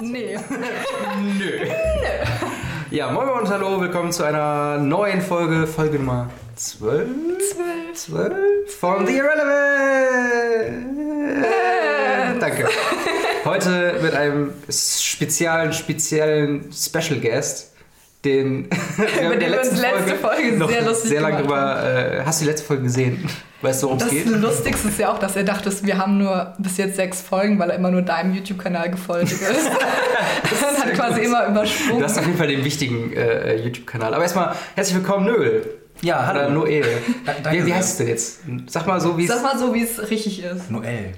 Nee. Nö. Ja, moin und hallo, willkommen zu einer neuen Folge, Folge Nummer 12? Zwölf. 12 von The Irrelevant. Danke. Heute mit einem speziellen, speziellen Special Guest, den wir haben in dem wir uns letzte Folge noch sehr lustig sehr lange drüber. Äh, hast du die letzte Folge gesehen? Weißt du, worum es Das geht? Lustigste ist ja auch, dass er dachte, wir haben nur bis jetzt sechs Folgen, weil er immer nur deinem YouTube-Kanal gefolgt ist. Und hat quasi immer Du übersprungen. hast auf jeden Fall den wichtigen äh, YouTube-Kanal. Aber erstmal herzlich willkommen, Noel. Ja, hallo. Oder Noel. Da- wie, wie heißt du denn jetzt? Sag mal so, wie es. Sag mal so, wie es richtig ist. Noel.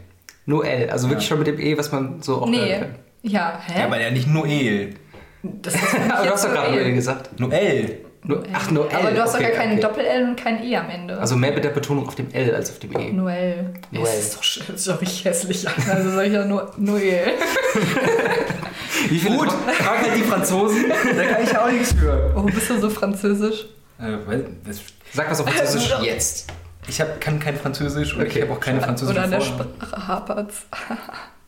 Noel. Also wirklich Ja. schon mit dem E, was man so auch Nee. hören kann. Ja, hä? Ja, aber ja nicht Noel. Das Aber du hast doch gerade Noel. Gesagt. Noel. No, ach, Noel. Aber du hast doch okay, gar keinen okay. Doppel-L und kein E am Ende. Also mehr mit der Betonung auf dem L als auf dem E. Noel. Noel. Das ist doch, das ist doch richtig hässlich an. Also sag ich ja nur Noel. Wie viele Gut, frag halt die Franzosen, da kann ich ja auch nichts für. Oh, bist du so französisch? Äh, weil das, Sag was auf Französisch jetzt. ich hab, kann kein Französisch und Okay. ich habe auch keine französische Oder an der. Sprache hapert's.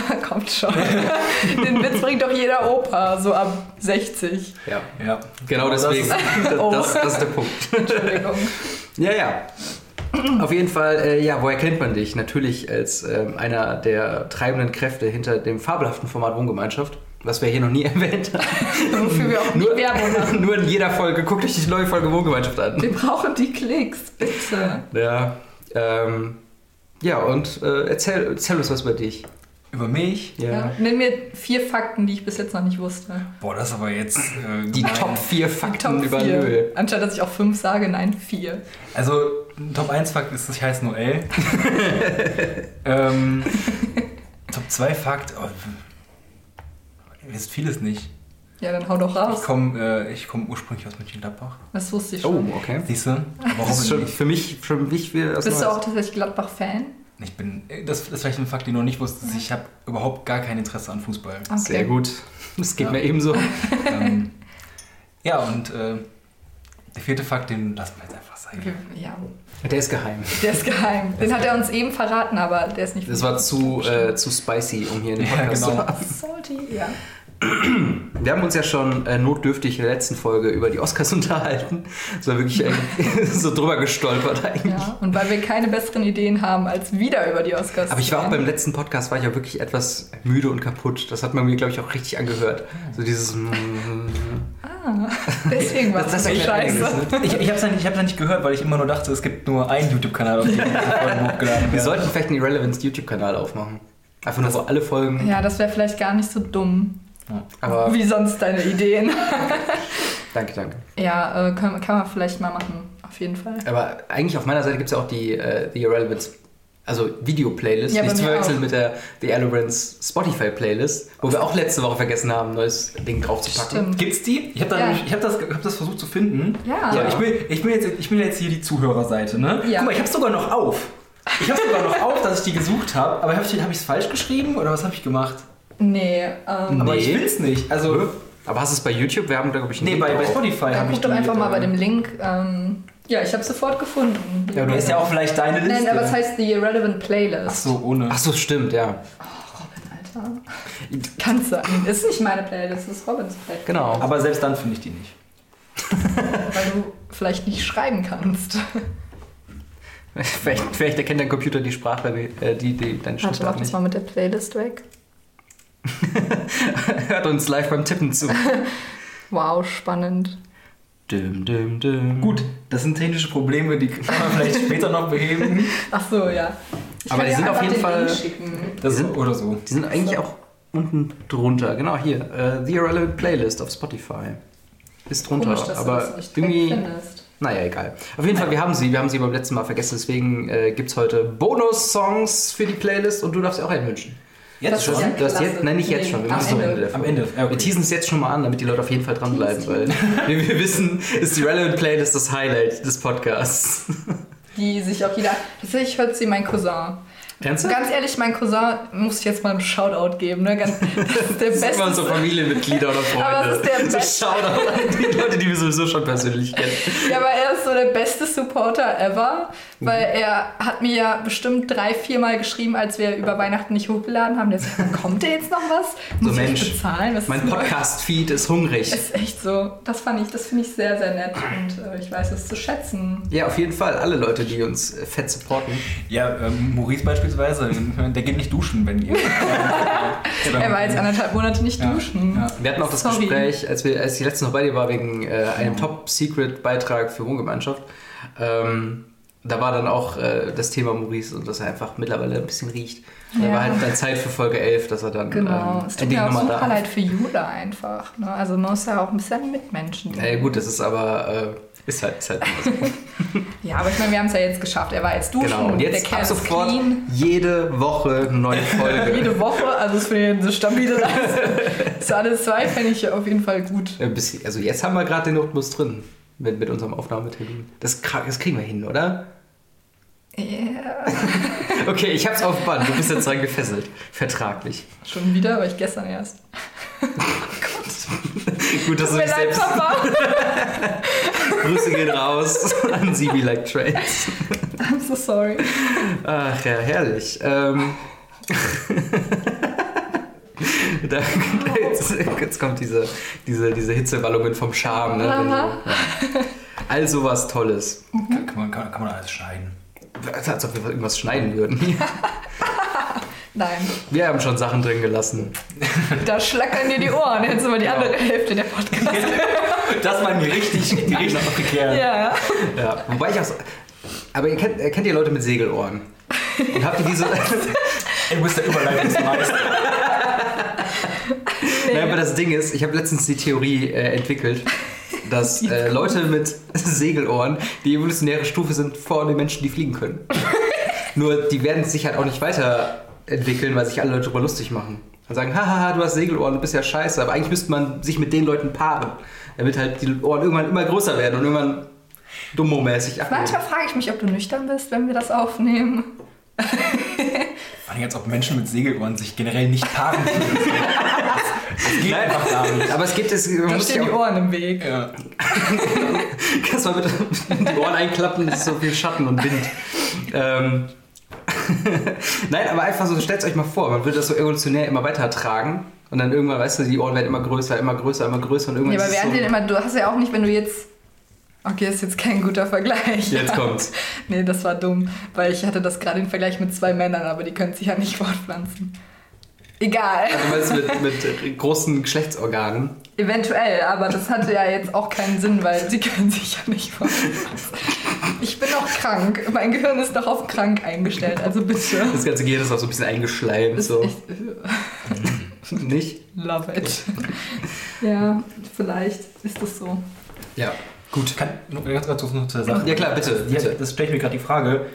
Kommt schon. Den Witz bringt doch jeder Opa, so ab 60. Ja. Ja, Genau Das deswegen. ist- Das, Oh. das, das ist der Punkt. Entschuldigung. Ja, ja. Auf jeden Fall, äh, ja, woher kennt man dich? Natürlich als ähm, einer der treibenden Kräfte hinter dem fabelhaften Format Wohngemeinschaft, was wir hier noch nie erwähnt haben. Wofür wir auch nie Nur, Werbung machen. nur in jeder Folge, guckt euch die neue Folge Wohngemeinschaft an. Wir brauchen die Klicks, bitte. Ja, ähm, ja und äh, erzähl, erzähl uns was über dich. Über mich. Ja. Ja. Nenn mir vier Fakten, die ich bis jetzt noch nicht wusste. Boah, das ist aber jetzt äh, Die. Top 4 Die Fakten Top über vier. Null. Anstatt dass ich auch fünf sage, nein, vier. Also, ein Top 1 Fakt ist, ich heiße Noel. ähm, Top 2 Fakt, oh, ihr wisst vieles nicht. Ja, dann hau doch Ich raus. komme äh, ich komm ursprünglich aus Mönchengladbach. Das wusste ich Oh, schon. okay. Siehst du? Warum Das ist schon nicht? für mich für was Bist du Neues. auch tatsächlich Gladbach-Fan? Ich bin, das ist vielleicht ein Fakt, den du noch nicht wusstest. Ich habe überhaupt gar kein Interesse an Fußball. Okay. Sehr gut. Das geht Ja. mir ebenso. ähm, ja, und äh, der vierte Fakt, den lassen wir jetzt einfach sein. Okay, Ja, Der ist geheim. der ist geheim. Den hat er uns eben verraten, aber der ist nicht Das war zu, äh, zu spicy, um hier in den Ja, Podcast zu genau. haben. Salty, ja. Wir haben uns ja schon äh, notdürftig in der letzten Folge über die Oscars unterhalten. Das war wirklich äh, so drüber gestolpert eigentlich. ja. Und weil wir keine besseren Ideen haben, als wieder über die Oscars Aber ich war auch beim letzten Podcast, war ich auch wirklich etwas müde und kaputt. Das hat man mir, glaube ich, auch richtig angehört. So dieses... mm, Ah, deswegen war Das- es das so scheiße. ne? Ich, ich habe es ja, nicht- ja nicht gehört, weil ich immer nur dachte, es gibt nur einen YouTube-Kanal, auf dem diese Folgen hochgeladen Wir werden. sollten vielleicht einen Irrelevance YouTube-Kanal aufmachen. Einfach nur so alle Folgen. Ja, das wäre vielleicht gar nicht so dumm. Aber Wie sonst deine Ideen. danke, danke. Ja, äh, kann, kann man vielleicht mal machen. Auf jeden Fall. Aber eigentlich auf meiner Seite gibt es ja auch die äh, The Irrelevance, also Video-Playlist, Ja, nicht zu verwechseln auch. mit der The Irrelevance Spotify-Playlist, wo wir auch letzte Woche vergessen haben, ein neues Ding draufzupacken. Stimmt. Gibt's die? Ich habe da Ja. nämlich- ich hab das, hab das versucht zu finden. Ja. Ja. ich, bin, ich, bin jetzt, ich bin jetzt hier die Zuhörerseite, ne? Ja. Guck mal, ich habe sogar noch auf. Ich habe sogar noch auf, dass ich die gesucht habe. Aber habe ich es falsch geschrieben oder was habe ich gemacht? Nee, ähm, Aber Nee. ich will's nicht. Also, Aber hast du es bei YouTube? Wir haben da, glaube ich, einen nee, Link bei, bei. Spotify dann habe ich guck doch die, einfach mal bei dem Link. Ähm, ja, ich habe sofort gefunden. Ja, du ist ja auch vielleicht deine Liste. Nein, aber es heißt The Irrelevant Playlist. Ach so, ohne. Ach so, stimmt, ja. Alter. Kannst du. Ist nicht meine Playlist, das ist Robins Playlist. Genau. Aber selbst dann finde ich die nicht. Weil du vielleicht nicht schreiben kannst. vielleicht, vielleicht erkennt dein Computer die Sprache, die, äh, die, die deine Warte, mach das mal mit der Playlist weg. Hört uns live beim Tippen zu. Wow, spannend. Düm, düm, düm. Gut, das sind technische Probleme, die kann man vielleicht später noch beheben. Ach so, ja. Ich Aber die sind auf jeden den Fall-. Das sind- oder so. Die sind eigentlich auch unten drunter. Genau, hier. Äh, The Irrelevant Playlist auf Spotify. Ist drunter. Komisch, dass du aber irgendwie. findest. Naja, egal. Auf jeden Fall, wir haben sie. Wir haben sie beim letzten Mal vergessen. Deswegen äh, gibt es heute Bonus-Songs für die Playlist und du darfst dir auch einen wünschen. Jetzt Das schon? ja Du hast klasse. jetzt, nein, nicht jetzt schon. Wir Am machen es am Ende. Ende der Am Folge. Ende. Ja, okay. Wir teasen es jetzt schon mal an, damit die Leute auf jeden Fall dranbleiben, weil wie wir wissen, ist die Relevant Playlist das Highlight des Podcasts. Die sich auch jeder. Tatsächlich hört sie mein Cousin. Ernsthaft? Ganz ehrlich, mein Cousin muss ich jetzt mal einen Shoutout geben. Ne? Ganz, das ist der Das beste. so Familienmitglieder oder Freunde. Aber es ist der so beste. Shoutout an die Leute, die wir sowieso schon persönlich kennen. Ja, aber er ist so der beste Supporter ever, weil Mhm. er hat mir ja bestimmt drei, viermal geschrieben, als wir über Weihnachten nicht hochgeladen haben. Der sagt, kommt dir jetzt noch was? So Muss Mensch, ich bezahlen? Was mein? Podcast-Feed ist hungrig. Ist echt so. Das fand ich, das finde ich sehr, sehr nett und äh, ich weiß es zu schätzen. Ja, auf jeden Fall. Alle Leute, die uns äh, fett supporten. Ja, ähm, Maurice beispielsweise, der geht nicht duschen, wenn ihr. Er war jetzt anderthalb Monate nicht Ja, duschen. ja. Wir hatten auch das Sorry. Gespräch, als, wir, als ich letztens noch bei dir war, wegen äh, einem Top-Secret-Beitrag für Wohngemeinschaft. Ähm, da war dann auch äh, das Thema Maurice und dass er einfach mittlerweile ein bisschen riecht. Da Ja. war halt dann Zeit für Folge 11, dass er dann Genau. ähm, es tut mir auch super da leid für Judah einfach. Ne? Also man muss ja auch ein bisschen Mitmenschen Ja, ja, gut, das ist aber, äh, ist halt, ist halt immer so. Ja, aber ich meine, wir haben es ja jetzt geschafft. Er war jetzt duschen. Genau, und jetzt ab sofort clean. jede Woche eine neue Folge. Jede Woche, also ist für ihn eine stabile. So alle zwei fände ich auf jeden Fall gut. Also jetzt haben wir gerade den Rhythmus drin mit, mit unserem Aufnahmetermin. Das, das kriegen wir hin, oder? Yeah. Okay, ich hab's auf Band. Du bist jetzt dran gefesselt. Vertraglich. Schon wieder, aber ich gestern erst. Gut, dass du Tut mir dich leid, selbst... Papa. Grüße gehen raus an Sibi Like Trains. I'm so sorry. Ach ja, herrlich. Ähm, da, jetzt, jetzt kommt diese, diese, diese Hitzewallungen vom Charme. Ne? Du, Aha. ja. All sowas Tolles. Kann, kann, man, kann, kann man alles scheiden. Als ob wir irgendwas schneiden würden. Nein, Wir haben schon Sachen drin gelassen. da schlackern dir die Ohren. Jetzt sind wir die andere Hälfte der Podcast. Das waren die richtig, die richtig prekären. Ja. Ja, wobei ich auch. so- Aber ihr kennt, kennt ihr Leute mit Segelohren? Und habt ihr diese. Du bist der Überleitungsmeister. Nein, aber das Ding ist, ich habe letztens die Theorie äh, entwickelt, dass äh, Leute mit Segelohren die evolutionäre Stufe sind vor den Menschen, die fliegen können. Nur die werden sich halt auch nicht weiterentwickeln, weil sich alle Leute darüber lustig machen. Und sagen, hahaha, du hast Segelohren, du bist ja scheiße. Aber eigentlich müsste man sich mit den Leuten paaren, damit halt die Ohren irgendwann immer größer werden und irgendwann dummo-mäßig abnehmen. Manchmal frage ich mich, ob du nüchtern bist, wenn wir das aufnehmen. Vor allem, als ob Menschen mit Segelohren sich generell nicht paaren können. Das, das geht Nein. einfach gar nicht. Aber es gibt es, Da stehen die auch, Ohren im Weg. Ja. kannst mal bitte die Ohren einklappen, es ist so viel Schatten und Wind. Ähm, Nein, aber einfach so, stellt euch mal vor, man würde das so evolutionär immer weiter tragen und dann irgendwann, weißt du, die Ohren werden immer größer, immer größer, immer größer und irgendwann Ja, aber während so, den immer, du hast ja auch nicht, wenn du jetzt. Okay, ist jetzt kein guter Vergleich. Jetzt kommt's. Nee, das war dumm, weil ich hatte das gerade im Vergleich mit zwei Männern, aber die können sich ja nicht fortpflanzen. Egal. Du meinst mit, mit großen Geschlechtsorganen. Eventuell, aber das hatte ja jetzt auch keinen Sinn, weil sie können sich ja nicht fortpflanzen. Ich bin noch krank. Mein Gehirn ist noch auf krank eingestellt, also bitte. Das ganze Gehirn ist auch so ein bisschen eingeschleimt. So. echt, Nicht? love it. Ja, vielleicht ist das so. Ja. Gut, kann, ganz kurz noch zur Sache. Ja klar, bitte. Ja, bitte. das stelle ich mir gerade die Frage.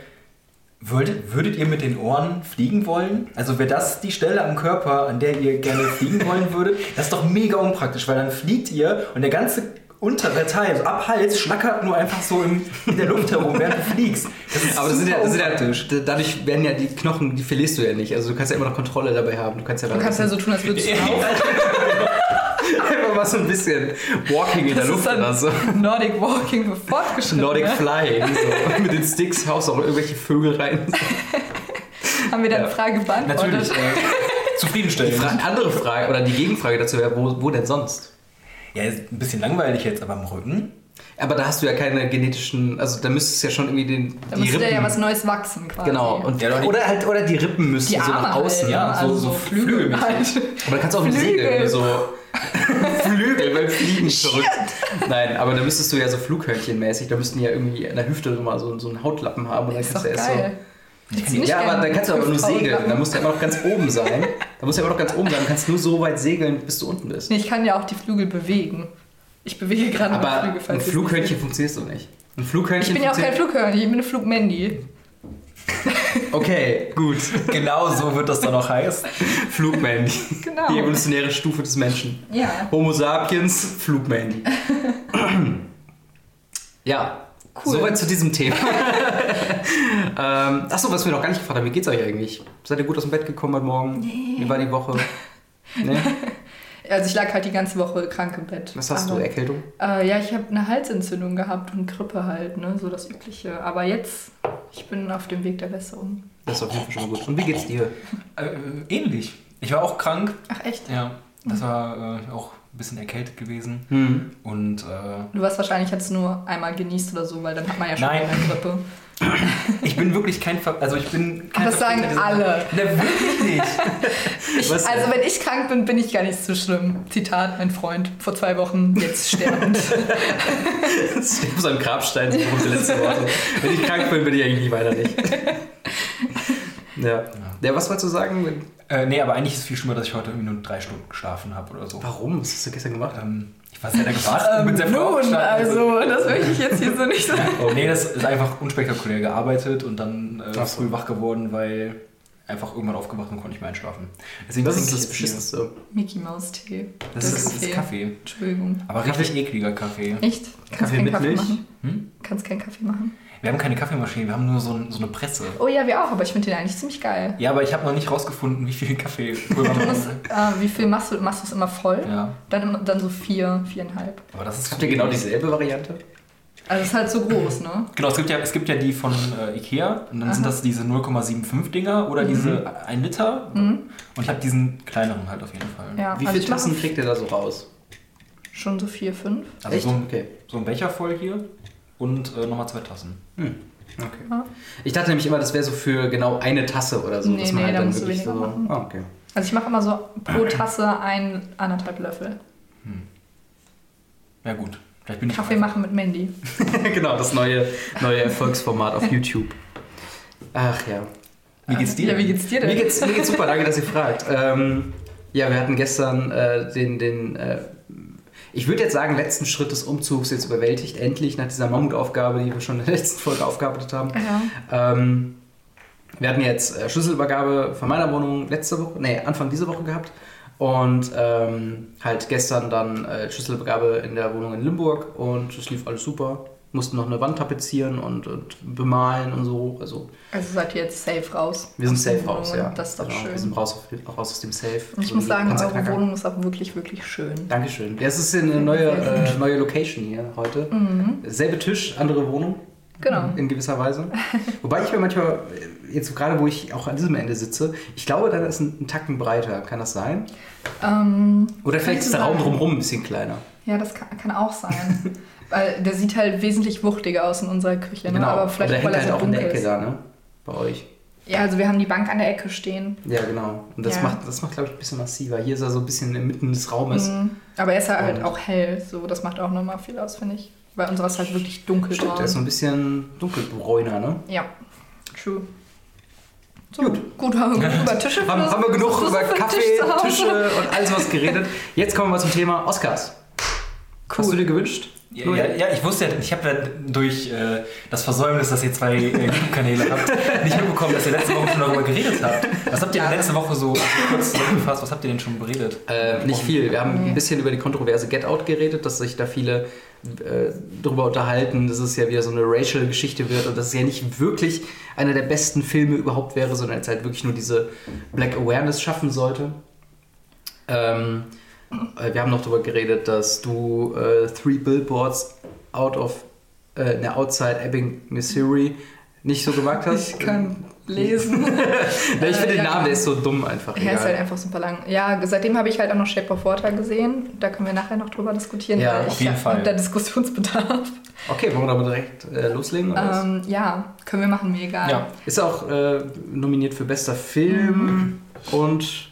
Würdet, würdet ihr mit den Ohren fliegen wollen? Also wäre das die Stelle am Körper, an der ihr gerne fliegen wollen würdet? Das ist doch mega unpraktisch, weil dann fliegt ihr und der ganze untere Teil, so ab Hals, schlackert nur einfach so im, in der Luft herum, während du fliegst. Das ist Aber das sind ja, das sind ja, dadurch werden ja die Knochen, die verlierst du ja nicht. Also du kannst ja immer noch Kontrolle dabei haben. Du kannst ja, Du kannst ja so tun, als würdest du. einfach mal so ein bisschen Walking in der Das ist Luft dann oder so. Nordic Walking für Fortgeschrittene. Nordic Flying. So. Mit den Sticks haust du auch irgendwelche Vögel rein. Haben wir deine Ja. Frage beantwortet? Natürlich. Äh, Die zufriedenstellend. Fra andere Frage oder die Gegenfrage dazu wäre, wo, wo denn sonst? Ja, ist ein bisschen langweilig jetzt, aber am Rücken. Aber da hast du ja keine genetischen, also da müsstest du ja schon irgendwie den, Da die müsste Rippen. ja was Neues wachsen quasi. genau. Und, Ja, oder halt, oder die Rippen müssten die so nach außen. halt, ja, ne? so- also so so Flügel flügelmäßig. halt. Aber da kannst du auch Flügel. Segeln so. Flügel beim Fliegen verrückt. Nein, aber da müsstest du ja so Flughörnchenmäßig, da müssten die ja irgendwie in der Hüfte mal so, so einen Hautlappen haben und dann Ist kannst du erst so. Ja, aber dann kannst du aber nur segeln. machen. Da musst du ja immer noch ganz oben sein. Da musst du ja immer noch ganz oben sein. Du kannst nur so weit segeln, bis du unten bist. Nee, ich kann ja auch die Flügel bewegen. Ich bewege gerade Aber Flügel, ein es nicht Flughörnchen funktioniert so nicht. Ein Flughörnchen Ich bin ja auch kein funktioniert- Flughörnchen, ich bin eine Flugmandy. Okay, gut. Genau so wird das dann auch heißen. Flugmandy. Genau. Die evolutionäre Stufe des Menschen. Ja. Homo sapiens, Flugmandy. ja, Cool. Soweit zu diesem Thema. ähm, achso, was wir noch gar nicht gefragt haben, wie geht's euch eigentlich? Seid ihr gut aus dem Bett gekommen heute Morgen? Nee. Wie war die Woche? Nee? Also ich lag halt die ganze Woche krank im Bett. Was hast du, Aber, Erkältung? Äh, ja, ich habe eine Halsentzündung gehabt und Grippe halt, ne? So das Übliche. Aber jetzt, ich bin auf dem Weg der Besserung. Das ist auf jeden Fall schon mal gut. Und wie geht's dir? Äh, ähnlich. Ich war auch krank. Ach echt? Ja, das war äh, auch ein bisschen erkältet gewesen. Hm. Und äh, Du warst wahrscheinlich jetzt nur einmal genießt oder so, weil dann hat man ja schon Nein. eine Grippe. Ich bin wirklich kein Ver also ich bin kein Das sagen alle. Ne, wirklich nicht. Ich, also wenn ich krank bin, bin ich gar nicht so schlimm. Zitat, mein Freund, vor zwei Wochen, jetzt sterbend. Ich so einen Grabstein, so berühmte letzte Worte. Wenn ich krank bin, bin ich eigentlich weiter nicht. Ja. Ja, was wolltest du sagen? Äh, nee, aber eigentlich ist es viel schlimmer, dass ich heute irgendwie nur drei Stunden geschlafen habe oder so. Warum? Was hast du gestern gemacht? Ähm, war sehr lange gewartet und bin sehr früh Nun, also, das möchte ich jetzt hier so nicht sagen. Oh, nee, das ist einfach unspektakulär gearbeitet und dann äh, so. früh wach geworden, weil einfach irgendwann aufgewacht und konnte nicht mehr einschlafen. Deswegen Das ist das Beschissenste. Mickey Maus Tee. Das ist, das ist Kaffee. Entschuldigung. Aber richtig ekliger Kaffee. Echt? Kannst Kaffee keinen mit Kaffee machen? Hm? Kannst keinen Kaffee machen? Wir haben keine Kaffeemaschine, wir haben nur so, ein, so eine Presse. Oh ja, wir auch, aber ich finde den eigentlich ziemlich geil. Ja, aber ich habe noch nicht rausgefunden, wie viel Kaffee Du musst, äh, wie viel machst du? Machst du es immer voll? Ja, Dann, dann so vier, viereinhalb. aber das ist Habt ihr genau dieselbe Variante? Also es ist halt so groß, ne? Genau, es gibt ja, es gibt ja die von äh, Ikea und dann sind Aha. das diese 0,75 Dinger oder diese 1 Liter. Mhm. Und ich habe diesen kleineren halt auf jeden Fall. Ja, Wie also viele Tassen kriegt ihr da so raus? schon so vier, fünf. Also Echt? so ein, Okay. so ein Becher voll hier und äh, nochmal zwei Tassen. Hm. Okay. Ja. Ich dachte nämlich immer, das wäre so für genau eine Tasse oder so. Nee, dass man nee, halt da dann musst du wirklich weniger so. machen. Ah, okay. Also ich mache immer so pro Tasse ein, anderthalb Löffel. Ja gut, vielleicht bin ich Kaffee machen mit Mandy. genau, das neue, neue Erfolgsformat auf YouTube. Ach ja. Wie geht's dir? Ja, wie geht's dir denn? Mir geht's, mir geht's super, danke, dass ihr fragt. Ähm, ja, wir hatten gestern äh, den, den äh, ich würde jetzt sagen, letzten Schritt des Umzugs jetzt überwältigt, endlich nach dieser Mammutaufgabe, die wir schon in der letzten Folge aufgearbeitet haben. Ja. Ähm, wir hatten jetzt äh, Schlüsselübergabe von meiner Wohnung letzte Woche, nee, Anfang dieser Woche gehabt. Und ähm, halt gestern dann äh, Schlüsselübergabe in der Wohnung in Limburg und es lief alles super. Mussten noch eine Wand tapezieren und, und bemalen und so. Also Also seid ihr jetzt safe raus? wir sind safe raus, ja. Das ist doch Genau, schön. Wir sind raus, raus aus dem Safe. Und ich So muss ein sagen, eure. Wohnung ist auch wirklich, wirklich schön. Dankeschön. Ja, es ist eine neue, äh, neue Location hier heute. Mhm. Selbe Tisch, andere Wohnung. Genau. In gewisser Weise. Wobei ich mir manchmal, jetzt gerade wo ich auch an diesem Ende sitze, ich glaube, da ist ein, ein Tacken breiter. Kann das sein? Ähm, Oder vielleicht ist der Raum drumherum ein bisschen kleiner. Ja, das kann, kann auch sein. Weil der sieht halt wesentlich wuchtiger aus in unserer Küche. Ne? Aber vielleicht der weil hängt er halt auch in der Ecke ist. da, ne? Bei euch. Ja, also wir haben die Bank an der Ecke stehen. Ja, genau. Und das Ja. macht, das macht glaube ich, ein bisschen massiver. Hier ist er so ein bisschen inmitten des Raumes. Mhm. Aber er ist halt Und- auch hell. So, das macht auch nochmal viel aus, finde ich. Weil unserer ist halt wirklich dunkelbraun. Stimmt, der ist so ein bisschen dunkelbräuner, ne? Ja, true. So, gut. Gut, haben wir genug über Tische Haben, haben wir genug über Kaffee, Tisch? Tische und alles was geredet. Jetzt kommen wir mal zum Thema Oscars. Hast du dir gewünscht? Ja, ja, ja, ich wusste ja, ich habe ja durch äh, das Versäumnis, dass ihr zwei äh, YouTube-Kanäle habt, nicht mitbekommen, dass ihr letzte Woche schon darüber geredet habt. Was habt ihr denn letzte Woche so kurz zusammengefasst, was habt ihr denn schon beredet? Äh, nicht viel. Wir haben Nee. ein bisschen über die kontroverse Get Out geredet, dass sich da viele äh, darüber unterhalten, dass es ja wieder so eine Racial-Geschichte wird und dass es ja nicht wirklich einer der besten Filme überhaupt wäre, sondern es halt wirklich nur diese Black Awareness schaffen sollte. Ähm, äh, wir haben noch darüber geredet, dass du äh, Three Billboards out of äh, ne, outside Ebbing, Missouri nicht so gemacht hast. Ich kann lesen. Ne, ich finde Äh, den ja. Namen, der ist so dumm einfach. Ja, ist egal. halt einfach super lang. Ja, seitdem habe ich halt auch noch Shape of Water gesehen. Da können wir nachher noch drüber diskutieren. Ja, weil auf ich jeden Fall. Da Diskussionsbedarf. Okay, wollen wir damit direkt äh, loslegen? Ähm, ja, können wir machen, mir egal. Ja. Ist auch äh, nominiert für bester Film und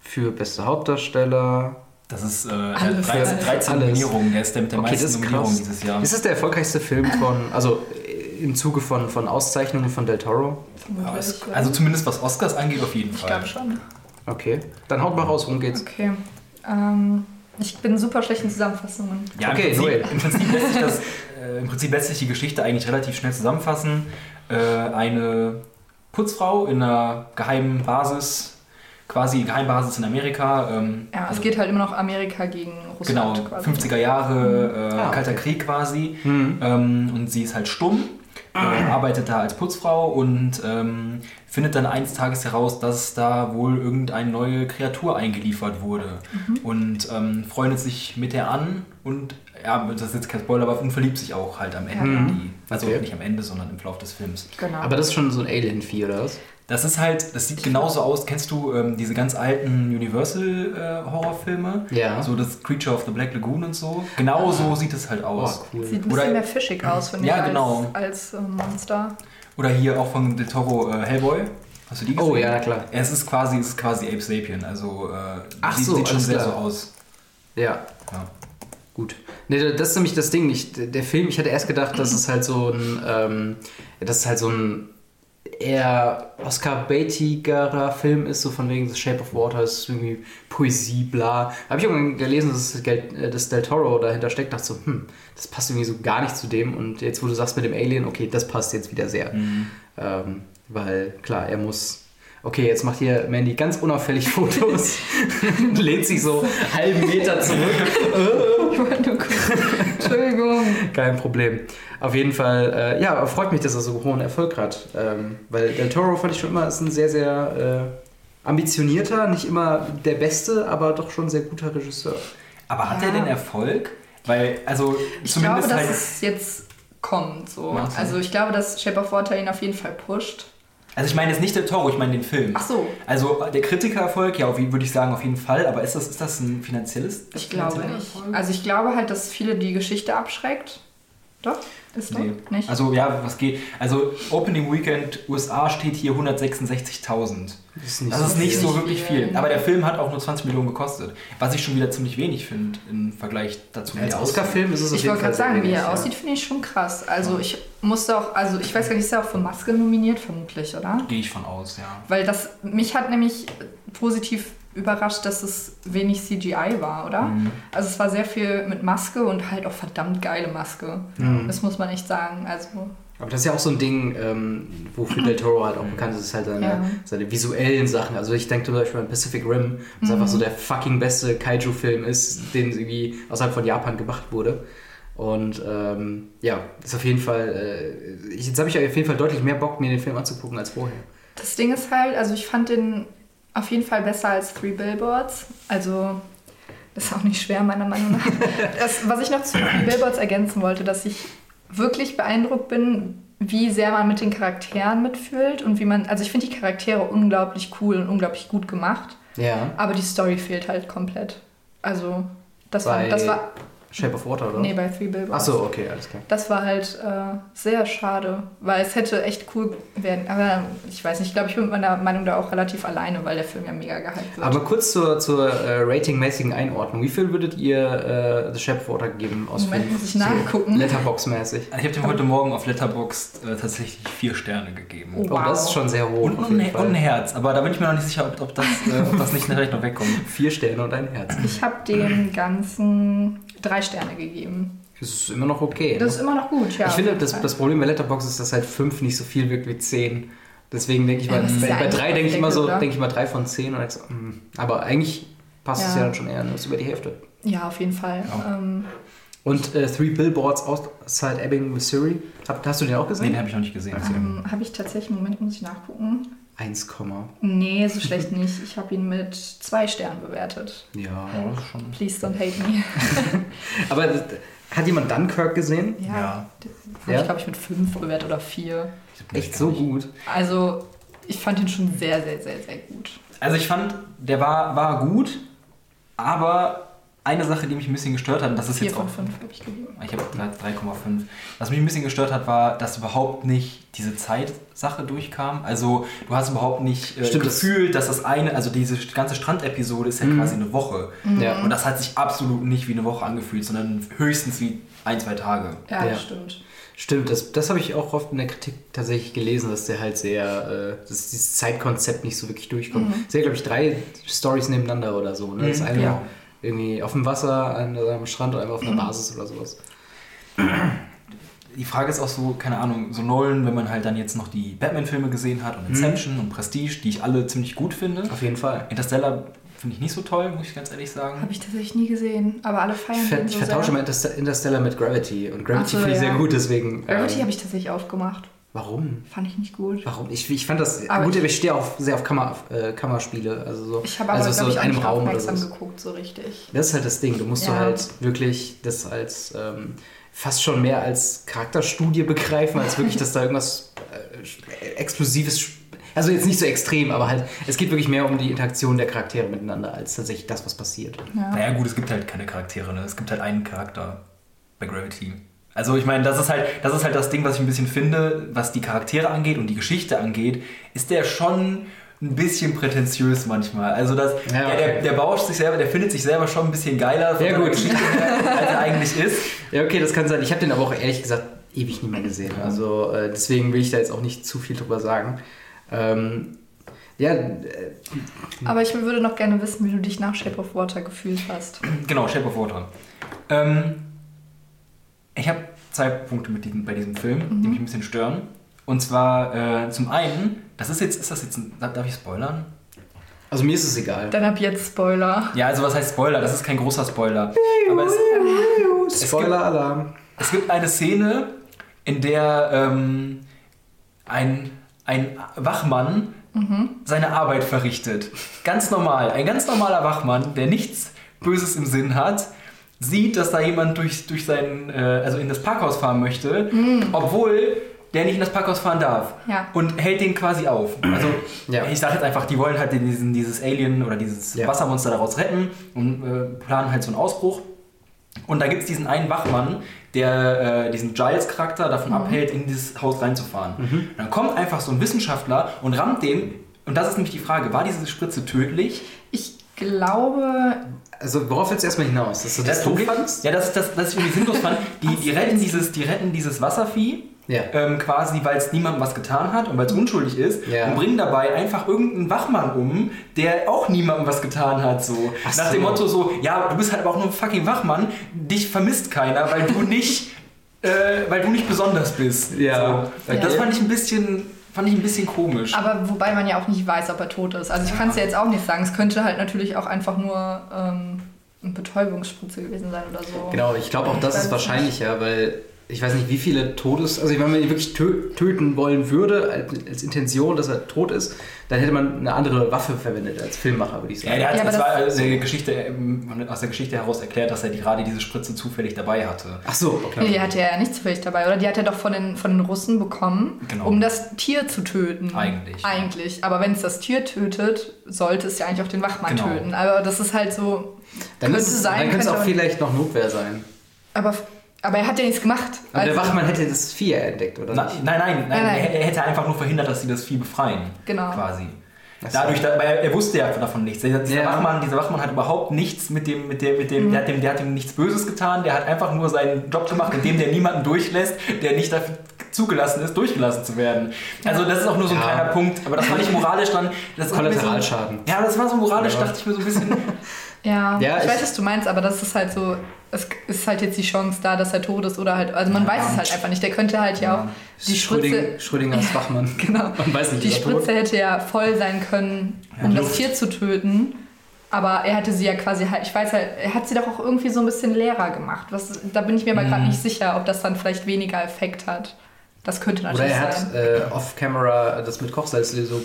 für bester Hauptdarsteller. Das ist äh, Alles, 13, alles. 13 Alles. Nominierungen, der ist der mit der Okay, meisten ist Nominierungen krass. dieses Jahr. Ist das der erfolgreichste Film von, also äh, im Zuge von, von Auszeichnungen von Del Toro? Ja, es, also zumindest was Oscars angeht, auf jeden ich Fall. glaube schon. Okay, dann haut mal raus, worum geht's? Okay. Ähm, ich bin super schlecht in Zusammenfassungen. Ja, Okay, im. Prinzip, im, Prinzip lässt sich das, äh, Im Prinzip lässt sich die Geschichte eigentlich relativ schnell zusammenfassen. Äh, eine Putzfrau in einer geheimen Basis quasi Geheimbasis in Amerika. Ähm, Ja, es also- geht halt immer noch Amerika gegen Genau, Russland quasi. 50er Jahre, äh, Ah, okay. Kalter Krieg quasi. Mhm. Ähm, und sie ist halt stumm, äh, arbeitet da als Putzfrau und ähm, findet dann eines Tages heraus, dass da wohl irgendeine neue Kreatur eingeliefert wurde. Und ähm, freundet sich mit der an und, ja, das ist jetzt kein Spoiler, aber und verliebt sich auch halt am Ende. Ja. in Die, also Okay. nicht am Ende, sondern im Verlauf des Films. Genau. Aber das ist schon so ein Alien-Vieh, oder was? Das ist halt, das sieht genauso aus. Kennst du ähm, diese ganz alten Universal-Horrorfilme? Ja. So das Creature of the Black Lagoon und so. Genau so sieht es halt aus. Oh, cool. Sieht ein Oder- bisschen mehr fischig aus, finde Ja, ich, genau. als, als äh, Monster. Oder hier auch von Del Toro äh, Hellboy. Hast du die gesehen? Oh, ja, klar. Es ist quasi, es ist quasi Ape Sapien. Also äh, Ach sieht, so, sieht schon sehr klar. so aus. Ja, Ja. gut. Nee, das ist nämlich das Ding. Ich, der Film, ich hatte erst gedacht, dass es halt so ein, ähm, das ist halt so ein eher Oscar-baitigerer Film ist, so von wegen The Shape of Water, ist irgendwie Poesie, bla. Habe ich irgendwann gelesen, dass, das äh, Del Toro dahinter steckt, dachte so, hm, das passt irgendwie so gar nicht zu dem. Und jetzt, wo du sagst mit dem Alien, okay, das passt jetzt wieder sehr. Ähm, weil, klar, er muss. Okay, jetzt macht hier Mandy ganz unauffällig Fotos, lehnt sich so einen halben Meter zurück. Ich wollte nur kurz- Entschuldigung. Kein Problem. Auf jeden Fall, äh, ja, freut mich, dass er so hohen Erfolg hat. Ähm, weil Del Toro fand ich schon immer, ist ein sehr, sehr äh, ambitionierter, nicht immer der beste, aber doch schon sehr guter Regisseur. Aber hat Ja. er denn Erfolg? Weil, also Ich zumindest glaube, dass halt. es jetzt kommt. So. Also ich glaube, dass Shape of Water ihn auf jeden Fall pusht. Also ich meine jetzt nicht der Toro, ich meine den Film. Ach so, Also der Kritikererfolg, ja, wie würde ich sagen, auf jeden Fall. Aber ist das, ist das ein finanzielles? ich glaube nicht. Erfolg? Also ich glaube halt, dass viele die Geschichte abschreckt. Doch? Ist doch? Nee. Nicht? Also ja, was geht? Also Opening Weekend USA steht hier 166.000. Das ist nicht Das so ist nicht viel. so wirklich viel. Aber der Film hat auch nur 20 Millionen gekostet. Was ich schon wieder ziemlich wenig finde im Vergleich dazu. wie Als. Oscar-Film ist es ich wollte gerade sagen, wie er ja. aussieht, finde ich schon krass. Also ich musste auch, also ich weiß gar nicht, ist er auch für Maske nominiert, vermutlich, oder? Gehe ich von aus, ja. Weil das, mich hat nämlich positiv überrascht, dass es wenig CGI war, oder? Mhm. Also es war sehr viel mit Maske und halt auch verdammt geile Maske. Mhm. Das muss man echt sagen. Also Aber das ist ja auch so ein Ding, ähm, wofür Del Toro halt auch bekannt ist, ist halt seine, Ja. seine visuellen Sachen. Also ich denke zum Beispiel an Pacific Rim, was Mhm. einfach so der fucking beste Kaiju-Film ist, den irgendwie außerhalb von Japan gemacht wurde. Und ähm, ja, ist auf jeden Fall, äh, ich- jetzt habe ich auf jeden Fall deutlich mehr Bock, mir den Film anzugucken als vorher. das Ding ist halt, also ich fand den auf jeden Fall besser als Three Billboards. Also das ist auch nicht schwer, meiner Meinung nach. Das, was ich noch zu Three Billboards ergänzen wollte, dass ich wirklich beeindruckt bin, wie sehr man mit den Charakteren mitfühlt und wie man, also ich finde die Charaktere unglaublich cool und unglaublich gut gemacht, Ja. aber die Story fehlt halt komplett. Also das war, Bei das war, Shape of Water, oder? nee, bei Three Billboards. Achso, okay, alles klar. Das war halt äh, sehr schade, weil es hätte echt cool werden. Aber ich weiß nicht, ich glaube, ich bin mit meiner Meinung da auch relativ alleine, weil der Film ja mega gehypt wird. Aber kurz zur, zur äh, ratingmäßigen Einordnung. Wie viel würdet ihr äh, The Shape of Water geben aus Moment, muss ich nachgucken. Letterbox-mäßig. Ich habe dem heute Morgen auf Letterboxd äh, tatsächlich vier Sterne gegeben. Oh. Oh, das ist schon sehr hoch. Und, auf und, ein. Herz, aber da bin ich mir noch nicht sicher, ob, ob, das, äh, ob das nicht vielleicht noch wegkommt. Vier Sterne und ein Herz. Ich habe dem Ganzen drei Sterne gegeben. Das ist immer noch okay. Das ist ne? immer noch gut, ja. ich finde, das, das Problem bei Letterbox ist, dass halt fünf nicht so viel wirkt wie zehn. Deswegen denke ich Ja, mal, ist bei, ja bei eigentlich drei denke ich immer so, denke ich mal drei von zehn. Und so, hm. Aber eigentlich passt es Ja. ja dann schon eher, nur ist über die Hälfte. Ja, auf jeden Fall. Ja. Ähm, Und äh, Three Billboards outside Ebbing, Missouri. Hab, hast du den auch Nee, gesehen? den habe ich noch nicht gesehen. ähm, habe ich tatsächlich, Moment, muss ich nachgucken. 1, Nee, so schlecht nicht. Ich habe ihn mit zwei Sternen bewertet. ja. Ist schon. Please don't hate me. Aber hat jemand Dunkirk gesehen? Ja. Ja. Habe Ja? ich, glaube ich, mit fünf bewertet oder vier. Echt so gut. Also, ich fand ihn schon sehr, sehr, sehr, sehr gut. Also ich fand, der war, war gut, aber eine Sache, die mich ein bisschen gestört hat, und das ist Vier jetzt von auch fünf habe ich gegeben. Ich habe 3,5. Was mich ein bisschen gestört hat, war, dass überhaupt nicht diese Zeitsache durchkam. Also du hast überhaupt nicht äh, Stimmt, das- gefühlt, dass das eine, also diese ganze Strandepisode ist ja Mhm. quasi eine Woche. Ja. Und das hat sich absolut nicht wie eine Woche angefühlt, sondern höchstens wie ein, zwei Tage. Ja, Ja. das stimmt. Stimmt, das, das habe ich auch oft in der Kritik tatsächlich gelesen, dass der halt sehr, äh, dass dieses Zeitkonzept nicht so wirklich durchkommt. Mhm. Es sind, glaube ich, drei Stories nebeneinander oder so. Ne? Das Mhm, eine ja. Irgendwie auf dem Wasser, eine am Strand und einmal auf einer Basis oder sowas. die Frage ist auch so, keine Ahnung, so Nolan, wenn man halt dann jetzt noch die Batman-Filme gesehen hat und Inception und Prestige, die ich alle ziemlich gut finde. Auf jeden Fall. Interstellar finde ich nicht so toll, muss ich ganz ehrlich sagen. Habe ich tatsächlich nie gesehen, aber alle feiern Ich, den ich so vertausche Interst- Interstellar mit Gravity. Und Gravity so, finde ich ja. sehr gut, deswegen. Gravity ähm, habe ich tatsächlich aufgemacht. Warum? Fand ich nicht gut. Warum? Ich, ich fand das Aber gut, ich- aber ich stehe auch sehr auf Kammer, äh, Kammerspiele. Also so, Ich habe aber, also so in einem nicht Raum oder aufmerksam so. geguckt, so richtig. Das ist halt das Ding. Du musst du Ja. halt wirklich das als ähm, fast schon mehr als Charakterstudie begreifen, als wirklich, dass da irgendwas äh, Explosives. Also jetzt nicht so extrem, aber halt, es geht wirklich mehr um die Interaktion der Charaktere miteinander, als tatsächlich das, was passiert. Ja. Naja gut, es gibt halt keine Charaktere, ne? Es gibt halt einen Charakter bei Gravity. Also ich meine, das ist halt, das ist halt das Ding, was ich ein bisschen finde, was die Charaktere angeht und die Geschichte angeht, ist der schon ein bisschen prätentiös manchmal. Also das, Ja, der, okay. der, der bauscht sich selber, der findet sich selber schon ein bisschen geiler von Ja, gut. Geschichte her, als er eigentlich ist. Ja, okay, das kann sein. Ich habe den aber auch ehrlich gesagt ewig nicht mehr gesehen. Also äh, deswegen will ich da jetzt auch nicht zu viel drüber sagen. Ähm, ja, äh, Aber ich würde noch gerne wissen, wie du dich nach Shape of Water gefühlt hast. Genau, Shape of Water. Ähm, ich habe zwei Punkte mit diesem, bei diesem Film, die mich ein bisschen stören. Und zwar äh, zum einen, das ist jetzt, ist das jetzt ein, darf ich spoilern? also mir ist es egal. Dann ab jetzt Spoiler. Ja, also was heißt Spoiler? Das ist kein großer Spoiler. Aber es, Spoiler-Alarm. es gibt eine Szene, in der ähm, ein, ein Wachmann seine Arbeit verrichtet. Ganz normal. Ein ganz normaler Wachmann, der nichts Böses im Sinn hat, sieht, dass da jemand durch, durch sein, äh, also in das Parkhaus fahren möchte, obwohl der nicht in das Parkhaus fahren darf. Ja. Und hält den quasi auf. Also, Ja. ich sage jetzt einfach, die wollen halt diesen, dieses Alien oder dieses Ja. Wassermonster daraus retten und äh, planen halt so einen Ausbruch. Und da gibt es diesen einen Wachmann, der äh, diesen Giles-Charakter davon abhält, in dieses Haus reinzufahren. Und dann kommt einfach so ein Wissenschaftler und rammt den. Und das ist nämlich die Frage: War diese Spritze tödlich? Ich glaube, Also worauf willst du erstmal hinaus? Dass du das doof Problem- fandst? Ja, das ist das, das ich irgendwie sinnlos fand. Die, die, retten dieses, die retten dieses Wasservieh. Ja. Ähm, quasi, weil es niemandem was getan hat und weil es unschuldig ist Ja. und bringen dabei einfach irgendeinen Wachmann um, der auch niemandem was getan hat. So. Ach Nach so. dem Motto so, ja, du bist halt aber auch nur ein fucking Wachmann, dich vermisst keiner, weil du nicht, äh, weil du nicht besonders bist. Ja. So. Okay. Das fand ich ein bisschen, fand ich ein bisschen komisch. aber wobei man ja auch nicht weiß, ob er tot ist. Also ich kann es ja jetzt auch nicht sagen. Es könnte halt natürlich auch einfach nur ähm, eine Betäubungsspritze gewesen sein oder so. Genau, ich glaube auch das ist wahrscheinlicher, weil ich weiß nicht, wie viele Todes... Also wenn man ihn wirklich tö töten wollen würde, als, als Intention, dass er tot ist, dann hätte man eine andere Waffe verwendet als Filmmacher, würde ich ja, sagen. der hat Ja, das- aus der, Geschichte, ähm, aus der Geschichte heraus erklärt, dass er die, gerade diese Spritze zufällig dabei hatte. Ach so, Nee, okay. die hatte er ja nicht zufällig dabei, oder? Die hat er doch von den, von den Russen bekommen, Genau. um das Tier zu töten. Eigentlich. Eigentlich. Aber wenn es das Tier tötet, sollte es ja eigentlich auch den Wachmann Genau. töten. Aber das ist halt so. Dann, könnte es, sein, dann könnte es auch vielleicht noch Notwehr sein. Aber, aber er hat ja nichts gemacht. Aber der Also- Wachmann hätte das Vieh entdeckt, oder Na, nicht? nein, nein, nein, Nein, nein. Er, hätte einfach nur verhindert, dass sie das Vieh befreien. Genau. Quasi. Dadurch, da, er, er wusste ja davon nichts. Dieser, dieser, Ja. Wachmann, dieser Wachmann hat überhaupt nichts mit dem, mit dem, mit dem, der, hat dem, der hat ihm nichts Böses getan, der hat einfach nur seinen Job gemacht, indem der niemanden durchlässt, der nicht dafür zugelassen ist, durchgelassen zu werden. Also das ist auch nur so ein Ja. kleiner Punkt, aber das fand ich moralisch dann. Das Kollateralschaden. So, ja, das war so moralisch, Ja. dachte ich mir so ein bisschen. Ja, Ja, ich, ich- weiß, was du meinst, aber das ist halt so, es ist halt jetzt die Chance da, dass er tot ist oder halt, also man Ja. weiß es halt einfach nicht. Der könnte halt ja, auch die Schröding, Spritze, Schrödingers Wachmann. genau, Man weiß nicht, die ist er tot? Spritze hätte ja voll sein können, um Ja, das. Tier zu töten. Aber er hatte sie ja quasi halt, ich weiß halt, er hat sie doch auch irgendwie so ein bisschen leerer gemacht. Was, da bin ich mir aber Mhm. gerade nicht sicher, ob das dann vielleicht weniger Effekt hat. Das könnte Oder natürlich er sein. hat äh, off-camera das mit Kochsalzlösung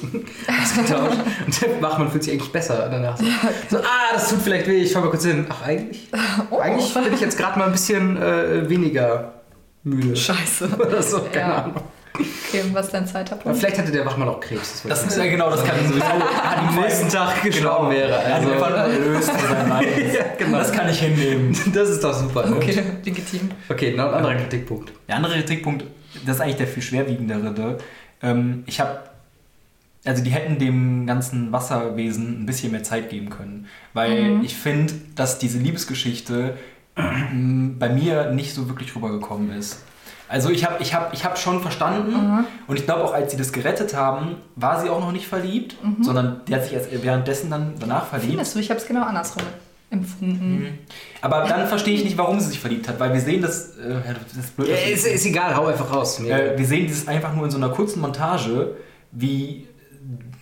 ausgetauscht und der Wachmann fühlt sich eigentlich besser danach. So, so ah, das tut vielleicht weh, ich fahr mal kurz hin. Ach, eigentlich, Oh. eigentlich bin ich jetzt gerade mal ein bisschen äh, weniger müde. Scheiße. Oder so, keine Ja. Ahnung. Okay, und was ist dein zweiter Punkt? vielleicht hatte der Wachmann auch Krebs. Das ich ja genau, das kann sowieso am nächsten Tag gestorben wäre. Er hat Also, erlöst ja, genau. Das kann ich hinnehmen. Das ist doch super. ne? Okay, legitim. Okay, noch ein anderer Kritikpunkt. Der andere Kritikpunkt, das ist eigentlich der viel schwerwiegendere. Ähm, ich habe, also die hätten dem ganzen Wasserwesen ein bisschen mehr Zeit geben können. Weil ich finde, dass diese Liebesgeschichte ähm, bei mir nicht so wirklich rübergekommen ist. Also ich habe ich hab, ich hab schon verstanden und ich glaube auch, als sie das gerettet haben, war sie auch noch nicht verliebt, sondern die hat sich erst währenddessen dann danach verliebt. Findest du, ich habe es genau andersrum empfunden. Mhm. Aber dann verstehe ich nicht, warum sie sich verliebt hat, weil wir sehen das. Äh, ja, das ist blöd. Ja, ist, ist egal, hau einfach raus. Mir- Äh, wir sehen dieses einfach nur in so einer kurzen Montage, wie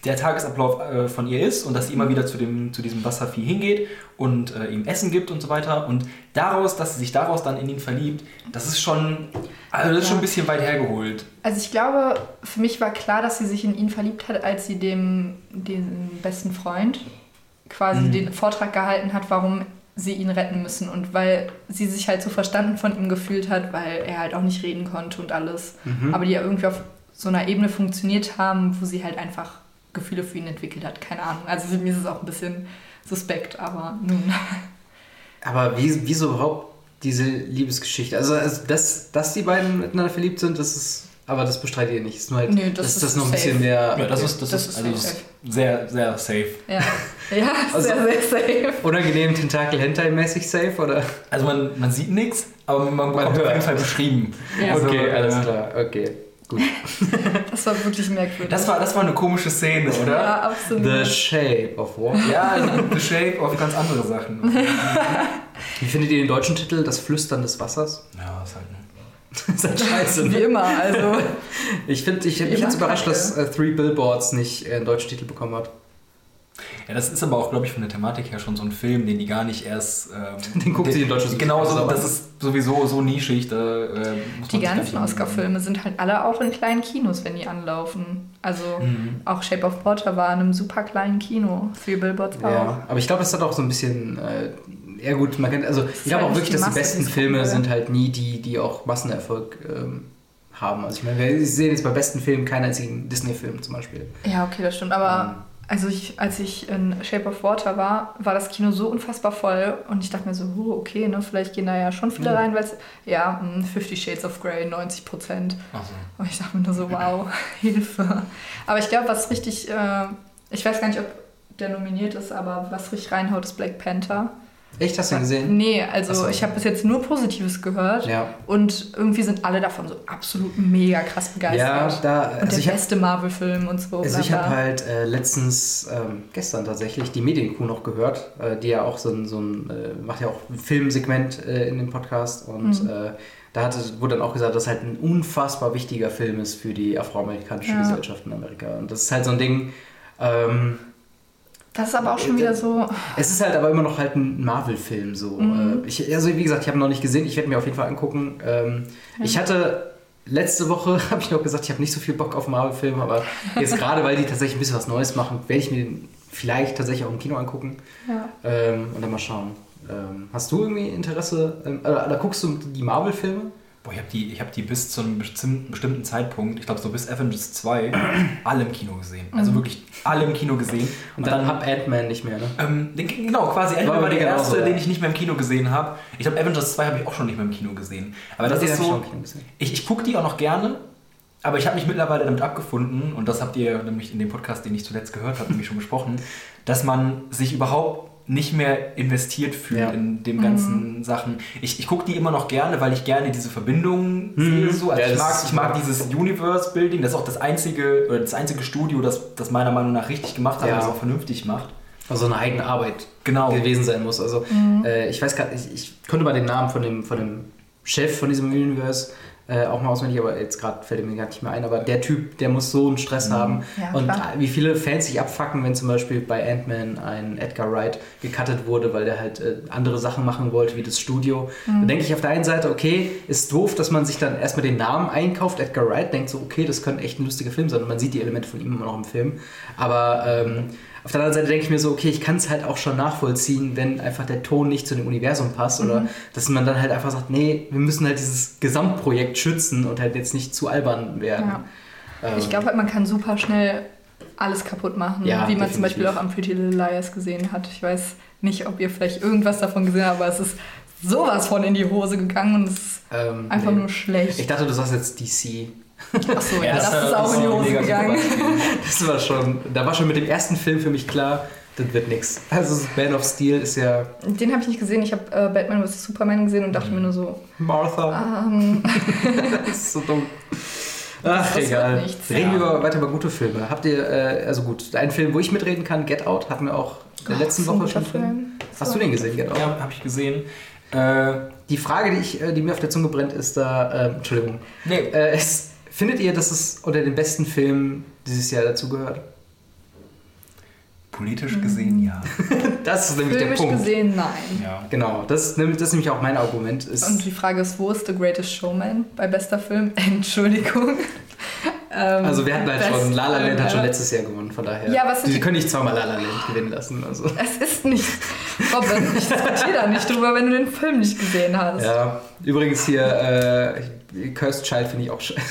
der Tagesablauf äh, von ihr ist und dass sie immer wieder zu, dem, zu diesem Wasservieh hingeht und äh, ihm Essen gibt und so weiter. Und daraus, dass sie sich daraus dann in ihn verliebt, das ist schon, also das ist schon ein bisschen weit hergeholt. Also ich glaube, für mich war klar, dass sie sich in ihn verliebt hat, als sie dem den besten Freund quasi Mhm. den Vortrag gehalten hat, warum sie ihn retten müssen und weil sie sich halt so verstanden von ihm gefühlt hat, weil er halt auch nicht reden konnte und alles, Mhm. aber die ja irgendwie auf so einer Ebene funktioniert haben, wo sie halt einfach Gefühle für ihn entwickelt hat, keine Ahnung. Also für mich ist es auch ein bisschen suspekt, aber nun. Aber wie, wieso überhaupt diese Liebesgeschichte? Also, also dass, dass die beiden miteinander verliebt sind, das ist. Aber das bestreitet ihr nicht. Ist nur halt, Nee, das dass ist das noch ein safe. bisschen mehr. Ja, das ist, das Das ist, ist also das safe. sehr, sehr safe. Ja, ja Also- sehr, sehr safe. Unangenehm Tentakel-Hentai-mäßig safe, oder? Also man, man sieht nichts, aber man bekommt auf hört. jeden Fall beschrieben. Ja. Also, okay, äh, alles klar. Okay, gut. Das war wirklich merkwürdig. Das war, das war eine komische Szene, oder? ja, absolut. The Shape of Water. Ja, The Shape auf ganz andere Sachen. Wie findet ihr den deutschen Titel? Das Flüstern des Wassers? Ja, ist halt ne. das ist halt scheiße. Wie Ne? immer, also. Ich finde ich, mich Immer jetzt überrascht, dass äh, Three Billboards nicht äh, einen deutschen Titel bekommen hat. Ja, das ist aber auch, glaube ich, von der Thematik her schon so ein Film, den die gar nicht erst. Ähm, Den guckt sich in Deutschland Genau, so, das ist sowieso so nischig. Da, äh, Die ganzen Oscar-Filme sind halt alle auch in kleinen Kinos, wenn die anlaufen. Also Mhm. auch Shape of Water war in einem super kleinen Kino. Three Billboards auch. Ja, aber ich glaube, es hat auch so ein bisschen. Äh, ja, gut, man kennt. Also, ich glaube auch wirklich, die dass die besten Filme sind halt nie die, die auch Massenerfolg ähm, haben. Also, ich meine, wir sehen jetzt bei besten Filmen keinen einzigen Disney-Film zum Beispiel. Ja, okay, das stimmt. Aber also ich, als ich in Shape of Water war, war das Kino so unfassbar voll und ich dachte mir so, oh, okay, ne, vielleicht gehen da ja schon viele Mhm. rein, weil es, ja, mh, Fifty Shades of Grey, 90 Prozent. Ach so. Und ich dachte mir nur so, wow, Hilfe. Aber ich glaube, was richtig, äh, ich weiß gar nicht, ob der nominiert ist, aber was richtig reinhaut, ist Black Panther. Echt, hast du ihn gesehen? Nee, also so. ich habe bis jetzt nur Positives gehört Ja. und irgendwie sind alle davon so absolut mega krass Ja, begeistert. da. und Also, der habe beste Marvel-Film und so. also ich bla. hab halt äh, letztens, ähm, gestern tatsächlich, die Medienkuh noch gehört, äh, die ja auch so ein, so ein äh, macht ja auch ein Filmsegment äh, in dem Podcast und Mhm. äh, da hatte, wurde dann auch gesagt, dass halt ein unfassbar wichtiger Film ist für die afroamerikanische Ja. Gesellschaft in Amerika. Und das ist halt so ein Ding, ähm, Das ist aber auch schon wieder so. es ist halt aber immer noch halt ein Marvel-Film so. Mhm. Äh, Ich, also wie gesagt, ich habe ihn noch nicht gesehen, ich werde mir auf jeden Fall angucken. Ähm, Ja. Ich hatte letzte Woche, habe ich noch gesagt, ich habe nicht so viel Bock auf Marvel-Filme, aber jetzt gerade, weil die tatsächlich ein bisschen was Neues machen, werde ich mir den vielleicht tatsächlich auch im Kino angucken Ja. ähm, und dann mal schauen. Ähm, hast du irgendwie Interesse, äh, oder guckst du die Marvel-Filme? Boah, ich habe die, ich hab die bis zu einem bestimmten, bestimmten Zeitpunkt, ich glaube so bis Avengers 2, alle im Kino gesehen. Also Mhm. wirklich alle im Kino gesehen. Und dann, ab Ant-Man nicht mehr, ne? Ähm, den, genau, quasi Ant-Man war der erste, ja. den ich nicht mehr im Kino gesehen habe. Ich glaube, Avengers 2 habe ich auch schon nicht mehr im Kino gesehen. Aber das Den ist hab so, ich, ich gucke die auch noch gerne, aber ich habe mich mittlerweile damit abgefunden, und das habt ihr nämlich in dem Podcast, den ich zuletzt gehört habe, nämlich schon besprochen, dass man sich überhaupt nicht mehr investiert fühlt Ja. in dem ganzen Sachen. Ich, ich gucke die immer noch gerne, weil ich gerne diese Verbindungen Mhm. sehe. So. Also Ja, ich, mag, ich mag dieses Universe-Building, das ist auch das einzige, oder das einzige Studio, das das meiner Meinung nach richtig gemacht hat Ja. und das auch vernünftig macht. Also eine eigene Arbeit Genau. gewesen sein muss. Also äh, ich weiß gerade, ich, ich könnte mal den Namen von dem, von dem Chef von diesem Universe äh, auch mal auswendig, aber jetzt gerade fällt mir gar nicht mehr ein. Aber der Typ, der muss so einen Stress haben. Ja, und klar. wie viele Fans sich abfacken, wenn zum Beispiel bei Ant-Man ein Edgar Wright gecuttet wurde, weil der halt äh, andere Sachen machen wollte, wie das Studio. Da denke ich auf der einen Seite, okay, ist doof, dass man sich dann erstmal den Namen einkauft, Edgar Wright, denkt so, okay, das könnte echt ein lustiger Film sein. Und man sieht die Elemente von ihm immer noch im Film. Aber ähm, auf der anderen Seite denke ich mir so, okay, ich kann es halt auch schon nachvollziehen, wenn einfach der Ton nicht zu dem Universum passt oder dass man dann halt einfach sagt, nee, wir müssen halt dieses Gesamtprojekt schützen und halt jetzt nicht zu albern werden. Ja. Ähm, Ich glaube halt, man kann super schnell alles kaputt machen, Ja, wie man zum definitiv. Beispiel auch am Pretty Little Liars gesehen hat. Ich weiß nicht, ob ihr vielleicht irgendwas davon gesehen habt, aber es ist sowas von in die Hose gegangen und es ist ähm, einfach nee. nur schlecht. Ich dachte, du sagst jetzt DC. Achso, ja, das, war- ist auch in die Hose gegangen. Das war schon, da war schon mit dem ersten Film für mich klar, das wird nix. Also Man of Steel ist ja Den habe ich nicht gesehen. Ich habe äh, Batman vs. Superman gesehen und dachte mir nur so, Martha. ähm, Das ist so dumm. Ach, Das egal. nichts, Reden ja. wir über, weiter über gute Filme. Habt ihr, äh, also gut, ein Film, wo ich mitreden kann, Get Out, hatten wir auch in der letzten das Woche schon drin. Film. Das Hast du den gesehen, genau? Ja, habe ich gesehen. Äh, Die Frage, die, ich, äh, die mir auf der Zunge brennt, ist da, ähm, Entschuldigung, nee, äh, ist, findet ihr, dass es unter den besten Filmen dieses Jahr dazu gehört? politisch gesehen ja. Das ist nämlich der Filmisch Punkt. gesehen, nein. ja. Genau, das ist, nämlich- das ist nämlich auch mein Argument. Ist, Und die Frage ist, wo ist The Greatest Showman bei bester Film? Entschuldigung. Ähm, also wir hatten halt Best schon, La La Land hat schon letztes Jahr gewonnen, von daher. Ja, was sind die die- können nicht zweimal La La Land gewinnen lassen. Also. Es ist nicht. Robin, ich diskutiere da nicht drüber, wenn du den Film nicht gesehen hast. Ja, übrigens hier, äh, Cursed Child finde ich auch scheiße,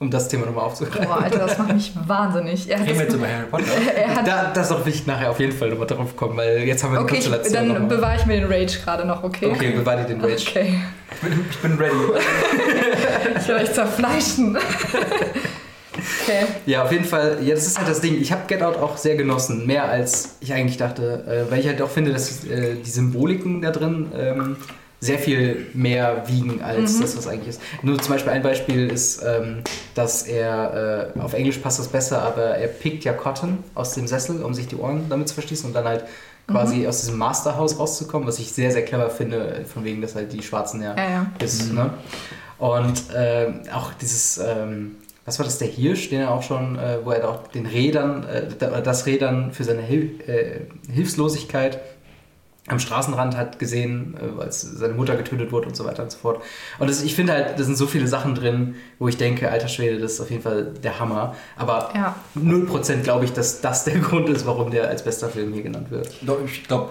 um das Thema nochmal aufzugreifen. Boah, Alter, das macht mich wahnsinnig. Er hat Reden wir das, jetzt über Harry Potter. er Da, das will ich nachher auf jeden Fall nochmal drauf kommen, weil jetzt haben wir die okay, ich, Konstellation dann bewahre ich mir den Rage gerade noch, okay? Okay, bewahre dir den Rage. Okay. Ich bin, ich bin ready. Ich will euch zerfleischen. Okay. Ja, auf jeden Fall, ja, das ist halt das Ding. Ich habe Get Out auch sehr genossen, mehr als ich eigentlich dachte, äh, weil ich halt auch finde, dass äh, die Symboliken da drin ähm, sehr viel mehr wiegen als das, was eigentlich ist. Nur zum Beispiel ein Beispiel ist, ähm, dass er, äh, auf Englisch passt das besser, aber er pickt ja Cotton aus dem Sessel, um sich die Ohren damit zu verschließen und dann halt quasi aus diesem Masterhaus rauszukommen, was ich sehr, sehr clever finde, von wegen, dass halt die Schwarzen ja, Ja, ja. ist. Ne? Und ähm, auch dieses, ähm, was war das, der Hirsch, den er auch schon, äh, wo er auch den Rädern, äh, da- das Rädern für seine Hil äh, Hilflosigkeit am Straßenrand hat gesehen, äh, als seine Mutter getötet wurde und so weiter und so fort. Und das, ich finde halt, da sind so viele Sachen drin, wo ich denke, alter Schwede, das ist auf jeden Fall der Hammer. Aber Ja. 0% glaube ich, dass das der Grund ist, warum der als bester Film hier genannt wird. Doch, Ich glaube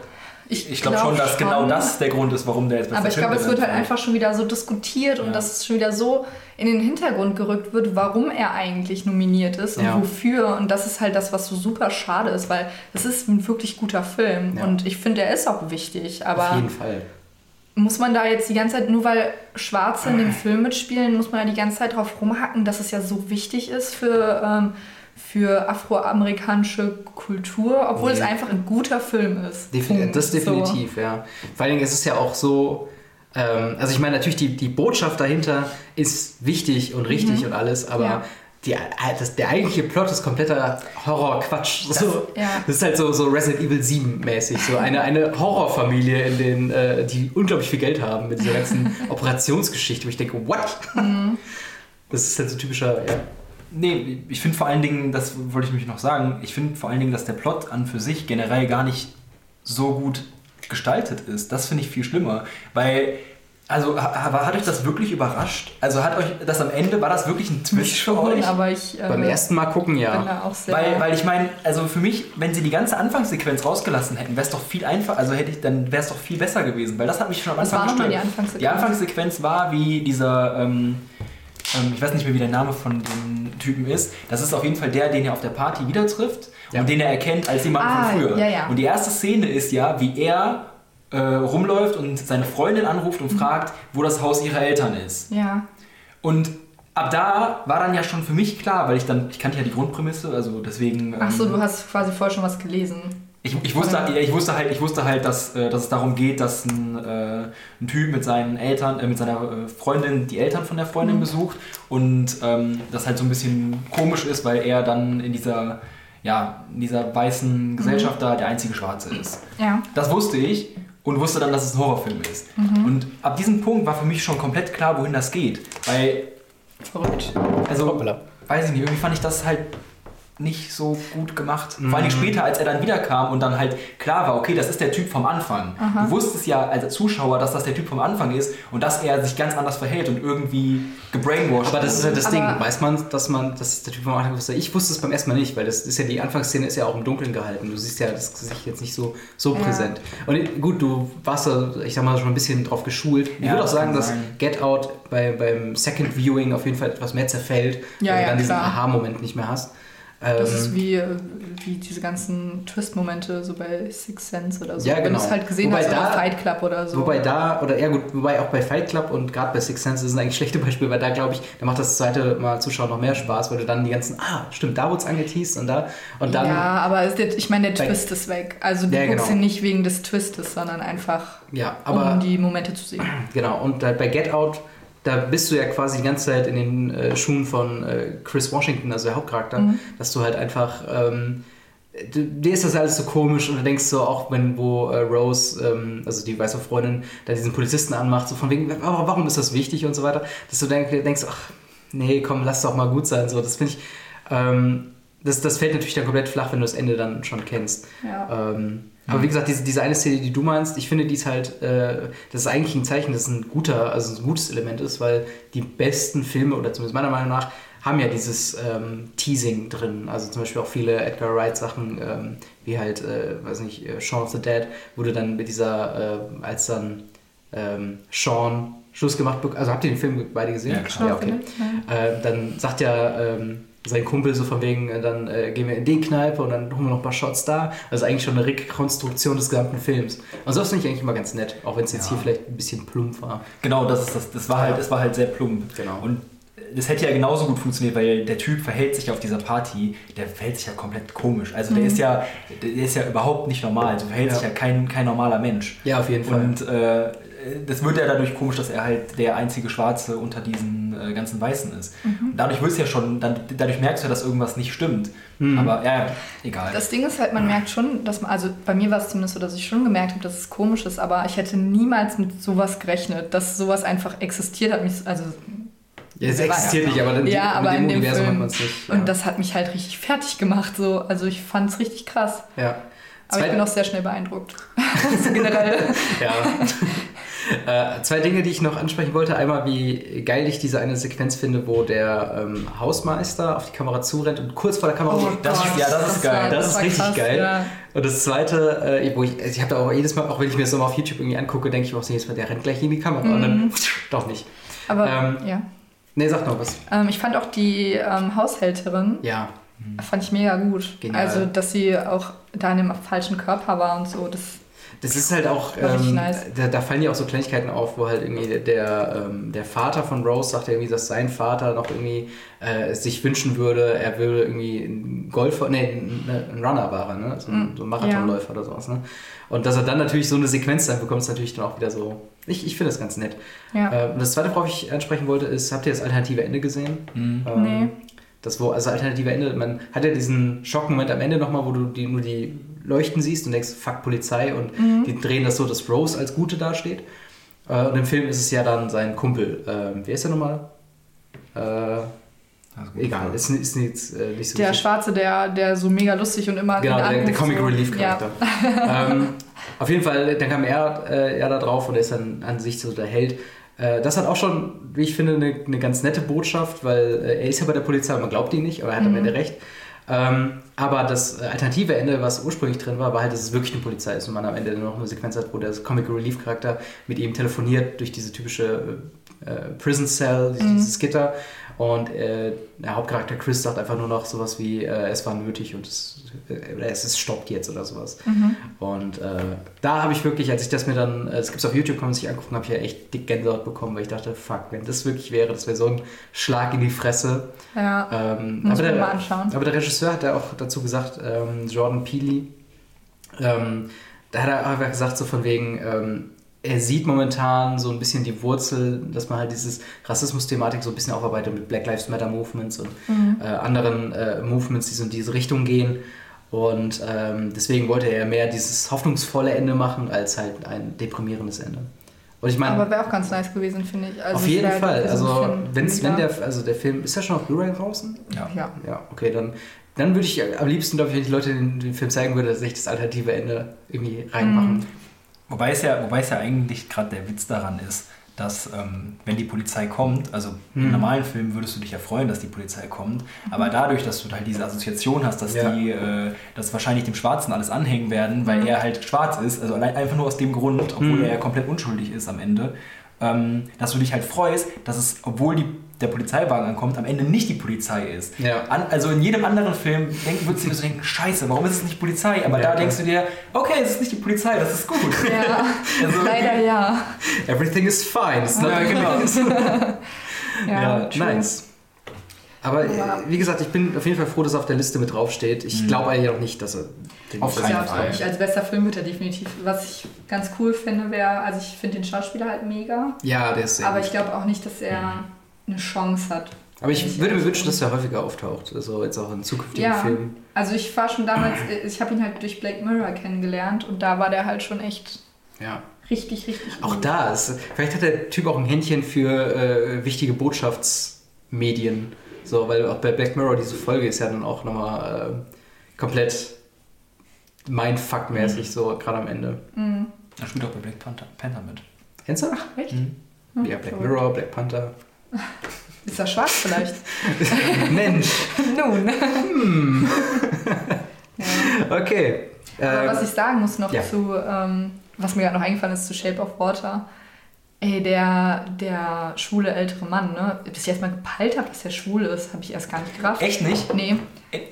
Ich, ich glaub glaub schon, dass schon. genau das der Grund ist, warum der jetzt Aber ich glaube, es wird halt einfach schon wieder so diskutiert und Ja. dass es schon wieder so in den Hintergrund gerückt wird, warum er eigentlich nominiert ist und Ja. wofür. Und das ist halt das, was so super schade ist, weil es ist ein wirklich guter Film Ja. und ich finde, er ist auch wichtig. auf Aber jeden Fall. muss man da jetzt die ganze Zeit, nur weil Schwarze in dem Film mitspielen, muss man da die ganze Zeit drauf rumhacken, dass es ja so wichtig ist für, ähm, für afroamerikanische Kultur, obwohl es Nee. einfach ein guter Film ist. Defin Punkt. das So. definitiv, ja. Vor allen Dingen ist es ja auch so, ähm, also ich meine natürlich, die, die Botschaft dahinter ist wichtig und richtig und alles, aber Mhm. Ja. die, äh, das, der eigentliche Plot ist kompletter Horror-Quatsch. So, ja. Das ist halt so, so Resident Evil 7 mäßig, so eine, eine Horrorfamilie, in denen, äh, die unglaublich viel Geld haben mit dieser ganzen Operationsgeschichte, wo ich denke, what? Mhm. Das ist halt so typischer, ja. Nee, ich finde vor allen Dingen, das wollte ich mich noch sagen, ich finde vor allen Dingen, dass der Plot an für sich generell gar nicht so gut gestaltet ist. Das finde ich viel schlimmer, weil also hat euch das wirklich überrascht? Also hat euch das am Ende war das wirklich ein Twist Mich für schon, euch? aber ich äh, Beim ersten Mal gucken, bin ja. da auch sehr... Weil, weil ich meine, also für mich, wenn sie die ganze Anfangssequenz rausgelassen hätten, wäre es doch viel einfacher, also hätte ich, dann wäre es doch viel besser gewesen, weil das hat mich schon am Was Anfang war nochmal die gestört. Anfangssequenz? Die Anfangssequenz war, wie dieser, ähm, ähm, ich weiß nicht mehr, wie der Name von dem Typen ist. Das ist auf jeden Fall der, den er auf der Party wieder trifft Ja. und den er erkennt als jemand Ah, von früher. ja, ja. Und die erste Szene ist ja, wie er äh, rumläuft und seine Freundin anruft Mhm. und fragt, wo das Haus ihrer Eltern ist. Ja. Und ab da war dann ja schon für mich klar, weil ich dann, ich kannte ja die Grundprämisse, also deswegen. Ach so, ähm, du hast quasi vorher schon was gelesen. Ich, ich, wusste, ich wusste halt, ich wusste halt, dass, äh, dass es darum geht, dass ein, äh, ein Typ mit seinen Eltern, äh, mit seiner äh, Freundin die Eltern von der Freundin Mhm. besucht und ähm, das halt so ein bisschen komisch ist, weil er dann in dieser, ja, in dieser weißen Gesellschaft da der einzige Schwarze ist. Ja. Das wusste ich und wusste dann, dass es ein Horrorfilm ist. Und ab diesem Punkt war für mich schon komplett klar, wohin das geht. Weil, Verrückt. also, Hoppala. weiß ich nicht, irgendwie fand ich das halt nicht so gut gemacht. Mhm. Vor allem später, als er dann wiederkam und dann halt klar war, okay, das ist der Typ vom Anfang. Du wusstest ja als Zuschauer, dass das der Typ vom Anfang ist und dass er sich ganz anders verhält und irgendwie gebrainwashed Aber das ist ja das Aber- Ding. Weiß man, dass man, das ist der Typ vom Anfang wusste? Ich wusste es beim ersten Mal nicht, weil das ist ja die Anfangsszene ist ja auch im Dunkeln gehalten. Du siehst ja das Gesicht jetzt nicht so, so Ja. präsent. Und gut, du warst da, ich sag mal, schon ein bisschen drauf geschult. Ich Ja, würde auch sagen, dass sein. Get Out bei, beim Second Viewing auf jeden Fall etwas mehr zerfällt, Ja, weil ja, du dann diesen. Aha-Moment nicht mehr hast. Das Ähm, ist wie, äh, wie diese ganzen Twist-Momente so bei Six Sense oder so. Ja, Wenn genau. du es halt gesehen Wobei hast, da- Fight Club oder so. Wobei da, oder ja gut, wobei auch bei Fight Club und gerade bei Six Sense sind eigentlich schlechte Beispiele, weil da glaube ich, da macht das zweite Mal Zuschauen noch mehr Spaß, weil du dann die ganzen, ah, stimmt, da wurde es angeteased und da und dann, ja, aber ist der, ich meine, der Bei- Twist ist weg. Also du Ja, guckst genau. ihn nicht wegen des Twistes, sondern einfach, ja, aber um die Momente zu sehen. Genau, und halt bei Get Out, da bist du ja quasi die ganze Zeit in den äh, Schuhen von äh, Chris Washington, also der Hauptcharakter, Mhm. dass du halt einfach, ähm, dir ist das alles so komisch und du denkst so, auch wenn wo äh, Rose, ähm, also die weiße Freundin, da diesen Polizisten anmacht, so von wegen, aber warum ist das wichtig und so weiter, dass du denk, denkst, ach, nee, komm, lass doch mal gut sein. So, das finde ich, ähm, das, das fällt natürlich dann komplett flach, wenn du das Ende dann schon kennst. Ja. Ähm, aber wie gesagt, diese, diese eine Szene, die du meinst, ich finde, die ist halt, äh, das ist eigentlich ein Zeichen, dass es ein guter, also ein gutes Element ist, weil die besten Filme, oder zumindest meiner Meinung nach, haben ja dieses ähm, Teasing drin. Also zum Beispiel auch viele Edgar Wright-Sachen, ähm, wie halt, äh, weiß nicht, äh, Shaun of the Dead, wurde dann mit dieser, äh, als dann ähm, Sean Schluss gemacht, also habt ihr den Film beide gesehen? Ja, klar. Ja, okay. Äh, dann sagt ja ähm, sein Kumpel so von wegen, äh, dann äh, gehen wir in die Kneipe und dann holen wir noch ein paar Shots da. Also eigentlich schon eine Rekonstruktion des gesamten Films. Und sowas finde ich eigentlich immer ganz nett, auch wenn es jetzt Ja. hier vielleicht ein bisschen plump war. Genau, das ist das. Das war halt, das war halt sehr plump. Genau. Und das hätte ja genauso gut funktioniert, weil der Typ verhält sich auf dieser Party, der verhält sich ja komplett komisch. Also der ist ja, der ist ja überhaupt nicht normal. So verhält Ja. sich ja kein, kein normaler Mensch. Ja, auf jeden Fall. Und äh, das wird ja dadurch komisch, dass er halt der einzige Schwarze unter diesen äh, ganzen Weißen ist. Und dadurch wirst du ja schon, dann, dadurch merkst du ja, dass irgendwas nicht stimmt. Aber ja, egal. Das Ding ist halt, man merkt schon, dass man, also bei mir war es zumindest so, dass ich schon gemerkt habe, dass es komisch ist, aber ich hätte niemals mit sowas gerechnet, dass sowas einfach existiert hat. Mich, also, Ja, es existiert nicht, aber in, ja, dem- aber in dem Universum hat Film. man es nicht. Und das hat mich halt richtig fertig gemacht. So. Also ich fand es richtig krass. ja. Aber ich bin auch sehr schnell beeindruckt. also generell. Ja. äh, zwei Dinge, die ich noch ansprechen wollte. Einmal, wie geil ich diese eine Sequenz finde, wo der ähm, Hausmeister auf die Kamera zurennt und kurz vor der Kamera. Oh das ist- ja, das ist geil. war- Das ist war richtig krass, geil. Ja. Und das zweite, äh, wo ich, also ich habe da auch jedes Mal, auch wenn ich mir das so mal auf YouTube irgendwie angucke, denke ich auch jedes Mal, der rennt gleich in die Kamera und dann doch nicht. Aber Ähm, ja. Nee, sag noch was. Ähm, ich fand auch die ähm, Haushälterin, Ja. fand ich mega gut. Genial. Also, dass sie auch da in dem falschen Körper war und so. Das, Das ist halt auch, ähm, nice. da, da fallen ja auch so Kleinigkeiten auf, wo halt irgendwie der, der, ähm, der Vater von Rose sagt ja irgendwie, dass sein Vater noch irgendwie äh, sich wünschen würde, er würde irgendwie ein Golfer, nee, ein, ein Runner war er, ne? So ein, so ein Marathonläufer oder sowas, ne? Und dass er dann natürlich so eine Sequenz dann bekommt, ist natürlich dann auch wieder so, ich, ich finde das ganz nett. ja. Äh, und das zweite, worauf ich ansprechen wollte, ist, habt ihr das alternative Ende gesehen? Mhm. Ähm, Nee. Das wo, also alternative Ende, man hat ja diesen Schockmoment am Ende nochmal, wo du die, nur die Leuchten siehst und denkst, fuck Polizei und Mhm. die drehen das so, dass Rose als Gute dasteht. Äh, und im Film ist es ja dann sein Kumpel. Ähm, wer ist der nochmal? Äh, Also egal, ist, ist nicht, äh, nicht so Der wichtig. Schwarze, der, der so mega lustig und immer. Genau, der, der Comic. Relief Charakter. ähm, auf jeden Fall, dann kam er, äh, er da drauf und er ist dann an sich so der Held. Äh, das hat auch schon, wie ich finde, eine, eine ganz nette Botschaft, weil äh, er ist ja bei der Polizei, man glaubt ihn nicht, aber er hat am Ende recht. Ähm, aber das äh, alternative Ende, was ursprünglich drin war, war halt, dass es wirklich eine Polizei ist und man am Ende noch eine Sequenz hat, wo der Comic Relief Charakter mit ihm telefoniert durch diese typische äh, Prison Cell, dieses, dieses Gitter. Und äh, der Hauptcharakter Chris sagt einfach nur noch sowas wie, äh, es war nötig und es, äh, es ist stoppt jetzt oder sowas. Und äh, da habe ich wirklich, als ich das mir dann, äh, das gibt es auf YouTube, kann man sich angucken, habe ich ja echt dick Gänsehaut bekommen, weil ich dachte, fuck, wenn das wirklich wäre, das wäre so ein Schlag in die Fresse. Ja. Ähm, Muss aber, ich mir der, mal anschauen. aber der Regisseur hat ja auch dazu gesagt, ähm, Jordan Peele, ähm, da hat er einfach gesagt, so von wegen, ähm, er sieht momentan so ein bisschen die Wurzel, dass man halt dieses Rassismus-Thematik so ein bisschen aufarbeitet mit Black Lives Matter Movements und Mhm. äh, anderen äh, Movements, die so in diese Richtung gehen. Und ähm, deswegen wollte er mehr dieses hoffnungsvolle Ende machen, als halt ein deprimierendes Ende. Und ich meine, Aber wäre auch ganz nice gewesen, finde ich. Also auf jeden Fall. Also, wenn's, wenn der, also der Film, ist ja schon auf Blu-ray draußen? Ja. Ja. Ja, okay, dann, dann würde ich am liebsten, glaube ich, wenn ich Leute den, den Film zeigen würde, dass ich das alternative Ende irgendwie reinmachen. Wobei es ja, wobei es ja eigentlich gerade der Witz daran ist, dass ähm, wenn die Polizei kommt, also Mhm. im normalen Film würdest du dich ja freuen, dass die Polizei kommt, aber dadurch, dass du halt diese Assoziation hast, dass Ja. die, äh, dass wahrscheinlich dem Schwarzen alles anhängen werden, weil Mhm. er halt schwarz ist, also allein einfach nur aus dem Grund, obwohl Mhm. er ja komplett unschuldig ist am Ende, ähm, dass du dich halt freust, dass es, obwohl die, der Polizeiwagen ankommt, am Ende nicht die Polizei ist. Ja. An, also in jedem anderen Film denken, würdest du dir so denken, scheiße, warum ist es nicht Polizei? Aber Ja, da klar. denkst du dir, okay, es ist nicht die Polizei, das ist gut. Ja, Also- leider ja. Everything is fine. It's not Ja, genau. Ja, Ja, true. nice. Aber äh, wie gesagt, ich bin auf jeden Fall froh, dass er auf der Liste mit draufsteht. Ich Mhm. glaube eigentlich auch nicht, dass er den Auf keinen Fall. ich, als bester Film wird er definitiv. Was ich ganz cool finde, wäre, also ich finde den Schauspieler halt mega, Ja, der ist sehr aber gut. ich glaube auch nicht, dass er eine Chance hat. Aber ich würde mir wünschen, so. dass er häufiger auftaucht. Also jetzt auch in zukünftigen Ja, Filmen. also ich war schon damals, ich habe ihn halt durch Black Mirror kennengelernt und da war der halt schon echt Ja. richtig, richtig Auch gut. da ist, vielleicht hat der Typ auch ein Händchen für äh, wichtige Botschaftsmedien. So, weil auch bei Black Mirror diese Folge ist ja dann auch nochmal äh, komplett Mindfuck-mäßig, so gerade am Ende. Mhm. Er spielt auch bei Black Panther, Panther mit. Kennst du? Echt? Mhm. Hm, Ja, Black. Mirror, Black Panther. Ist er schwarz vielleicht? Mensch! Nun. Hm. ja. Okay. Aber Ähm, was ich sagen muss noch ja. zu, ähm, was mir gerade noch eingefallen ist, zu Shape of Water. Ey, der, der schwule ältere Mann, ne? Bis ich erst mal gepeilt habe, dass der schwul ist, habe ich erst gar nicht gerafft. Echt nicht? Nee.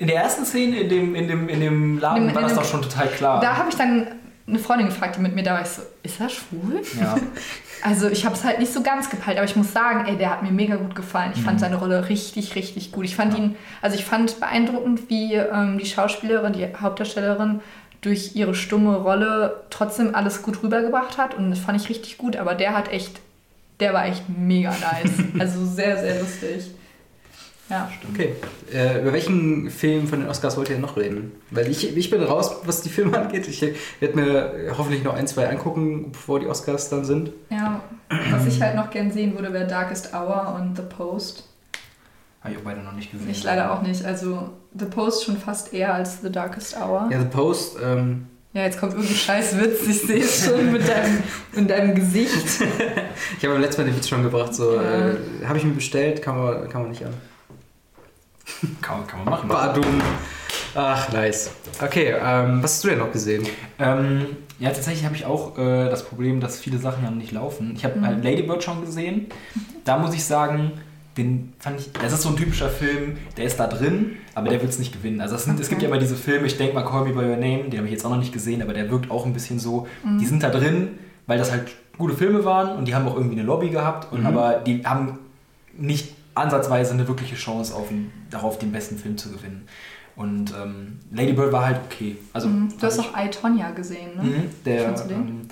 In der ersten Szene in dem, in dem, in dem Laden In dem- war in das dem- doch schon total klar. Da habe ich dann eine Freundin gefragt, die mit mir da war. Ich so, ist er schwul? ja. Also ich habe es halt nicht so ganz gepeilt, aber ich muss sagen, ey, der hat mir mega gut gefallen. Ich Mhm. fand seine Rolle richtig, richtig gut. Ich fand Ja. ihn, also ich fand beeindruckend, wie ähm, die Schauspielerin, die Hauptdarstellerin durch ihre stumme Rolle trotzdem alles gut rübergebracht hat und das fand ich richtig gut. Aber der hat echt, der war echt mega nice. also sehr, sehr lustig. Ja. Okay. Äh, über welchen Film von den Oscars wollt ihr noch reden? Weil ich, ich bin raus, was die Filme angeht. Ich werde mir hoffentlich noch ein, zwei angucken, bevor die Oscars dann sind. Ja, was ich halt noch gern sehen würde, wäre Darkest Hour und The Post. Habe ich auch beide noch nicht gesehen. Ich leider auch nicht. Also The Post schon fast eher als The Darkest Hour. Ja, The Post, ähm, Ja, jetzt kommt irgendein Scheißwitz, ich sehe es schon mit deinem, in deinem Gesicht. ich habe beim letzten Mal den Witz schon gebracht, so, Ja. äh, habe ich mir bestellt, kann man, kann man nicht an. Kann, kann man machen. Badum. Ach, nice. Okay, ähm, was hast du denn noch gesehen? Ähm, ja, tatsächlich habe ich auch äh, das Problem, dass viele Sachen ja noch nicht laufen. Ich habe Mhm. halt Lady Bird schon gesehen. Da muss ich sagen, den fand ich. Das ist so ein typischer Film, der ist da drin, aber der wird es nicht gewinnen. Also es, sind, es gibt ja Okay. immer diese Filme, ich denke mal Call Me By Your Name, den habe ich jetzt auch noch nicht gesehen, aber der wirkt auch ein bisschen so. Mhm. Die sind da drin, weil das halt gute Filme waren und die haben auch irgendwie eine Lobby gehabt, und Mhm. aber die haben nicht ansatzweise eine wirkliche Chance auf den, darauf, den besten Film zu gewinnen. Und ähm, Lady Bird war halt okay. Also, Mhm. Du hast auch I, Tonya gesehen, ne? Mhm, der Fandst du den? ähm,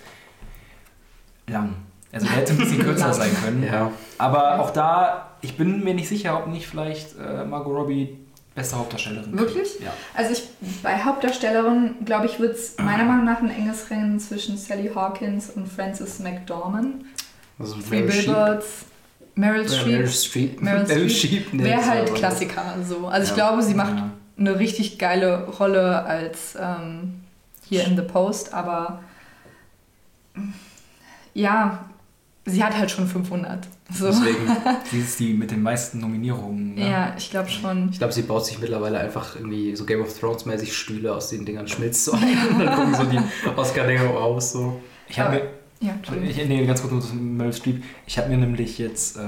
lang. Also der hätte ein bisschen kürzer sein können. Ja. Aber auch da, ich bin mir nicht sicher, ob nicht vielleicht äh, Margot Robbie beste Hauptdarstellerin Wirklich? Ja. Also ich, bei Hauptdarstellerin, glaube ich, wird es meiner Meinung nach ein enges Rennen zwischen Sally Hawkins und Frances McDormand. Also Streep. Billboards, Meryl Streep. Meryl Streep. Meryl Meryl Streep Streep, nee, Wäre halt war- Klassiker. So. Also ich Ja. glaube, sie macht Ja. eine richtig geile Rolle als ähm, hier in The Post, aber ja, sie hat halt schon 500. So. Deswegen. Sie ist die mit den meisten Nominierungen. ne? Ja, ich glaube schon. Ich glaube, sie baut sich mittlerweile einfach irgendwie so Game of Thrones-mäßig Stühle aus den Dingern, schmilzt so ein und dann gucken so die Oscar-Dinger aus. So. Ich habe mir, Ja, ich, nee, ganz kurz nur Meryl Streep. Ich habe mir nämlich jetzt äh,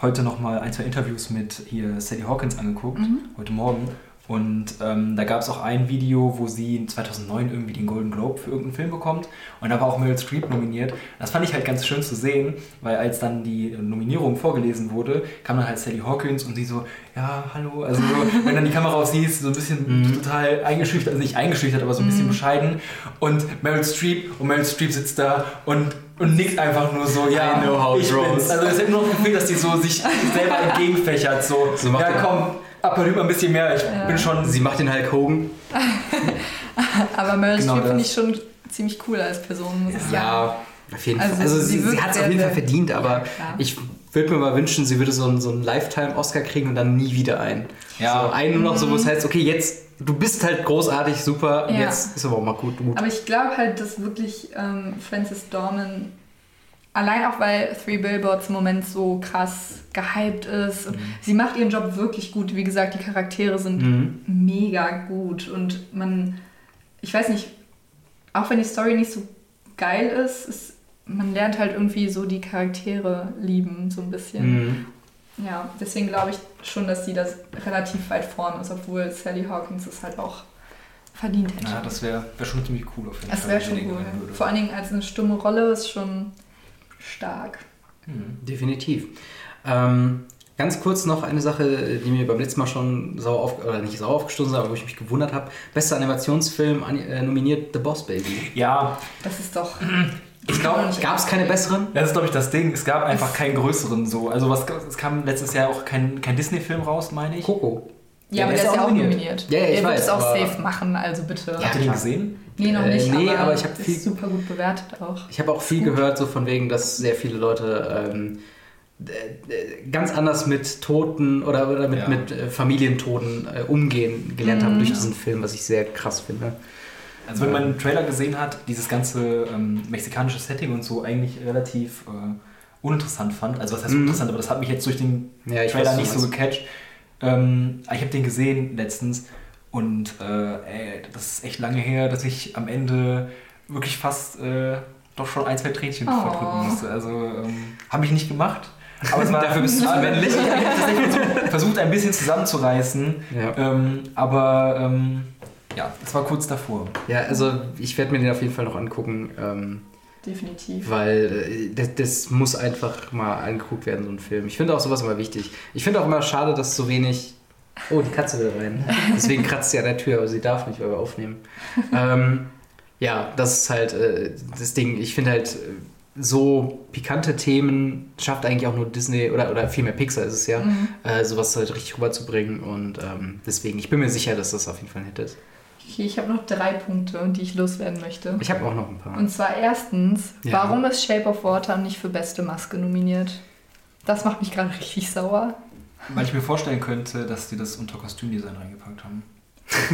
heute noch mal ein, zwei Interviews mit hier Sally Hawkins angeguckt, Mhm. heute Morgen. Und ähm, da gab es auch ein Video, wo sie 2009 irgendwie den Golden Globe für irgendeinen Film bekommt. Und da war auch Meryl Streep nominiert. Das fand ich halt ganz schön zu sehen, weil als dann die Nominierung vorgelesen wurde, kam dann halt Sally Hawkins und sie so, ja, hallo. Also so, wenn dann die Kamera auf sie ist, so ein bisschen Mhm. total eingeschüchtert, also nicht eingeschüchtert, aber so ein bisschen Mhm. bescheiden. Und Meryl Streep und Meryl Streep sitzt da und, und nickt einfach nur so, ja, I know how ich bin's. Also es hat nur noch gefühlt, dass die so sich selber entgegenfächert. So, So ja komm, mal ein bisschen mehr, ich Ja. bin schon... Sie macht den Hulk Hogan. Aber Meryl Genau Streep finde ich schon ziemlich cool als Person, muss ich sagen. Ja, auf jeden Also Fall. Also sie sie, hat es auf jeden Fall verdient, aber Ja, ich würde mir mal wünschen, sie würde so einen, so einen Lifetime-Oscar kriegen und dann nie wieder einen. Ja. So einen nur noch so, wo es heißt, okay, jetzt, du bist halt großartig, super, Ja. jetzt ist aber auch mal gut. gut. Aber ich glaube halt, dass wirklich ähm, Frances Dorman, allein auch weil Three Billboards im Moment so krass gehypt ist, und sie macht ihren Job wirklich gut. Wie gesagt, die Charaktere sind Mhm. mega gut und man, ich weiß nicht, auch wenn die Story nicht so geil ist, ist man lernt halt irgendwie so die Charaktere lieben, so ein bisschen. Mhm. Ja, deswegen glaube ich schon, dass sie das relativ weit vorne ist, obwohl Sally Hawkins es halt auch verdient hätte. Ja, das wäre wär schon ziemlich cool auf jeden Das Fall. wäre wenn schon cool. Vor allen Dingen als eine stumme Rolle ist schon stark. Mhm. Definitiv. Ähm, ganz kurz noch eine Sache, die mir beim letzten Mal schon sauer auf, oder nicht sauer aufgestoßen ist, aber wo ich mich gewundert habe. Bester Animationsfilm an, äh, nominiert The Boss Baby. Ja, Das ist doch. Ich glaube, Gab es keine besseren? Das ist, glaube ich, das Ding. Es gab einfach keinen größeren so. Also was, es kam letztes Jahr auch kein, kein Disney-Film raus, meine ich. Coco. Ja, aber der ist ja auch nominiert. Ja, ja, ich der wird weiß, es auch safe machen, also bitte. Habt ihr den gesehen? Nee, noch Äh, nicht. nee, aber, aber ich hab ist viel- super gut bewertet auch. Ich habe auch viel gehört, so von wegen, dass sehr viele Leute ähm, äh, äh, ganz anders mit Toten oder, oder mit, Ja. mit äh, Familientoten äh, umgehen gelernt Mhm. haben durch diesen Film, was ich sehr krass finde. Also wenn man einen Trailer gesehen hat, dieses ganze ähm, mexikanische Setting und so eigentlich relativ äh, uninteressant fand. Also was heißt Mhm. uninteressant, aber das hat mich jetzt durch den Ja, Trailer weiß, nicht so gecatcht. Ähm, ich habe den gesehen letztens und äh, ey, das ist echt lange her, dass ich am Ende wirklich fast äh, doch schon ein, zwei Tränchen Oh. verdrücken musste. Also ähm, habe ich nicht gemacht. Aber es war, Dafür bist du zu männlich. Ich habe tatsächlich versucht, versucht, ein bisschen zusammenzureißen. Ja. Ähm, aber ähm, ja, es war kurz davor. ja, also ich werde mir den auf jeden Fall noch angucken, ähm, Definitiv. weil äh, das, das muss einfach mal angeguckt werden, so ein Film. Ich finde auch sowas immer wichtig. Ich finde auch immer schade, dass so wenig... Oh, die Katze will rein. Deswegen kratzt sie an der Tür, aber sie darf nicht, weil wir aufnehmen. ähm, ja, das ist halt äh, das Ding. Ich finde halt, äh, so pikante Themen schafft eigentlich auch nur Disney oder, oder vielmehr Pixar ist es ja, Mhm. äh, sowas halt richtig rüberzubringen. Und ähm, deswegen, ich bin mir sicher, dass das auf jeden Fall ein Hit ist. Okay, ich habe noch drei Punkte, die ich loswerden möchte. Ich habe auch noch ein paar. Und zwar erstens, Ja. warum ist Shape of Water nicht für beste Maske nominiert? Das macht mich gerade richtig sauer. Weil ich mir vorstellen könnte, dass die das unter Kostümdesign reingepackt haben.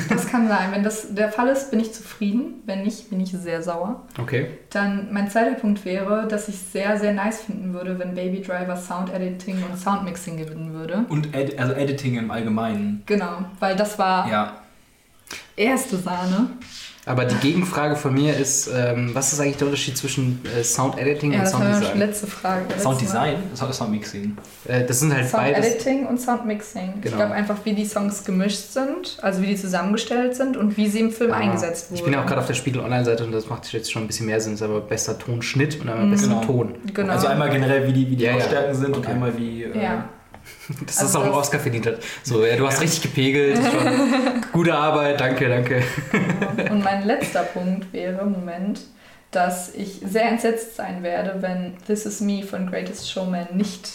Das kann sein. Wenn das der Fall ist, bin ich zufrieden. Wenn nicht, bin ich sehr sauer. Okay. Dann mein zweiter Punkt wäre, dass ich es sehr, sehr nice finden würde, wenn Baby Driver Sound Editing und Sound Mixing gewinnen würde. Und Ed also Editing im Allgemeinen. Genau, weil das war Ja. Erste Sahne. Aber die Gegenfrage von mir ist, ähm, was ist eigentlich der Unterschied zwischen äh, Sound Editing Ja, und das war Sound ja schon Design? letzte Frage. Sound. Design, Sound, Sound Mixing. Äh, das sind halt Sound beides. Editing und Sound Mixing. Ich Genau. glaube einfach, wie die Songs gemischt sind, also wie die zusammengestellt sind und wie sie im Film Ah, eingesetzt wurden. Ich bin auch gerade auf der Spiegel Online-Seite und das macht jetzt schon ein bisschen mehr Sinn. Es ist aber besser Tonschnitt und einmal Mhm. besser Genau. Ton. Genau. Also einmal generell, wie die, wie die Ja, ja. Lautstärken sind und Okay. einmal wie. Äh, ja. Dass Also das auch einen das- Oscar verdient hat. So, ja, du hast richtig gepegelt. das gute Arbeit, danke, danke. Und mein letzter Punkt wäre, Moment, dass ich sehr entsetzt sein werde, wenn This Is Me von Greatest Showman nicht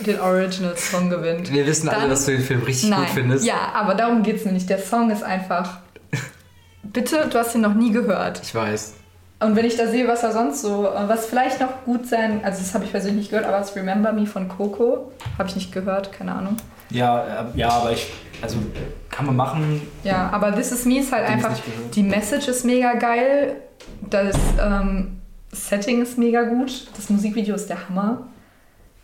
den Original Song gewinnt. Wir wissen alle, Dann- dass du den Film richtig Nein, gut findest. ja, aber darum geht es mir nicht. Der Song ist einfach... Bitte, du hast ihn noch nie gehört. Ich weiß. Und wenn ich da sehe, was er sonst so, was vielleicht noch gut sein, also das habe ich persönlich nicht gehört, aber das Remember Me von Coco habe ich nicht gehört, keine Ahnung. Ja, äh, ja, aber ich. Also kann man machen. Ja, aber This Is Me ist halt einfach, die Message ist mega geil, das ähm, Setting ist mega gut, das Musikvideo ist der Hammer.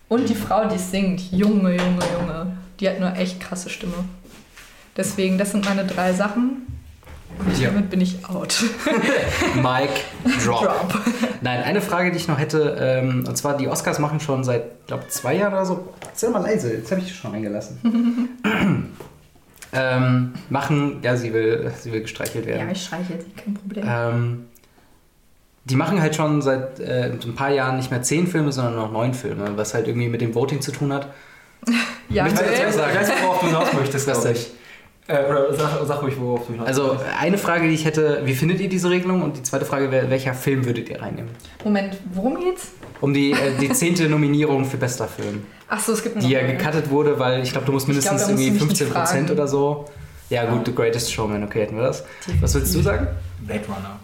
Und die Frau, die singt, Junge, Junge, Junge, die hat eine echt krasse Stimme. Deswegen, das sind meine drei Sachen. Und Ja. damit bin ich out. Mike Drop. Drop. Nein, eine Frage, die ich noch hätte, ähm, und zwar die Oscars machen schon seit, glaube zwei Jahren oder so. Sei mal leise, jetzt habe ich dich schon eingelassen. ähm, machen, ja, sie will, sie will gestreichelt werden. Ja, ich streiche jetzt, kein Problem. Ähm, die machen halt schon seit äh, ein paar Jahren nicht mehr zehn Filme, sondern noch neun Filme, was halt irgendwie mit dem Voting zu tun hat. ja, ich weiß Ich weiß, worauf du hinaus möchtest, denn? ich. Äh, oder sag, sag ruhig, worauf du hinaus Also eine Frage, die ich hätte, wie findet ihr diese Regelung? Und die zweite Frage wäre, welcher Film würdet ihr reinnehmen? Moment, worum geht's? Um die, äh, die zehnte Nominierung für bester Film. Achso, es gibt noch Die ja eine. gecuttet wurde, weil ich glaube, du musst glaub, mindestens du irgendwie mich nicht 15% fragen. oder so. Ja gut, The Greatest Showman, okay, hätten wir das. Was willst du sagen? Blade Runner.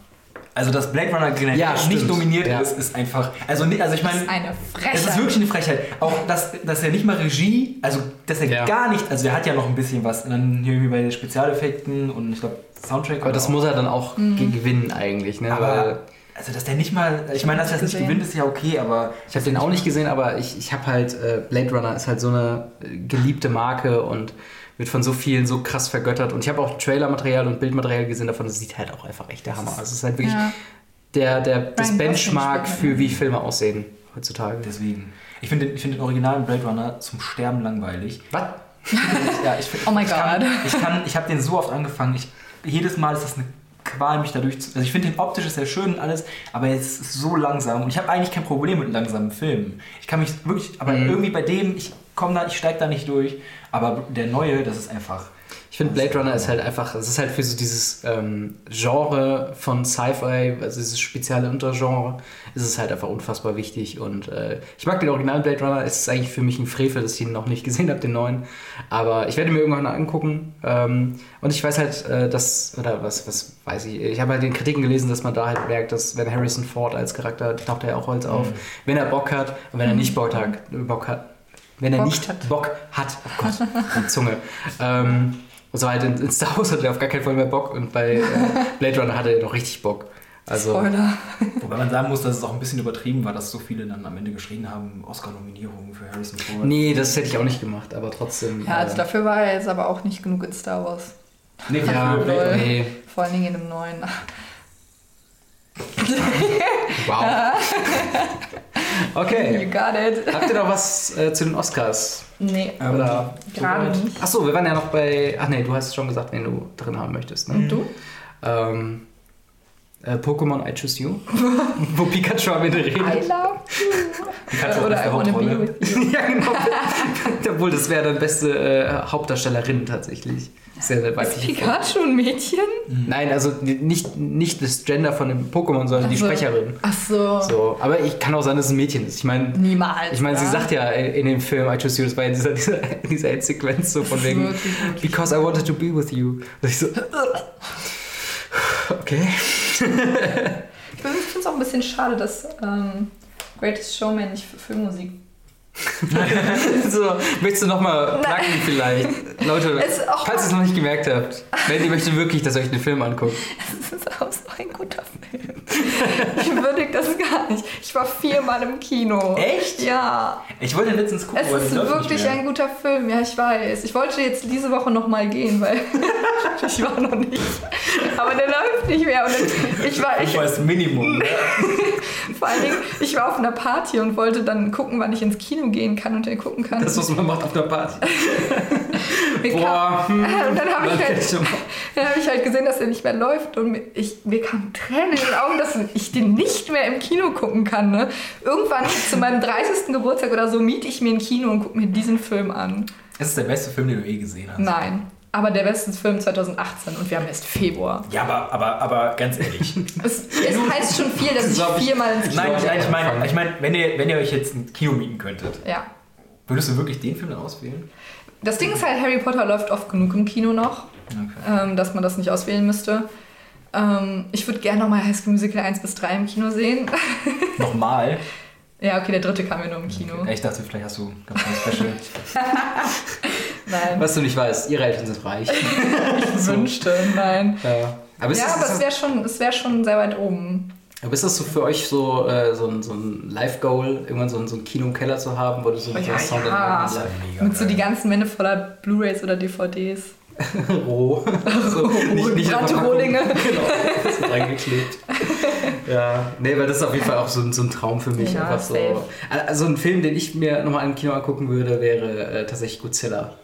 Also, dass Blade Runner generell Ja, nicht stimmt. nominiert Ja. ist, ist einfach. Also, also ich Das meine. ist eine Frechheit. Es ist wirklich eine Frechheit. Auch, dass, dass er nicht mal Regie, also dass er Ja. gar nicht, also er hat ja noch ein bisschen was. Und dann hier irgendwie bei den Spezialeffekten und ich glaube Soundtrack. Aber das auch. muss er dann auch ge- gewinnen eigentlich, ne? Weil Aber, also dass der nicht mal, ich meine, dass er das nicht gewinnt, ist ja okay, aber. ich habe den auch nicht gesehen, aber ich, ich habe halt, äh, Blade Runner ist halt so eine äh, geliebte Marke und wird von so vielen so krass vergöttert. Und ich habe auch Trailermaterial und Bildmaterial gesehen davon, das sieht halt auch einfach echt der Hammer. aus. es ist halt wirklich Ja. der, der, das Gosling Benchmark spielt für mit, wie Filme aussehen heutzutage. Deswegen. Ich finde den, ich find den originalen Blade Runner zum Sterben langweilig. Was? Ja, ich, Oh my ich Kann, God. ich kann, ich habe den so oft angefangen. Ich, jedes Mal ist das eine Qual, mich dadurch zu. Also ich finde den optisch ist sehr schön und alles, aber es ist so langsam. Und ich habe eigentlich kein Problem mit langsamen Filmen. Ich kann mich wirklich, aber Mhm. irgendwie bei dem, ich komme da, ich steige da nicht durch. Aber der neue, das ist einfach. Ich finde Blade Runner ist halt einfach, es ist halt für so dieses ähm, Genre von Sci-Fi, also dieses spezielle Untergenre, ist es halt einfach unfassbar wichtig. Und äh, ich mag den originalen Blade Runner, es ist eigentlich für mich ein Frevel, dass ich ihn noch nicht gesehen habe, den neuen. Aber ich werde mir irgendwann angucken. Ähm, und ich weiß halt, äh, dass, oder was, was weiß ich, ich habe halt den Kritiken gelesen, dass man da halt merkt, dass wenn Harrison Ford als Charakter taucht er ja auch Holz auf, wenn er Bock hat und wenn er nicht Bock hat, Bock hat wenn er Bock nicht hat. Bock hat, oh Gott, die Zunge. Ähm, und so halt in, in Star Wars hat er auf gar keinen Fall mehr Bock und bei äh, Blade Runner hatte er noch richtig Bock. Also, Spoiler. Wobei man sagen muss, dass es auch ein bisschen übertrieben war, dass so viele dann am Ende geschrien haben, Oscar-Nominierungen für Harrison Ford. nee, das hätte ich auch nicht gemacht, aber trotzdem. Ja, also äh, dafür war er jetzt aber auch nicht genug in Star Wars. Nee, Ja, nee, Vor allen Dingen in dem neuen. wow. You Okay. got it. Habt ihr noch was äh, zu den Oscars? Nee, Ähm, Oder gerade soweit. nicht. Achso, wir waren ja noch bei. Ach nee, du hast schon gesagt, wen du drin haben möchtest. Ne? Und du? Ähm, äh, Pokémon I Choose You. Wo Pikachu am Ende redet. I love you. Pikachu Oder I wanna be with you. ja, genau. Obwohl, das wäre dann beste äh, Hauptdarstellerin tatsächlich. Sehr, sehr Ist weibliche. Pikachu ein Mädchen? Nein, also nicht, nicht das Gender von dem Pokémon, sondern die Ach so. Sprecherin. Ach so. So, aber ich kann auch sein, dass es ein Mädchen ist. Ich meine, Niemals. ich meine, sie sagt ja in dem Film I Choose You, das war ja dieser, dieser, dieser Endsequenz so von wegen Because I wanted to be with you. Und ich so, okay. Ich finde es auch ein bisschen schade, dass ähm, Greatest Showman nicht für Filmmusik. so, möchtest du nochmal placken vielleicht? Leute, falls ihr es noch nicht gemerkt habt, Mandy möchte wirklich, dass ihr euch den Film anguckt. Es ist auch so ein guter Film. Ich würdige das gar nicht. Ich war viermal im Kino. Echt? Ja. Ich wollte letztens gucken, Es ist wirklich ein guter Film, ja, ich weiß. Ich wollte jetzt diese Woche nochmal gehen, weil ich war noch nicht. Aber der läuft nicht mehr. Und dann, ich war, ich, Ich weiß Minimum. ne? vor allen Dingen, ich war auf einer Party und wollte dann gucken, wann ich ins Kino gehen kann und dann gucken kann. Das, was man macht auf einer Party. Mir kam- Boah, hm. Und dann habe ich, halt, dann hab ich halt gesehen, dass er nicht mehr läuft und mir, ich, mir kamen Tränen in den Augen, dass ich den nicht mehr im Kino gucken kann. Ne? Irgendwann zu meinem 30. Geburtstag oder so miete ich mir ein Kino und gucke mir diesen Film an. Es ist der beste Film, den du je gesehen hast. Nein, aber der beste Film 2018 und wir haben erst Februar. Ja, aber, aber, aber ganz ehrlich. Es, es heißt schon viel, dass ich viermal ins Kino Nein, nein, ich meine, ich mein, wenn, ihr, wenn ihr euch jetzt ein Kino mieten könntet, Ja. würdest du wirklich den Film dann auswählen? Das Ding ist halt, Harry Potter läuft oft genug im Kino noch, Okay. ähm, dass man das nicht auswählen müsste. Ähm, ich würde gerne nochmal High School Musical 1 bis 3 im Kino sehen. Nochmal. ja, okay, der dritte kam ja nur im Kino. Ja, Ich dachte, vielleicht hast du ganz ein Special. Nein, Was du nicht weißt, ihre Eltern sind reich. ich wünschte, nein. Ja. Aber ist, ja, das, aber es wäre schon, es wär schon sehr weit oben. aber ist das so für euch so, äh, so ein, so ein Live-Goal, irgendwann so ein, so ein Kino im Keller zu haben, wo du so Oh, mit ja, so Sound ja. Mit so die ganzen Wände voller Blu-Rays oder DVDs. roh. so, Brannte Rohlinge. Genau, das ist reingeklebt. Ja, nee, weil das ist auf jeden Fall auch so, ein- so ein Traum für mich. Ja, einfach so. safe. Also ein Film, den ich mir nochmal im Kino angucken würde, wäre äh, tatsächlich Godzilla.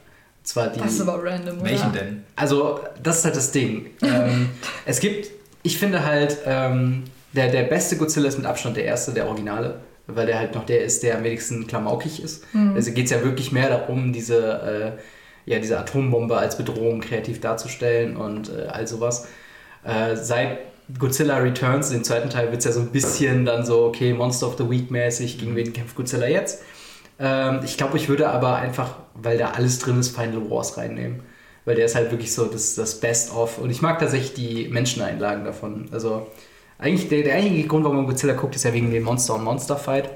Zwar die. Das ist aber random, oder? Welchen denn? Also, das ist halt das Ding. ähm, es gibt, ich finde halt, ähm, der, der beste Godzilla ist mit Abstand der erste, der Originale. Weil der halt noch der ist, der am wenigsten klamaukig ist. Also geht es ja wirklich mehr darum, diese, äh, ja, diese Atombombe als Bedrohung kreativ darzustellen und äh, all sowas. Äh, seit Godzilla Returns, dem zweiten Teil, wird es ja so ein bisschen dann so, okay, Monster of the Week mäßig, gegen wen kämpft Godzilla jetzt? Ähm, ich glaube, ich würde aber einfach, weil da alles drin ist, Final Wars reinnehmen. Weil der ist halt wirklich so das, das Best-of. Und ich mag tatsächlich die Menscheneinlagen davon. Also, eigentlich, der, der eigentliche Grund, warum man Godzilla guckt, ist ja wegen dem Monster- und Monster-Fight.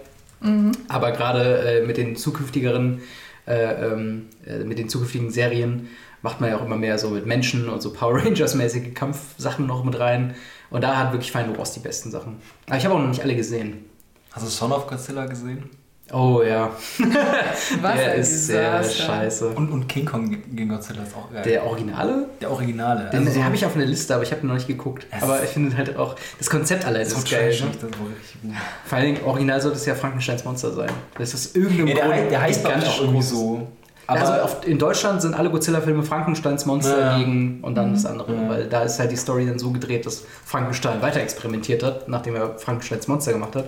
Aber gerade äh, mit den zukünftigeren, äh, ähm, äh, mit den zukünftigen Serien macht man ja auch immer mehr so mit Menschen und so Power Rangers-mäßige Kampfsachen noch mit rein. Und da hat wirklich Final Wars die besten Sachen. Aber ich habe auch noch nicht alle gesehen. Hast du Son of Godzilla gesehen? Oh ja, Was der ist sehr scheiße. Und, und King Kong gegen Godzilla ist auch geil. Der Originale? Der Originale. Den, Also so- habe ich auf einer Liste, aber ich habe ihn noch nicht geguckt. Es Aber ich finde halt auch, das Konzept allein so ist geil. Ne? das war richtig gut. Vor allen Dingen, original sollte es ja Frankensteins Monster sein. Das ist irgendein Ja, der, Grund heißt- der heißt gigantisch auch irgendwie so. Aber Aber also auf, in Deutschland sind alle Godzilla-Filme Frankensteins Monster Ja. gegen und dann das andere. Ja. Weil da ist halt die Story dann so gedreht, dass Frankenstein weiter experimentiert hat, nachdem er Frankensteins Monster gemacht hat.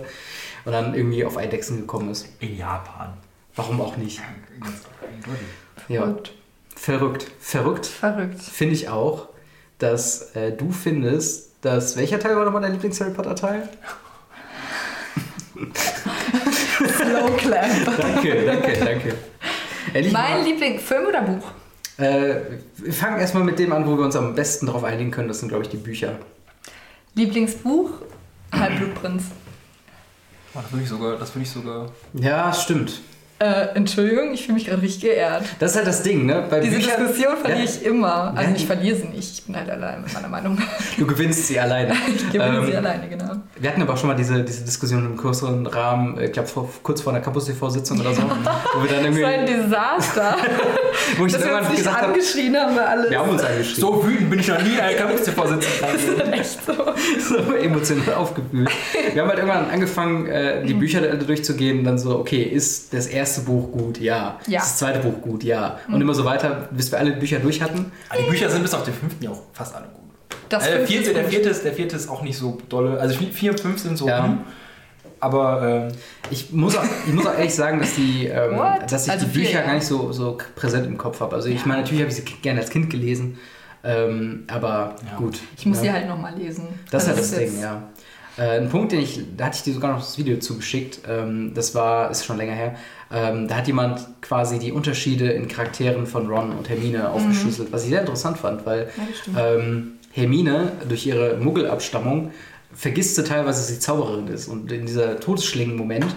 Und dann irgendwie auf Eidechsen gekommen ist. in Japan. Warum auch nicht? Ja. Gut. Verrückt. Verrückt. Verrückt. Finde ich auch, dass äh, du findest, dass. Welcher Teil war nochmal dein Lieblings-Harry Potter-Teil? Slow Clap. Danke, danke, danke. Ehrlich Mein mal, Liebling, Film oder Buch? äh, wir fangen erstmal mit dem an, wo wir uns am besten darauf einigen können. Das sind, glaube ich, die Bücher. Lieblingsbuch? Halbblutprinz. Das würde ich sogar, das würde ich sogar. Ja, stimmt. Äh, Entschuldigung, ich fühle mich gerade richtig geehrt. Das ist halt das Ding, ne? Bei Diese Büchern- Diskussion verliere Ja. ich immer. Also Ja. ich verliere sie nicht. Ich bin halt allein mit meiner Meinung. Du gewinnst sie alleine. Ich gewinne Ähm, sie alleine, genau. Wir hatten aber auch schon mal diese, diese Diskussion im größeren Rahmen, äh, ich glaube vor, kurz vor einer Campus TV-Sitzung oder so, wo wir dann Das irgendwie, war ein Desaster. wo ich Dass dann wir uns irgendwann nicht gesagt habe, angeschrien haben, wir alle. wir haben uns angeschrieben. So wütend bin ich noch nie in einer Kampfvorsitzenden. echt so. so emotional aufgewühlt. Wir haben halt irgendwann angefangen, äh, Mhm. die Bücher alle durchzugehen, dann so, okay, ist das erste Buch gut? Ja. Ja. Mhm. Ist das zweite Buch gut? Ja. Und immer so weiter, bis wir alle Bücher durch hatten. Aber die Bücher sind bis auf den fünften ja auch fast alle gut. Das äh, der, vierte, ist der, vierte ist, der vierte ist auch nicht so dolle. Also vier und fünf sind so. Ja. hm. Aber ähm, Ich muss auch, ich muss auch ehrlich sagen, dass, die, ähm, dass ich Also die vier, Bücher ja. gar nicht so, so präsent im Kopf habe. Also ich meine, natürlich habe ich sie gerne als Kind gelesen, ähm, aber Ja. gut. Ich muss ja. sie halt nochmal lesen. Das ist Also halt das Ding, ja. Äh, ein Punkt, den ich, da hatte ich dir sogar noch das Video zugeschickt, ähm, das war, ist schon länger her, ähm, da hat jemand quasi die Unterschiede in Charakteren von Ron und Hermine aufgeschlüsselt, was ich sehr interessant fand, weil Ja, ähm, Hermine durch ihre Muggelabstammung vergisst sie teilweise, dass sie Zauberin ist. Und in dieser Todesschlingen-Moment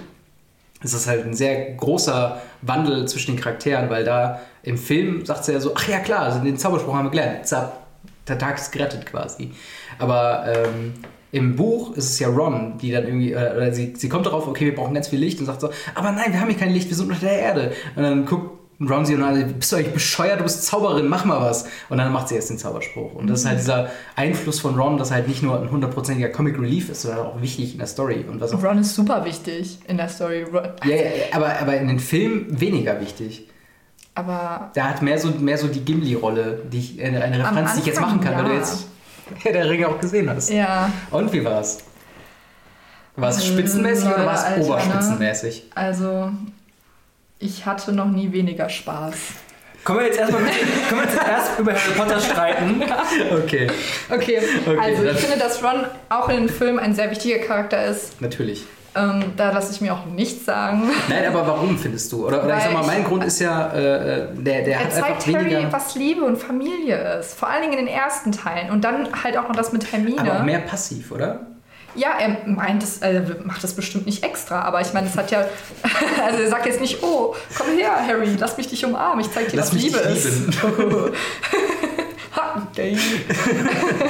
ist das halt ein sehr großer Wandel zwischen den Charakteren, weil da im Film sagt sie ja so, ach ja klar, also den Zauberspruch haben wir gelernt, Zap, der Tag ist gerettet quasi. Aber ähm, im Buch ist es ja Ron, die dann irgendwie, äh, oder sie, sie kommt darauf, okay, wir brauchen ganz viel Licht und sagt so, aber nein, wir haben hier kein Licht, wir sind unter der Erde. Und dann guckt Ron sie und an, bist du eigentlich bescheuert, du bist Zauberin, mach mal was. Und dann macht sie erst den Zauberspruch. Und das ist halt dieser Einfluss von Ron, dass halt nicht nur ein hundertprozentiger Comic Relief ist, sondern auch wichtig in der Story. Und was auch Ron ist super wichtig in der Story. Ron, ja, ja, aber, aber in den Filmen weniger wichtig. aber Da hat mehr so, mehr so die Gimli-Rolle, die ich, eine, Referenz, die ich jetzt machen kann, weil du ja. jetzt Herr der Ringe auch gesehen hast. ja, Und wie war's? War es Ähm, spitzenmäßig oder war es ne? oberspitzenmäßig? also ich hatte noch nie weniger Spaß. können wir jetzt erstmal mit, können wir jetzt erst über Harry Potter streiten? Okay, Okay, Okay, also ich finde, dass Ron auch in den Filmen ein sehr wichtiger Charakter ist. natürlich. Ähm, da lasse ich mir auch nichts sagen. Nein, aber warum findest du? Oder, oder ich sag mal, mein ich- Grund ist ja, äh, der, der Er hat einfach zeigt Harry, weniger. was Liebe und Familie ist. Vor allen Dingen in den ersten Teilen. Und dann halt auch noch das mit Hermine. aber auch mehr passiv, oder? Ja, er meint es, er macht das bestimmt nicht extra, aber ich meine, es hat ja. Also er sagt jetzt nicht, oh, komm her, Harry, lass mich dich umarmen, ich zeig dir, Lass was Liebe ist.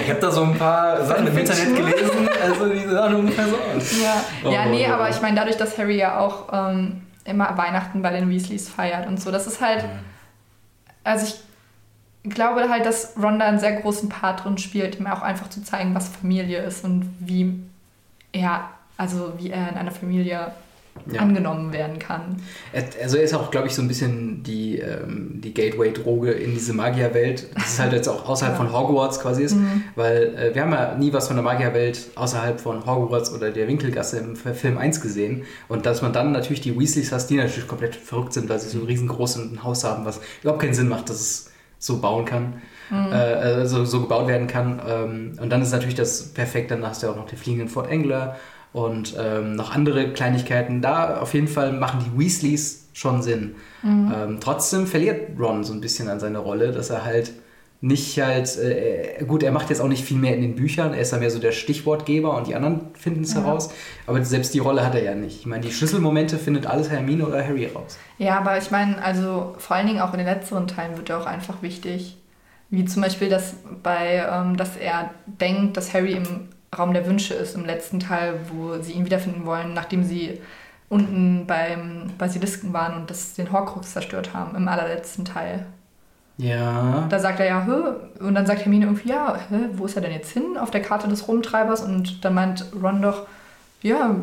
Ich habe da so ein paar Sachen im Internet gelesen, also die sahen ungefähr so aus. Ja, Oh, ja nee, oh, oh. aber ich meine, dadurch, dass Harry ja auch ähm, immer Weihnachten bei den Weasleys feiert und so, das ist halt. Also ich glaube halt, dass Ron da einen sehr großen Part drin spielt, ihm auch einfach zu zeigen, was Familie ist und wie er, also wie er in einer Familie Ja. angenommen werden kann. Also er ist auch, glaube ich, so ein bisschen die, ähm, die Gateway-Droge in diese Magierwelt. Das ist halt jetzt auch außerhalb Ja. von Hogwarts quasi ist, Mhm. weil äh, wir haben ja nie was von der Magierwelt außerhalb von Hogwarts oder der Winkelgasse im Film 1 gesehen. Und dass man dann natürlich die Weasleys hast, die natürlich komplett verrückt sind, weil sie so riesengroß ein Haus haben, was überhaupt keinen Sinn macht, dass es so bauen kann. Mhm. Äh, also so gebaut werden kann. Ähm, und dann ist natürlich das perfekt, dann hast du ja auch noch den fliegenden Fort Angler und ähm, noch andere Kleinigkeiten. Da auf jeden Fall machen die Weasleys schon Sinn. Ähm, trotzdem verliert Ron so ein bisschen an seiner Rolle, dass er halt nicht halt, äh, gut, er macht jetzt auch nicht viel mehr in den Büchern, er ist ja mehr so der Stichwortgeber und die anderen finden es Ja. heraus, aber selbst die Rolle hat er ja nicht. Ich meine, die Schlüsselmomente findet alles Hermine oder Harry raus. Ja, aber ich meine, also vor allen Dingen auch in den letzteren Teilen wird er auch einfach wichtig. Wie zum Beispiel, dass, bei, ähm, dass er denkt, dass Harry im Raum der Wünsche ist, im letzten Teil, wo sie ihn wiederfinden wollen, nachdem sie unten beim Basilisken waren und das, den Horcrux zerstört haben, im allerletzten Teil. Ja. Da sagt er ja, hä? Und dann sagt Hermine irgendwie, ja, hä, wo ist er denn jetzt hin auf der Karte des Rumtreibers? Und dann meint Ron doch, ja,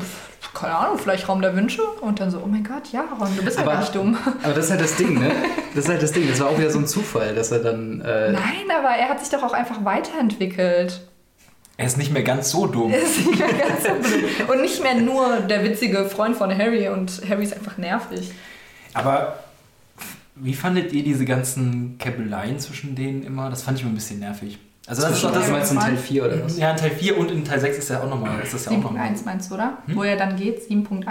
keine Ahnung, vielleicht Raum der Wünsche? Und dann so, oh mein Gott, ja, Ron, du bist ja Aber- gar nicht dumm. Aber das ist halt das Ding, ne? Das ist halt das Ding. Das war auch wieder so ein Zufall, dass er dann. Äh, Nein, aber er hat sich doch auch einfach weiterentwickelt. Er ist nicht mehr ganz so dumm. Er ist nicht mehr ganz so blöd. Und nicht mehr nur der witzige Freund von Harry und Harry ist einfach nervig. Aber wie fandet ihr diese ganzen Käbeleien zwischen denen immer? Das fand ich immer ein bisschen nervig. Also das ist doch das, meinst du in Teil 4 oder was? Ja, in Teil 4 und in Teil 6 ist ja auch nochmal. Ist das ja auch noch mal. 7.1 meinst du, oder? Hm? Wo er dann geht, 7.1.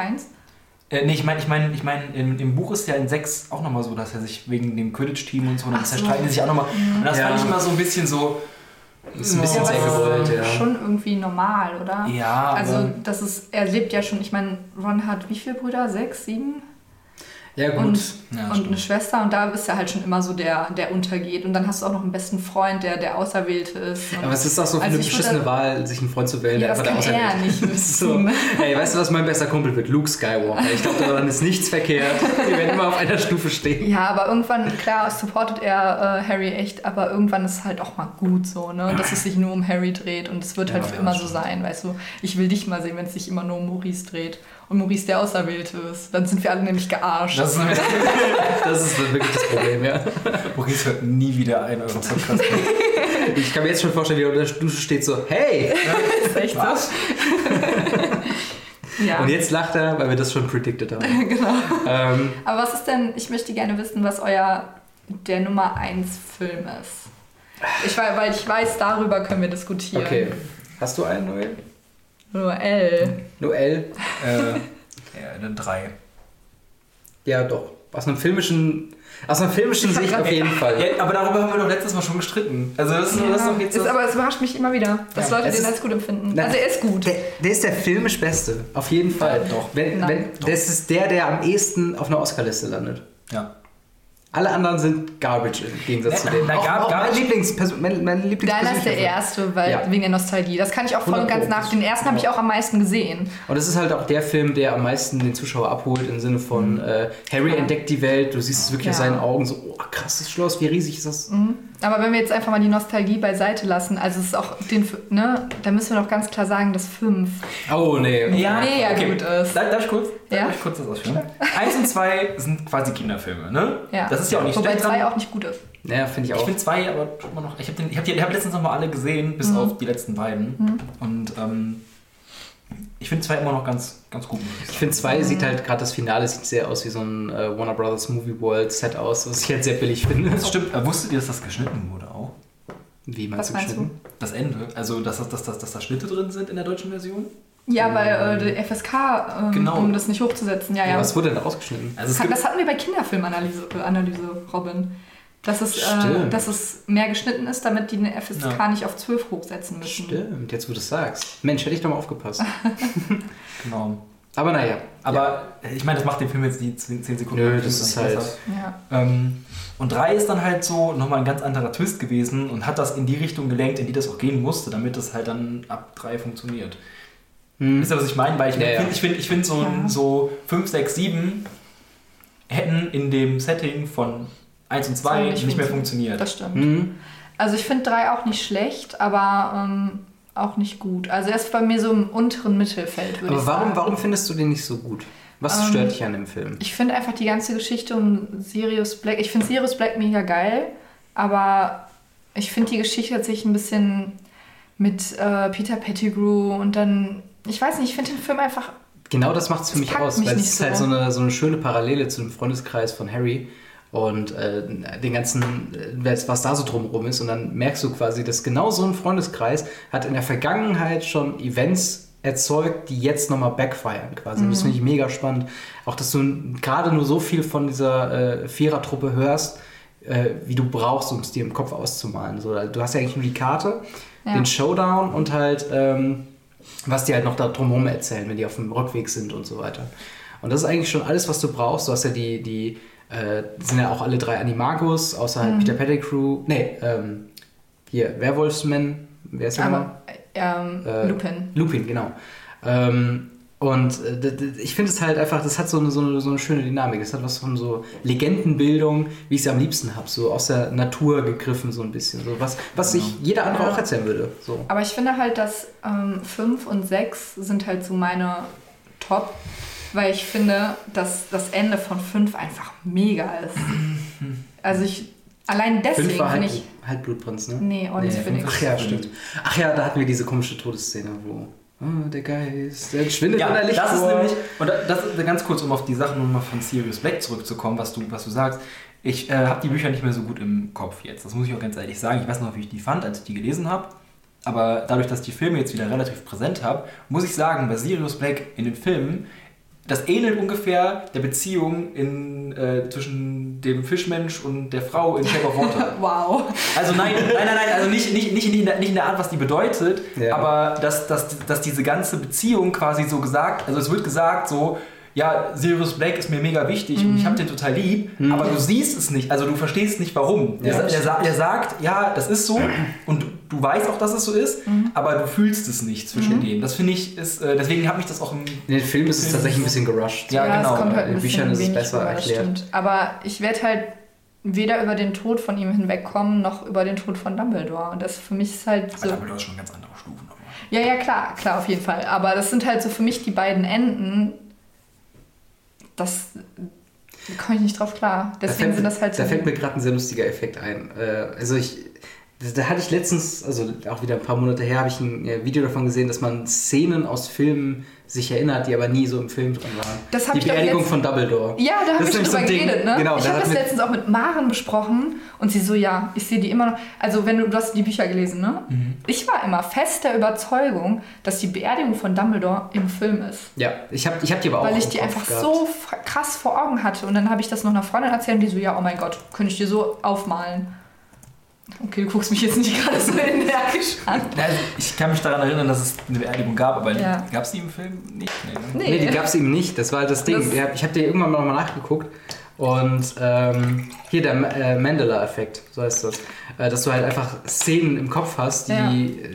Äh, nee, ich meine, ich meine, ich meine, im, im Buch ist ja in 6 auch nochmal so, dass er sich wegen dem Quidditch-Team und so, dann Ach so. zerstreiten die sich auch nochmal. Und das Ja. fand ich immer so ein bisschen so. Ist ein bisschen Oh. sehr gewollt, ja. schon irgendwie normal, oder? Ja, Also, das ist, er lebt ja schon, ich meine, Ron hat wie viele Brüder? Sechs, sieben? Ja, gut. Und, Ja, und eine Schwester und da ist er halt schon immer so der, der untergeht. Und dann hast du auch noch einen besten Freund, der der Auserwählte ist. Und Aber es ist auch so Also eine würde- beschissene Wahl, sich einen Freund zu wählen, Ja, der das einfach der er Auserwählte nicht ist. So. wissen. Ey, weißt du, was mein bester Kumpel wird? Luke Skywalker. Ich glaube, daran ist nichts verkehrt. Wir werden immer auf einer Stufe stehen. Ja, aber irgendwann, klar, supportet er äh, Harry echt, aber irgendwann ist es halt auch mal gut so, ne? Dass es sich nur um Harry dreht und es wird halt Ja, für ja, immer so sein, weißt du. Ich will dich mal sehen, wenn es sich immer nur um Maurice dreht und Maurice der Auserwählte ist. Dann sind wir alle nämlich gearscht. Das ist nämlich. Das ist wirklich das Problem, ja. Maurice hört nie wieder ein euren Podcast. Ich kann mir jetzt schon vorstellen, wie er unter der Dusche steht so, hey! ist echt Was? so. Ja. Und jetzt lacht er, weil wir das schon predicted haben. genau. ähm, Aber was ist denn, ich möchte gerne wissen, was euer der Nummer 1 Film ist. Ich, wei- weil ich weiß, darüber können wir diskutieren. okay. Hast du einen, Noel? Noel. Noel? äh, ja, eine 3. Ja, doch. Aus einem filmischen, aus einer filmischen Sicht auf jeden Fall. Ja, aber darüber haben wir doch letztes Mal schon gestritten. Also das ist, das ist doch jetzt ist, aber es überrascht mich immer wieder, dass Ja, Leute den ist- als gut empfinden. Nein. also er ist gut. Der, der ist der filmisch Beste, auf jeden Fall. Doch. Wenn, Nein. wenn, das ist der, der am ehesten auf einer Oscar-Liste landet. Ja. Alle anderen sind Garbage im Gegensatz Na, zu dem. na, auch, Gar- auch mein Garbage- Lieblings, mein, mein Lieblings Deiner ist der erste, weil, Ja. wegen der Nostalgie. Das kann ich auch voll und 100 ganz nach. Den ersten habe ich auch am meisten gesehen. Und es ist halt auch der Film, der am meisten den Zuschauer abholt, im Sinne von äh, Harry Ja. entdeckt die Welt, du siehst es wirklich aus Ja. seinen Augen, so, oh krass, das Schloss, wie riesig ist das? Aber wenn wir jetzt einfach mal die Nostalgie beiseite lassen, also es ist auch den, ne, da müssen wir doch ganz klar sagen, dass 5 Oh nee. mega gut ist. Darf, darf ich kurz? Ja. Darf ich kurz das ausführen? Eins und zwei sind quasi Kinderfilme, ne? Ja. Das ist ja auch nicht Wobei schlecht 2 dran. auch nicht gut ist. Ja, finde ich Ich auch. finde zwei, aber mal noch. Ich habe hab die, ich hab letztens noch mal alle gesehen, bis auf die letzten beiden. Und ähm, ich finde zwei immer noch ganz, ganz gut. ich finde, zwei sieht halt gerade das Finale sieht sehr aus wie so ein äh, Warner Brothers Movie World Set aus, was ich halt sehr billig finde. Das stimmt. Äh, wusstet ihr, dass das geschnitten wurde auch? Wie Was meinst du? geschnitten? Das Ende. Also, dass, dass, dass, dass da Schnitte drin sind in der deutschen Version? Ja, weil äh, der FSK, ähm, Genau. um das nicht hochzusetzen, ja, Ja. ja. Was wurde denn rausgeschnitten? Also. Das hatten wir bei Kinderfilmanalyse, Analyse, Robin. Dass es, äh, dass es mehr geschnitten ist, damit die eine FSK Ja. nicht auf 12 hochsetzen müssen. Stimmt, jetzt wo du es sagst. Mensch, hätte ich doch mal aufgepasst. Genau. Aber naja. Aber äh, ich meine, das macht den Film jetzt die 10 10 Sekunden. Nö, das ist halt. besser. Ja. Ähm, und 3 ist dann halt so nochmal ein ganz anderer Twist gewesen und hat das in die Richtung gelenkt, in die das auch gehen musste, damit das halt dann ab 3 funktioniert. Hm. Wisst ihr, was ich meine? Weil ich Ja, finde, ja. ich finde, ich find so, ein- Ja. so 5, 6, 7 hätten in dem Setting von 1 und 2 nicht nicht, mehr funktioniert. Das stimmt. Hm. Also ich finde 3 auch nicht schlecht, aber ähm, auch nicht gut. Also er ist bei mir so im unteren Mittelfeld, würde ich Aber warum, sagen. warum findest du den nicht so gut? Was Ähm, stört dich an dem Film? Ich finde einfach die ganze Geschichte um Sirius Black. Ich finde Sirius Black mega geil, aber ich finde die Geschichte tatsächlich ein bisschen mit äh, Peter Pettigrew und dann. Ich weiß nicht, ich finde den Film einfach. Genau das macht es für mich aus, mich weil es ist so. halt so eine, so eine schöne Parallele zu dem Freundeskreis von Harry und äh, den ganzen, äh, was da so drumherum ist. Und dann merkst du quasi, dass genau so ein Freundeskreis hat in der Vergangenheit schon Events erzeugt, die jetzt nochmal backfiren quasi. Und Das finde ich mega spannend. Auch, dass du gerade nur so viel von dieser äh, Vierertruppe hörst, äh, wie du brauchst, um es dir im Kopf auszumalen. So, du hast ja eigentlich nur die Karte, Ja. den Showdown und halt, ähm, was die halt noch da drumherum erzählen, wenn die auf dem Rückweg sind und so weiter. Und das ist eigentlich schon alles, was du brauchst. Du hast ja die, die äh, sind ja auch alle drei Animagos, außer halt Peter Pettigrew. Nee, ähm, hier, Werwolfsman, wer ist der nochmal? Aber ähm, Äh, Lupin. Lupin, genau. Ähm, und äh, ich finde es halt einfach, das hat so eine, so, eine, so eine schöne Dynamik. Das hat was von so Legendenbildung, wie ich es am liebsten habe. So aus der Natur gegriffen, so ein bisschen. So was, was sich jeder andere Ja. auch erzählen würde. So. Aber ich finde halt, dass 5 und 6 sind halt so meine Top, weil ich finde, dass das Ende von 5 einfach mega ist. Also ich, allein deswegen finde halt, ich. Halbblutprinz, ne? Nee, Order Nee, Phoenix. Ach ja, stimmt. Ach ja, da hatten wir diese komische Todesszene, wo. Oh, der Geist, der schwindet Ja, in der das ist nämlich, und da- das ist ganz kurz, um auf die Sachen nochmal von Sirius Black zurückzukommen, was du, was du sagst. Ich äh, habe die Bücher nicht mehr so gut im Kopf jetzt. Das muss ich auch ganz ehrlich sagen. Ich weiß noch, wie ich die fand, als ich die gelesen habe. Aber dadurch, dass ich die Filme jetzt wieder relativ präsent habe, muss ich sagen, bei Sirius Black in den Filmen, das ähnelt ungefähr der Beziehung in, äh, zwischen dem Fischmensch und der Frau in Shape of Water. Wow. Also nein, nein, nein, nein, also nicht, nicht, nicht, in der, nicht in der Art, was die bedeutet, Ja. aber dass, dass, dass diese ganze Beziehung quasi so gesagt, also es wird gesagt so, ja, Sirius Black ist mir mega wichtig und ich habe den total lieb, aber du siehst es nicht, also du verstehst nicht warum. Ja. Der, sa- der sagt, ja, das ist so und du, weißt auch, dass es so ist, aber du fühlst es nicht zwischen denen. Das finde ich, ist, äh, deswegen habe ich das auch im... In den Filmen ist es tatsächlich ein bisschen gerusht. Ja, genau. es kommt halt In ein den Büchern ist es besser das erklärt. Aber ich werde halt weder über den Tod von ihm hinwegkommen, noch über den Tod von Dumbledore. Und das für mich ist halt so... Aber Dumbledore ist schon ganz andere Stufen. nochmal. Ja, ja, klar, klar, auf jeden Fall. Aber das sind halt so für mich die beiden Enden. Das da komme ich nicht drauf klar. Da Deswegen fällt, sind das halt so. da fällt mir gerade ein sehr lustiger Effekt ein. Äh, also ich, da hatte ich letztens, also auch wieder ein paar Monate her, habe ich ein äh, Video davon gesehen, dass man Szenen aus Filmen sich erinnert, die aber nie so im Film drin waren. Das die ich Beerdigung von Dumbledore. ja, da wir ist schon so drüber Ding. geredet, ne? Genau, ich habe das letztens auch mit Maren besprochen und sie so, ja, ich sehe die immer noch. Also, wenn du, du hast die Bücher gelesen, ne? Mhm. Ich war immer fest der Überzeugung, dass die Beerdigung von Dumbledore im Film ist. Ja, ich habe ich hab die aber auch Weil ich die einfach gehabt. so krass vor Augen hatte. Und dann habe ich das noch einer Freundin erzählt und die so, ja, oh mein Gott, könnte ich dir so aufmalen. Okay, du guckst mich jetzt nicht gerade so energisch an. Also ich kann mich daran erinnern, dass es eine Beerdigung gab, aber Ja. gab es die im Film nicht? Nee, ne? Nee, Nee, die gab es eben nicht. Das war das Ding. Das- ich habe dir irgendwann mal nochmal nachgeguckt. Und ähm, hier der äh, Mandela-Effekt, so heißt das. Äh, dass du halt einfach Szenen im Kopf hast, die, Ja.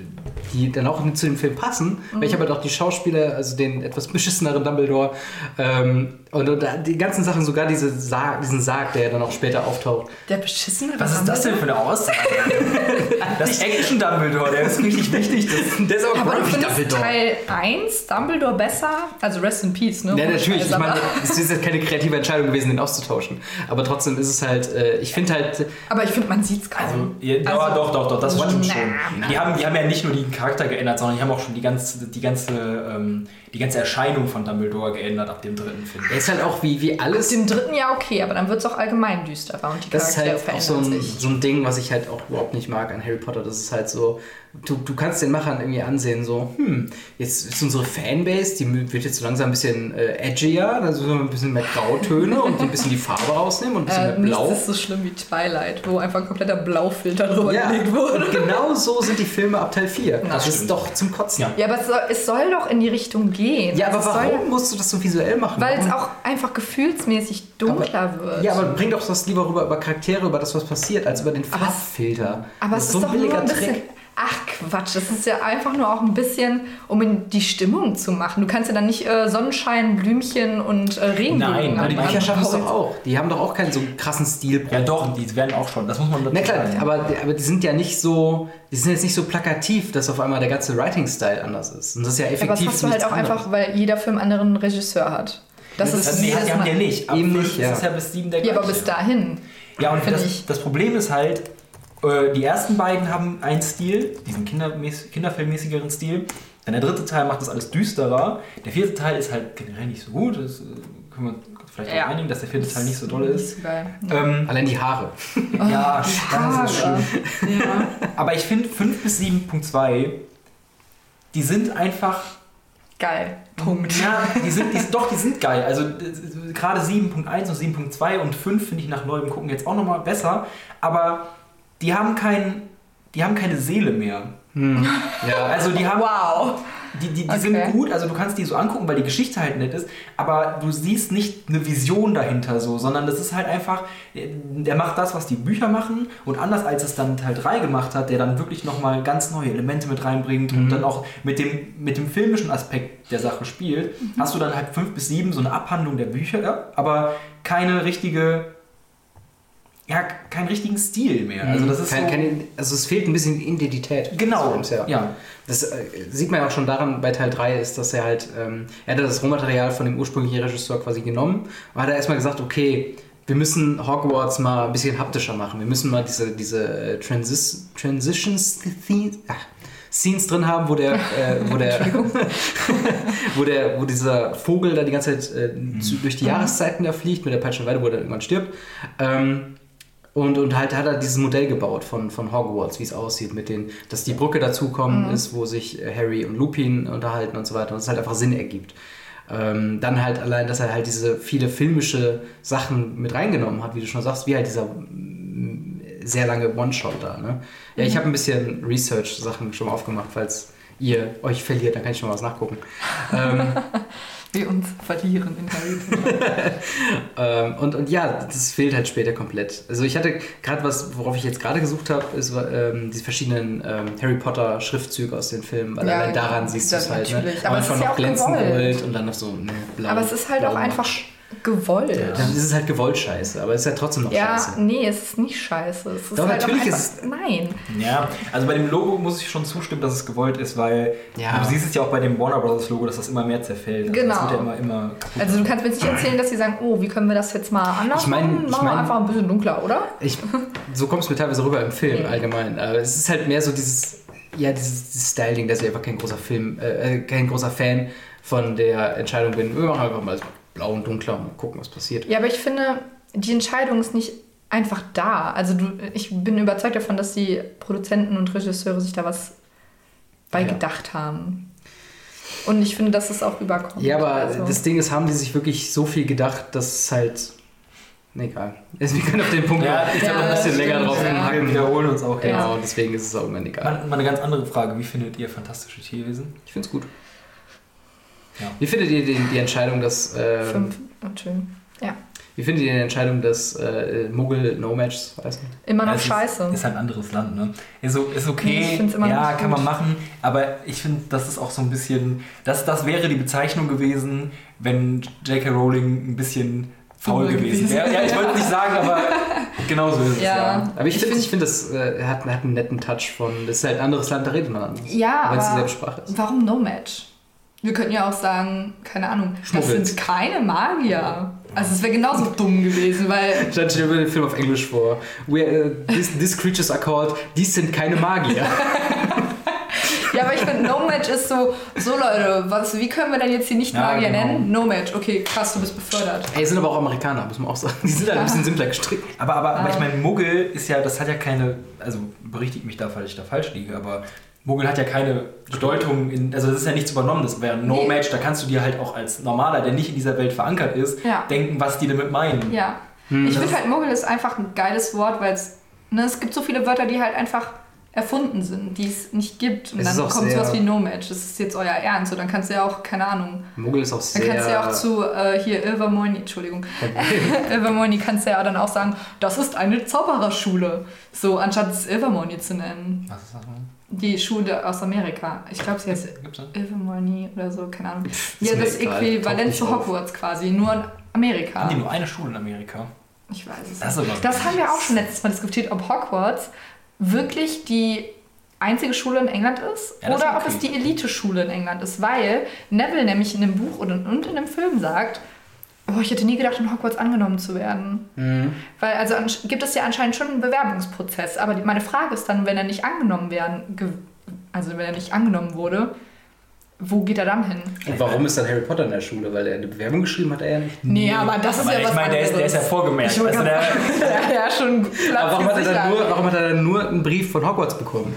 Die dann auch zu dem Film passen. Weil ich habe halt auch die Schauspieler, also den etwas beschisseneren Dumbledore ähm, und, und die ganzen Sachen, sogar diese Sarg, diesen Sarg, der dann auch später auftaucht. Der beschissene Was ist das denn für eine Aussage? das Action Dumbledore, der ist richtig wichtig. Das, Der ist auch Aber du findest Teil 1 Dumbledore besser? Also Rest in Peace, ne? Ja, natürlich. Ich Also, meine, es ist jetzt keine kreative Entscheidung gewesen, den auszutauschen. Aber trotzdem ist es halt, äh, ich finde halt, aber ich finde, man sieht es kaum. also, ja, Also- doch, doch, doch, das war schon Na, schön. na. Die haben, die haben ja nicht nur den Charakter geändert, sondern die haben auch schon die ganze, die ganze, ähm, die ganze Erscheinung von Dumbledore geändert ab dem dritten Film. er ist halt auch wie, wie alles Im dritten Jahr okay, aber dann wird es auch allgemein düsterer und die Das ist Charaktere halt auch so ein, sich. so ein Ding, was ich halt auch überhaupt nicht mag an Harry Potter. Das ist halt so, du, du kannst den Machern irgendwie ansehen, so, hm, jetzt ist unsere Fanbase, die wird jetzt so langsam ein bisschen äh, edgier, also so ein bisschen mehr Grautöne und so ein bisschen die Farbe rausnehmen und ein bisschen Äh, mehr Blau. ist so schlimm wie Twilight, wo einfach ein kompletter Blaufilter drüber Ja, gelegt wurde. und genau so sind die Filme ab Teil 4. Das, ist stimmt. doch zum Kotzen. Ja. Ja, aber es soll, es soll doch in die Richtung gehen. Ja, Also aber es soll- warum musst du das so visuell machen? Weil es Warum? auch einfach gefühlsmäßig dunkler wird. Ja, aber bring doch das lieber rüber über Charaktere, über das, was passiert, als über den Aber Farbfilter. Aber das es ist doch nur ein bisschen. Trick. Ach Quatsch, das ist ja einfach nur auch ein bisschen, um in die Stimmung zu machen. Du kannst ja dann nicht äh, Sonnenschein, Blümchen und äh, Regenbogen Nein, am- die Bücher schaffen es doch auch. Die haben doch auch keinen so krassen Stil. Ja doch, die werden auch schon, das muss man dazu Na klar, sagen. aber, aber die sind ja nicht so, die sind jetzt nicht so plakativ, dass auf einmal der ganze Writing-Style anders ist. Und das ist ja effektiv aber das hast du halt auch anderes. einfach, weil jeder Film einen anderen Regisseur hat. Das Ja, ist Also, nee, die haben ja nicht. Ab Eben nicht, ist ja. es ja bis sieben der Ja, aber gleiche. bis dahin. Ja, und das, ich. das Problem ist halt, äh, die ersten beiden haben einen Stil, diesen kindermäß- kinderfilmmäßigeren Stil. Dann der dritte Teil macht das alles düsterer. Der vierte Teil ist halt generell nicht so gut. Das äh, können wir vielleicht Ja. auch einigen, dass der vierte Teil nicht so doll ist. Ähm, Allein die Haare. ja, Die das ist Haare. schlimm. Ja. Aber ich finde 5 bis 7.2, die sind einfach Geil. Punkt. Ja, die sind, die, doch, die sind geil. Also gerade 7.1 und 7.2 und 5 finde ich nach neuem Gucken jetzt auch nochmal besser. Aber die haben kein, die haben keine Seele mehr. Ja, Also die haben, Wow. die, die, die Okay. sind gut, also du kannst die so angucken, weil die Geschichte halt nett ist, aber du siehst nicht eine Vision dahinter so, sondern das ist halt einfach, äh, der macht das, was die Bücher machen und anders als es dann Teil 3 gemacht hat, der dann wirklich nochmal ganz neue Elemente mit reinbringt und dann auch mit dem, mit dem filmischen Aspekt der Sache spielt, hast du dann halt 5 bis 7 so eine Abhandlung der Bücher, ja, aber keine richtige, ja, keinen richtigen Stil mehr. Also das ist kein, so, keine, also es fehlt ein bisschen Identität. genau, Films, ja. ja. Das äh, sieht man ja auch schon daran, bei Teil 3 ist, dass er halt, ähm, er hat das Rohmaterial von dem ursprünglichen Regisseur quasi genommen und hat er erstmal gesagt, okay, wir müssen Hogwarts mal ein bisschen haptischer machen. Wir müssen mal diese, diese äh, Transis Transitions ach, Scenes drin haben, wo der, äh, wo der, wo der, wo dieser Vogel da die ganze Zeit äh, zu, durch die Jahreszeiten da fliegt mit der Peitschenweide, wo der irgendwann stirbt. Ähm, und, und halt hat er dieses Modell gebaut von, von Hogwarts, wie es aussieht, mit den, dass die Brücke dazukommen ist, wo sich äh, Harry und Lupin unterhalten und so weiter und es halt einfach Sinn ergibt. Ähm, dann halt allein, dass er halt diese viele filmische Sachen mit reingenommen hat, wie du schon sagst, wie halt dieser mm, sehr lange One-Shot da. Ne? Ja, ich habe ein bisschen Research-Sachen schon mal aufgemacht, falls ihr euch verliert, dann kann ich schon mal was nachgucken. ähm, Wir uns verlieren in Harry Potter. ähm, und, und ja, das fehlt halt später komplett. Also ich hatte gerade was, worauf ich jetzt gerade gesucht habe, ist ähm, die verschiedenen ähm, Harry Potter Schriftzüge aus den Filmen, weil Ja, allein daran siehst du es halt. Ne? Aber es ist ja noch auch glänzend gewollt. gold und dann noch so ne, blau. Aber es ist halt auch einfach Gewollt. Dann ist es halt gewollt scheiße, aber es ist ja trotzdem noch Ja, scheiße. nee, es ist nicht scheiße. Es ist Doch, halt natürlich einfach, ist Nein. Ja, also bei dem Logo muss ich schon zustimmen, dass es gewollt ist, weil Ja. du siehst es ja auch bei dem Warner Bros. Logo, dass das immer mehr zerfällt. Also Genau. Das wird ja immer, immer. Also du kannst mir jetzt nicht erzählen, dass sie sagen, oh, wie können wir das jetzt mal anders Ich mein- machen? ich Machen wir mein- einfach ein bisschen dunkler, oder? Ich, so kommt es mir teilweise rüber im Film Mhm. allgemein. Aber es ist halt mehr so dieses, ja, dieses, dieses Styling, dass ich einfach kein großer Film, äh, kein großer Fan von der Entscheidung bin. Wir machen einfach mal blau und dunkler und gucken, was passiert. Ja, aber ich finde, die Entscheidung ist nicht einfach da. Also du, ich bin überzeugt davon, dass die Produzenten und Regisseure sich da was bei Ja. gedacht haben. Und ich finde, dass es auch überkommt. Ja, aber Also- das Ding ist, haben die sich wirklich so viel gedacht, dass es halt. Nee, egal. Also, wir können auf den Punkt Ja, noch- ich Ja, glaube, ein bisschen stimmt, länger drauf ja. Wir wiederholen uns auch. Genau, deswegen ist es auch irgendwann egal. Mal, mal eine ganz andere Frage. Wie findet ihr fantastische Tierwesen? Ich finde es gut. Ja. Wie findet ihr die, die Entscheidung, dass. ähm, Fünf. Oh, schön. Ja. wie findet ihr die Entscheidung, dass äh, Muggel No Match heißen? Immer noch ist- scheiße. Ist halt ein anderes Land, ne? Ist, ist okay, ich find's immer ja, noch kann gut. man machen, aber ich finde, das ist auch so ein bisschen, das, das wäre die Bezeichnung gewesen, wenn J.K. Rowling ein bisschen faul gewesen wäre. Ja, ich wollte es nicht sagen, aber genau so ist es, Ja. ja. Aber ich Ich finde, find- das äh, hat, hat einen netten Touch von. Das ist halt ein anderes Land, da redet man anders. Ja, Weil es dieselbe Sprache ist. warum No Match? Wir könnten ja auch sagen, keine Ahnung, das Schmuggels. sind keine Magier. Also es wäre genauso dumm gewesen, weil Stand steht über den Film auf Englisch vor. We, uh, these, these creatures are called, dies sind keine Magier. Ja, aber ich finde, No Match ist so, so Leute, was, wie können wir denn jetzt hier nicht Ja, Magier genau. nennen? No Match, okay, krass, du bist befördert. Ey, sind aber auch Amerikaner, muss man auch sagen. Die sind halt ein bisschen simpler gestrickt. Aber, aber, aber Ah. ich meine, Muggel ist ja, das hat ja keine, also berichtigt mich da, falls ich da falsch liege, aber Muggel hat ja keine Bedeutung, in, also das ist ja nichts Übernommenes. Während No Nee. Match, da kannst du dir halt auch als Normaler, der nicht in dieser Welt verankert ist, Ja. denken, was die damit meinen. Ja. Hm. ich finde halt, Muggel ist einfach ein geiles Wort, weil es, ne, es gibt so viele Wörter, die halt einfach erfunden sind, die es nicht gibt. Und Es dann kommt sowas wie No Match. Das ist jetzt euer Ernst. Und dann kannst du ja auch, keine Ahnung, Muggel ist auch dann sehr. kannst du ja auch zu äh, hier Ilvermorny, Entschuldigung, Ilvermorny kannst du ja dann auch sagen, das ist eine Zaubererschule. So, anstatt es Ilvermorny zu nennen. Was ist das? Die Schule aus Amerika. Ich glaube, sie heißt das? Ilvermorny oder so, keine Ahnung. ist Ja, das Äquivalent zu nicht auf. Hogwarts quasi, nur in Amerika. Haben die nur eine Schule in Amerika? Ich weiß es Das nicht. Das haben wir auch schon letztes Mal diskutiert, ob Hogwarts wirklich die einzige Schule in England ist Ja, das oder ist ob okay. es die Elite-Schule in England ist, weil Neville nämlich in dem Buch und, und in dem Film sagt, oh, ich hätte nie gedacht, in Hogwarts angenommen zu werden. Mhm. Weil also gibt es ja anscheinend schon einen Bewerbungsprozess, aber die, meine Frage ist dann, wenn er nicht angenommen werden, also wenn er nicht angenommen wurde, wo geht er dann hin? Und warum ist dann Harry Potter in der Schule? Weil er eine Bewerbung geschrieben hat, er ja nicht. Nee, aber das ist aber ja ich was meine, der ist, der ist ja vorgemerkt. Also der, Ja, ja, schon Platz Aber warum hat, er dann nur, warum hat er dann nur einen Brief von Hogwarts bekommen?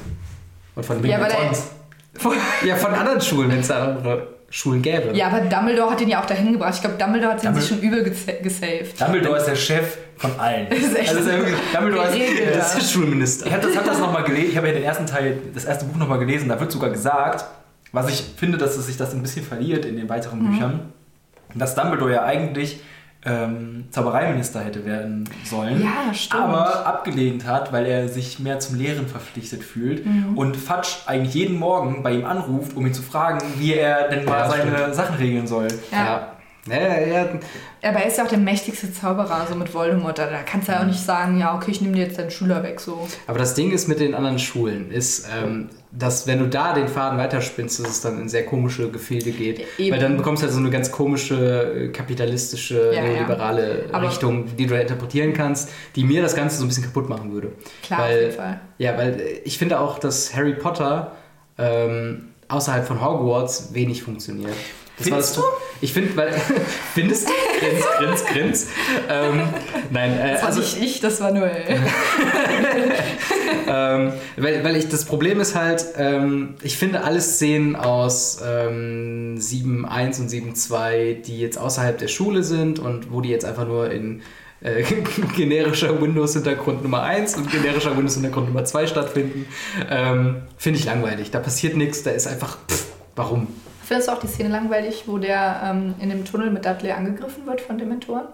Und von wem Ja, weil er- sonst? Ja, von anderen Schulen, wenn es da andere Schulen gäbe. Ja, aber Dumbledore hat ihn ja auch dahin gebracht. Ich glaube, Dumbledore hat ihn Dumbledore- sich schon übel gesa- gesaved. Dumbledore ist der Chef von allen. Das ist echt also Dumbledore ist, geregelt. Das ist der Schulminister. Ich habe das, hab das nochmal gelesen, ich habe ja den ersten Teil, das erste Buch nochmal gelesen, da wird sogar gesagt, was ich finde, dass es sich das ein bisschen verliert in den weiteren Mhm. Büchern, dass Dumbledore ja eigentlich ähm, Zaubereiminister hätte werden sollen, Ja, stimmt. aber abgelehnt hat, weil er sich mehr zum Lehren verpflichtet fühlt Mhm. und Fatsch eigentlich jeden Morgen bei ihm anruft, um ihn zu fragen, wie er denn mal Ja, seine Sachen regeln soll. Ja. Ja, ja, ja. Aber er ist ja auch der mächtigste Zauberer, so mit Voldemort. Da da kannst du ja auch nicht sagen, ja, okay, ich nehme dir jetzt deinen Schüler weg, so. Aber das Ding ist mit den anderen Schulen, ist, ähm, dass wenn du da den Faden weiterspinnst, dass es dann in sehr komische Gefilde geht. Eben. Weil dann bekommst du halt so eine ganz komische, äh, kapitalistische, Ja, ja. neoliberale Aber- Richtung, die du da interpretieren kannst, die mir das Ganze so ein bisschen kaputt machen würde. Klar, weil, auf jeden Fall. Ja, weil äh, ich finde auch, dass Harry Potter ähm, außerhalb von Hogwarts wenig funktioniert. Das Findest war das, Ich finde, weil. findest du? Grins, grins, grins. Ähm, nein, äh, Das war also. nicht ich, das war Noel. ähm, weil, weil ich das Problem ist halt, ähm, ich finde alle Szenen aus ähm, 7.1 und 7.2, die jetzt außerhalb der Schule sind und wo die jetzt einfach nur in äh, generischer Windows-Hintergrund Nummer 1 und generischer Windows-Hintergrund Nummer 2 stattfinden, ähm, finde ich langweilig. Da passiert nichts, da ist einfach, pff, warum? Findest du auch die Szene langweilig, wo der ähm, in dem Tunnel mit Dudley angegriffen wird von Dementoren?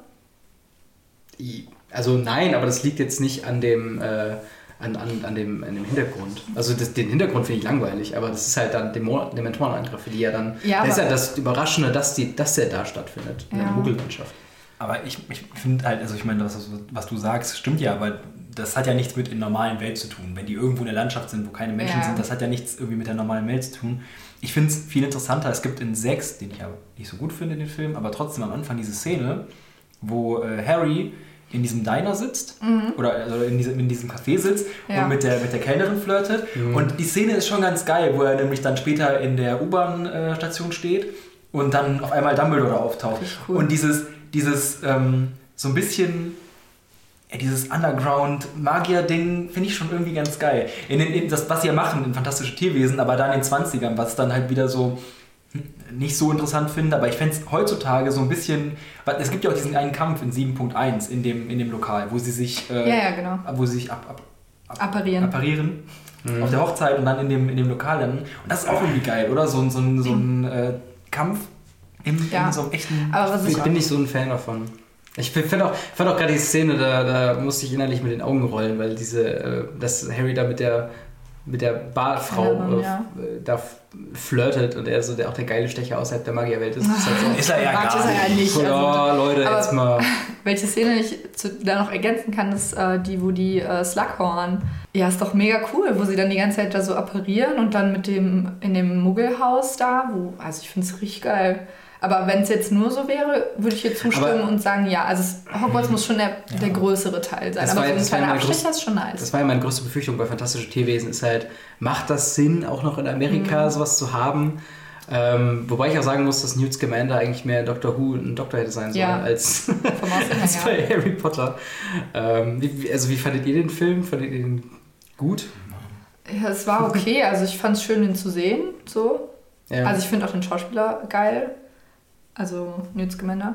Also nein, aber das liegt jetzt nicht an dem, äh, an, an, an, dem, an dem Hintergrund. Also das, den Hintergrund finde ich langweilig, aber das ist halt dann Demo- Dementorenangriffe, die ja dann. Ja, das ist ja das Überraschende, dass, die, dass der da stattfindet, in der Ja. Muggellandschaft. Aber ich, ich finde halt, also ich meine, was, was du sagst, stimmt ja, aber das hat ja nichts mit der normalen Welt zu tun. Wenn die irgendwo in der Landschaft sind, wo keine Menschen Ja. sind, das hat ja nichts irgendwie mit der normalen Welt zu tun. Ich finde es viel interessanter. Es gibt in 6, den ich ja nicht so gut finde, den Film, aber trotzdem am Anfang diese Szene, wo äh, Harry in diesem Diner sitzt oder also in, diesem, in diesem Café sitzt Ja. und mit der, mit der Kellnerin flirtet. Und die Szene ist schon ganz geil, wo er nämlich dann später in der U-Bahn-Station steht und dann auf einmal Dumbledore auftaucht. Cool. Und dieses, dieses ähm, so ein bisschen ja, dieses Underground-Magier-Ding finde ich schon irgendwie ganz geil. In den, in das, was sie ja machen in Fantastische Tierwesen, aber da in den 20ern, was dann halt wieder so nicht so interessant finde, aber ich fände es heutzutage so ein bisschen, weil es gibt ja auch diesen einen Kampf in 7.1 in dem, in dem Lokal, wo sie sich, äh, Ja, ja, genau. wo sie sich ab, ab, ab, Apparieren. apparieren Mhm. auf der Hochzeit und dann in dem, in dem Lokal dann. Und das ist auch irgendwie geil, oder? So, ein- so, ein- so ein äh, Kampf im, Ja. in so einem echten... Aber was Ich ich bin nicht so ein Fan davon. Ich find auch, fand auch gerade die Szene, da, da musste ich innerlich mit den Augen rollen, weil diese, äh, dass Harry da mit der mit der Barfrau äh, ja. äh, da flirtet und er so der auch der geile Stecher außerhalb der Magierwelt ist. ist halt so, Ist er ja gar ist er ja nicht. nicht. so, Also, ja, Leute, jetzt mal. welche Szene ich zu, da noch ergänzen kann, ist äh, die, wo die äh, Slughorn. Ja, ist doch mega cool, wo sie dann die ganze Zeit da so apparieren und dann mit dem in dem Muggelhaus da, wo, also ich finde es richtig geil. Aber wenn es jetzt nur so wäre, würde ich hier zustimmen Aber- und sagen, ja, also Hogwarts muss schon der, der größere Teil sein. Das Aber war- so ein kleiner größte- ist schon nice. Das war ja meine größte Befürchtung bei Fantastische Tierwesen, ist halt, macht das Sinn, auch noch in Amerika Mhm. sowas zu haben? Ähm, wobei ich auch sagen muss, dass Newt Scamander eigentlich mehr Doctor Who ein Doktor hätte sein sollen, Ja. als, als her, ja. bei Harry Potter. Ähm, wie- also wie fandet ihr den Film? Fandet ihr den gut? Ja, es war okay. Also ich fand es schön, ihn zu sehen. So. Ja. Also ich finde auch den Schauspieler geil. Also Newt Scamander.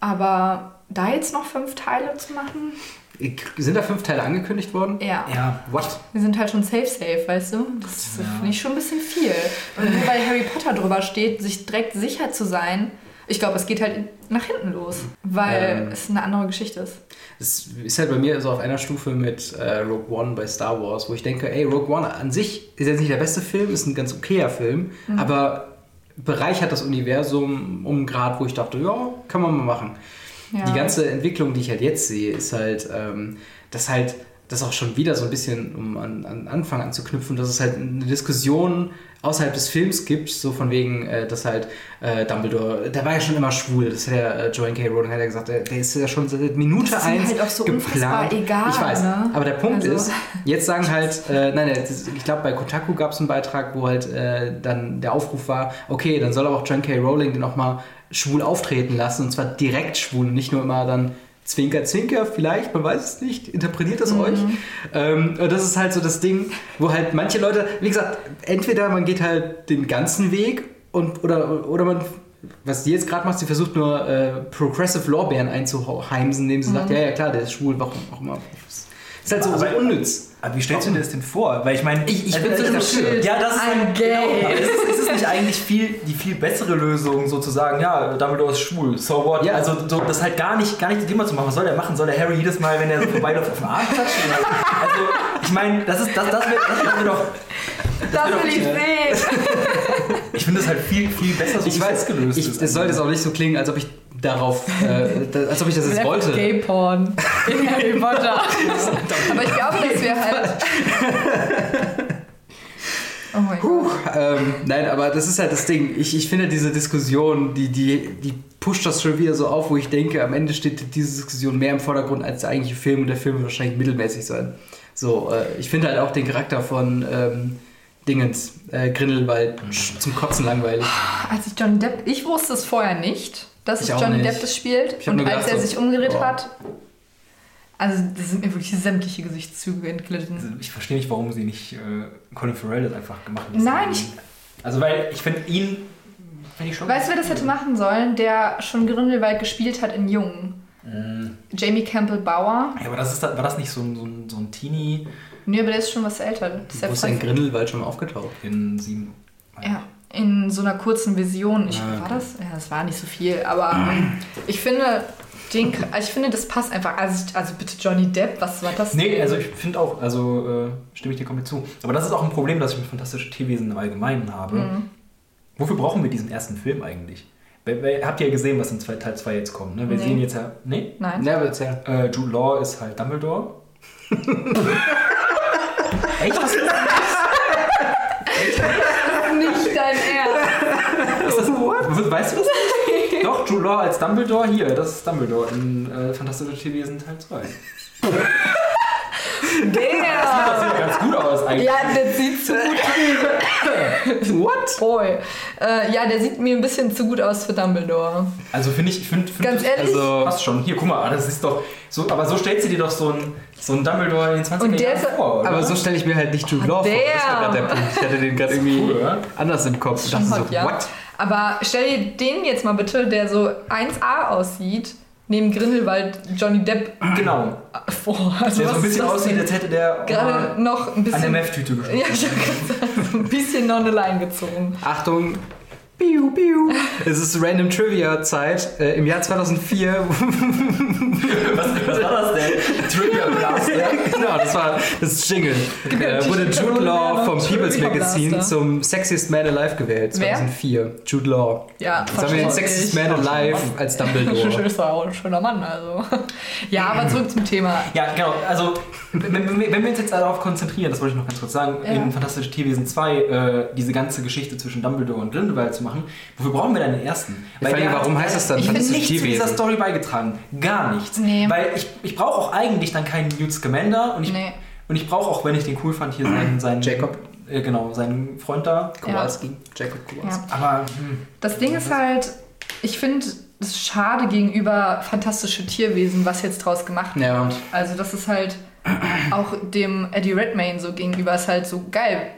Aber da jetzt noch fünf Teile zu machen, Sind da fünf Teile angekündigt worden? ja. Ja, What? Wir sind halt schon safe, safe, weißt du? Das Ja. finde ich schon ein bisschen viel. Und nur weil Harry Potter drüber steht, sich direkt sicher zu sein, ich glaube, es geht halt nach hinten los, weil Ähm. es eine andere Geschichte ist. Das ist halt bei mir so auf einer Stufe mit äh, Rogue One bei Star Wars, wo ich denke, ey, Rogue One an sich ist jetzt nicht der beste Film, ist ein ganz okayer Film, Mhm. aber bereichert das Universum um einen Grad, wo ich dachte, ja, kann man mal machen. Ja. Die ganze Entwicklung, die ich halt jetzt sehe, ist halt, ähm, dass halt das auch schon wieder so ein bisschen, um an, an Anfang anzuknüpfen, dass es halt eine Diskussion außerhalb des Films gibt, so von wegen, äh, dass halt äh, Dumbledore, der war ja schon immer schwul, das hat ja äh, Joanne K. Rowling hat ja gesagt, der, der ist ja schon seit Minute Das ist eins halt auch so unfassbar egal, Ich weiß, ne? aber der Punkt Also- ist, jetzt sagen halt, äh, nein, ich glaube bei Kotaku gab es einen Beitrag, wo halt äh, dann der Aufruf war, okay, dann soll aber auch Joanne K. Rowling den auch mal schwul auftreten lassen und zwar direkt schwul und nicht nur immer dann Zwinker, Zwinker, vielleicht, man weiß es nicht, interpretiert das euch. Ähm, und das ist halt so das Ding, wo halt manche Leute, wie gesagt, entweder man geht halt den ganzen Weg und oder, oder man, was die jetzt gerade macht, sie versucht nur äh, Progressive Lorbeeren einzuheimsen, indem sie sagt, ja, ja klar, der ist schwul, warum auch immer. Ist halt so, so Aber- unnütz. Aber wie stellst du dir das denn vor? Weil ich meine, Ich- ich also, bin so das- dafür. Ja, das ist I'm gay. Genau, aber ist, es- ist es nicht eigentlich viel die viel bessere Lösung, sozusagen, ja, Dumbledore ist schwul, so what? Ja. Also so, das halt gar nicht, gar nicht das Thema zu machen. Was soll der machen? Soll der Harry jedes Mal, wenn er so vorbeiläuft, auf den Arsch klatschen? Also, ich meine, das ist das, das wird das wär doch. Das doch- will ich sehen! Ich finde das halt viel, viel besser, so Ich es weiß, gelöst ich, ist. es soll jetzt auch nicht so klingen, als ob ich darauf, äh, als ob ich das jetzt wollte. Gay-Porn in Harry Potter. Aber ich glaube, dass wir halt... Oh mein Gott. Ähm, nein, aber das ist halt das Ding. Ich, ich finde diese Diskussion, die, die, die pusht das schon wieder so auf, wo ich denke, am Ende steht diese Diskussion mehr im Vordergrund als der eigentliche Film und der Film wird wahrscheinlich mittelmäßig sein. So, äh, ich finde halt auch den Charakter von ähm, Dingens, äh, Grindelwald, sch- zum Kotzen langweilig. Als ich Johnny Depp, ich wusste es vorher nicht, dass Ich es Johnny. Depp das spielt. Ich Und als er so, sich umgedreht boah. hat, also das sind mir wirklich sämtliche Gesichtszüge entglitten. Also ich verstehe nicht, warum sie nicht äh, Colin Farrell das einfach gemacht haben. Nein, ich- Also, weil ich finde ihn. Find ich schon Weißt du, wer das hätte machen sollen, der schon Grindelwald gespielt hat in Jung? Jamie Campbell Bauer. Ja, aber das ist, da- war das nicht so ein, so ein, so ein Teenie Nee, aber der ist schon was älter. Das ist Wo ist denn Grindelwald schon mal aufgetaucht? in sieben. Ja, in so einer kurzen Vision. Ich, Ah, War das? Ja, das war nicht so viel, aber ähm, ich finde, den, ich finde, das passt einfach. Also, also bitte Johnny Depp, was war das? Nee, also ich finde auch, also äh, stimme ich dir komplett zu. Aber das ist auch ein Problem, das ich mit fantastischen Tierwesen im Allgemeinen habe. Mhm. Wofür brauchen wir diesen ersten Film eigentlich? Weil, weil, habt ihr ja gesehen, was in zwei- Teil 2 jetzt kommt? Ne? Wir Nee. sehen jetzt ja. Nee? Nein. Ja, aber erzähl. Äh, Jude Law ist halt Dumbledore. Echt? Was ist Nicht dein Ernst. das? Du das nicht? Doch, Jude Law als Dumbledore hier. Das ist Dumbledore in äh, Fantastische Tierwesen Teil 2. Das Der! sieht ganz gut aus eigentlich. Ja, der sieht zu gut aus. What? Boy. Äh, ja, der sieht mir ein bisschen zu gut aus für Dumbledore. Also finde ich, find, find Ganz das- ehrlich? Also, Passt schon. Hier, guck mal, das ist doch so, aber so stellt sie dir doch so ein, so ein Dumbledore in den 20er Und der Jahren ist- vor, oder? aber so stelle ich mir halt nicht Jude Law vor. der. Das war gerade der Punkt. Ich hatte den gerade irgendwie cool, oder? anders im Kopf. Ich dachte Schon so, hot, ja. what? Aber stell dir den jetzt mal bitte, der so 1A aussieht, neben Grindelwald Johnny Depp Genau. vor. Also Der so ein bisschen aussieht, als hätte der Gerade noch ein an der bisschen. Meth-Tüte geschossen. Ja, ich hab gesagt, so ein bisschen noch eine Line gezogen. Achtung. Piu, piu. Es ist Random Trivia Zeit. Äh, Im Jahr 2004 Was, was war das denn? Trivia Blaster. genau, das war das Jingle. Äh, wurde Jude Law vom People's Magazine zum Sexiest Man Alive gewählt, Wer? 2004. Jude Law. Ja, Jetzt haben wir den Sexiest Man Alive als Dumbledore. ist auch ein schöner Mann, also. Ja, aber zurück zum Thema. Ja, genau. Also, wenn, wenn wir uns jetzt darauf konzentrieren, das wollte ich noch ganz kurz sagen, Ja. in Fantastische Tierwesen 2 äh, diese ganze Geschichte zwischen Dumbledore und Grindelwald zu machen, wofür brauchen wir dann den ersten? Die Frage, der hat- warum heißt das dann Ich Ich finde nichts zu dieser? Story beigetragen. Gar nichts. Nee. Weil ich, ich brauche auch eigentlich dann keinen Newt Scamander und ich, Nee. und ich brauche auch, wenn ich den cool fand, hier seinen, seinen Jacob. Äh, genau, seinen Freund da. Kowalski. Jacob Kowalski. Ja. Aber hm, Das Ding ist halt, ich finde es schade gegenüber fantastische Tierwesen, was jetzt draus gemacht wird. Ja. Also das ist halt auch dem Eddie Redmayne so gegenüber ist halt so geil.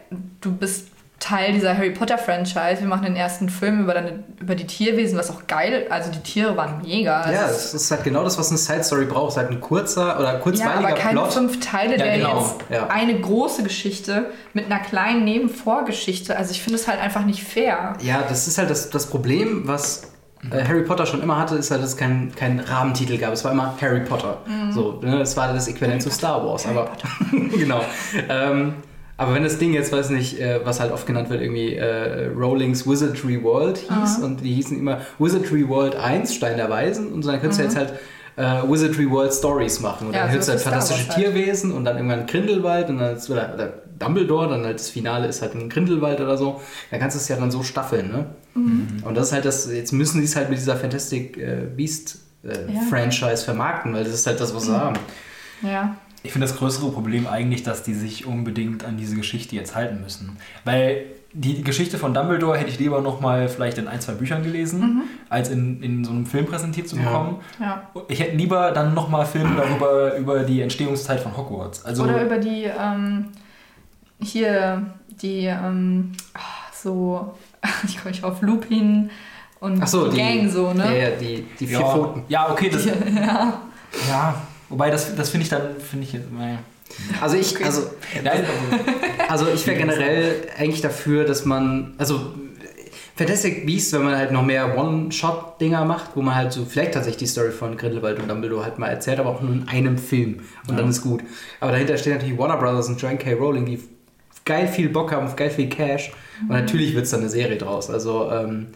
Du bist Teil dieser Harry Potter Franchise. Wir machen den ersten Film über, deine, über die Tierwesen, was auch geil. Also die Tiere waren mega. Also Ja, es- ist halt genau das, was eine Side Story braucht. Es ist halt ein kurzer oder ja, kurzweiliger aber keine Plot. fünf Teile, Ja, der genau, jetzt ja. eine große Geschichte mit einer kleinen Nebenvorgeschichte. Also ich finde es halt einfach nicht fair. Ja, das ist halt das, das Problem, was äh, Harry Potter schon immer hatte, ist halt, dass es keinen keinen Rahmentitel gab. Es war immer Harry Potter. So, ne? Es war das Äquivalent zu Star Wars. aber genau. Ähm, aber wenn das Ding jetzt, weiß nicht, äh, was halt oft genannt wird, irgendwie äh, Rowling's Wizardry World hieß und die hießen immer Wizardry World 1, Stein der Weisen und so, dann könntest du jetzt halt äh, Wizardry World Stories machen. Und Ja, dann so hörst du halt fantastische Wars halt. Tierwesen und dann irgendwann Grindelwald und dann oder, oder Dumbledore, dann halt das Finale ist halt ein Grindelwald oder so. Dann kannst du es ja dann so staffeln, ne? Mhm. Und das ist halt das, jetzt müssen sie es halt mit dieser Fantastic äh, Beast äh, Ja. Franchise vermarkten, weil das ist halt das, was sie haben. Ja. Ich finde das größere Problem eigentlich, dass die sich unbedingt an diese Geschichte jetzt halten müssen. Weil die Geschichte von Dumbledore hätte ich lieber noch mal vielleicht in ein, zwei Büchern gelesen, als in, in so einem Film präsentiert zu Ja. bekommen. ja. Ich hätte lieber dann noch mal Filme darüber, über die Entstehungszeit von Hogwarts. Also, Oder über die, ähm, hier, die, ähm, ah, so, ich komme nicht auf Lupin und Ach so, die, Gang so, ne? Ja, ja, die, die vier ja, Pfoten. ja, okay, das, Ja. ja, wobei das, das finde ich dann, finde ich, jetzt- naja. Also ich, also, Ja, also ich wäre generell eigentlich dafür, dass man, also Fantastic Beasts, wenn man halt noch mehr One-Shot-Dinger macht, wo man halt so vielleicht tatsächlich die Story von Grindelwald und Dumbledore halt mal erzählt, aber auch nur in einem Film und dann ist gut. Aber dahinter stehen natürlich Warner Brothers und Joan K. Rowling, die geil viel Bock haben auf geil viel Cash und natürlich wird es dann eine Serie draus. Also ähm,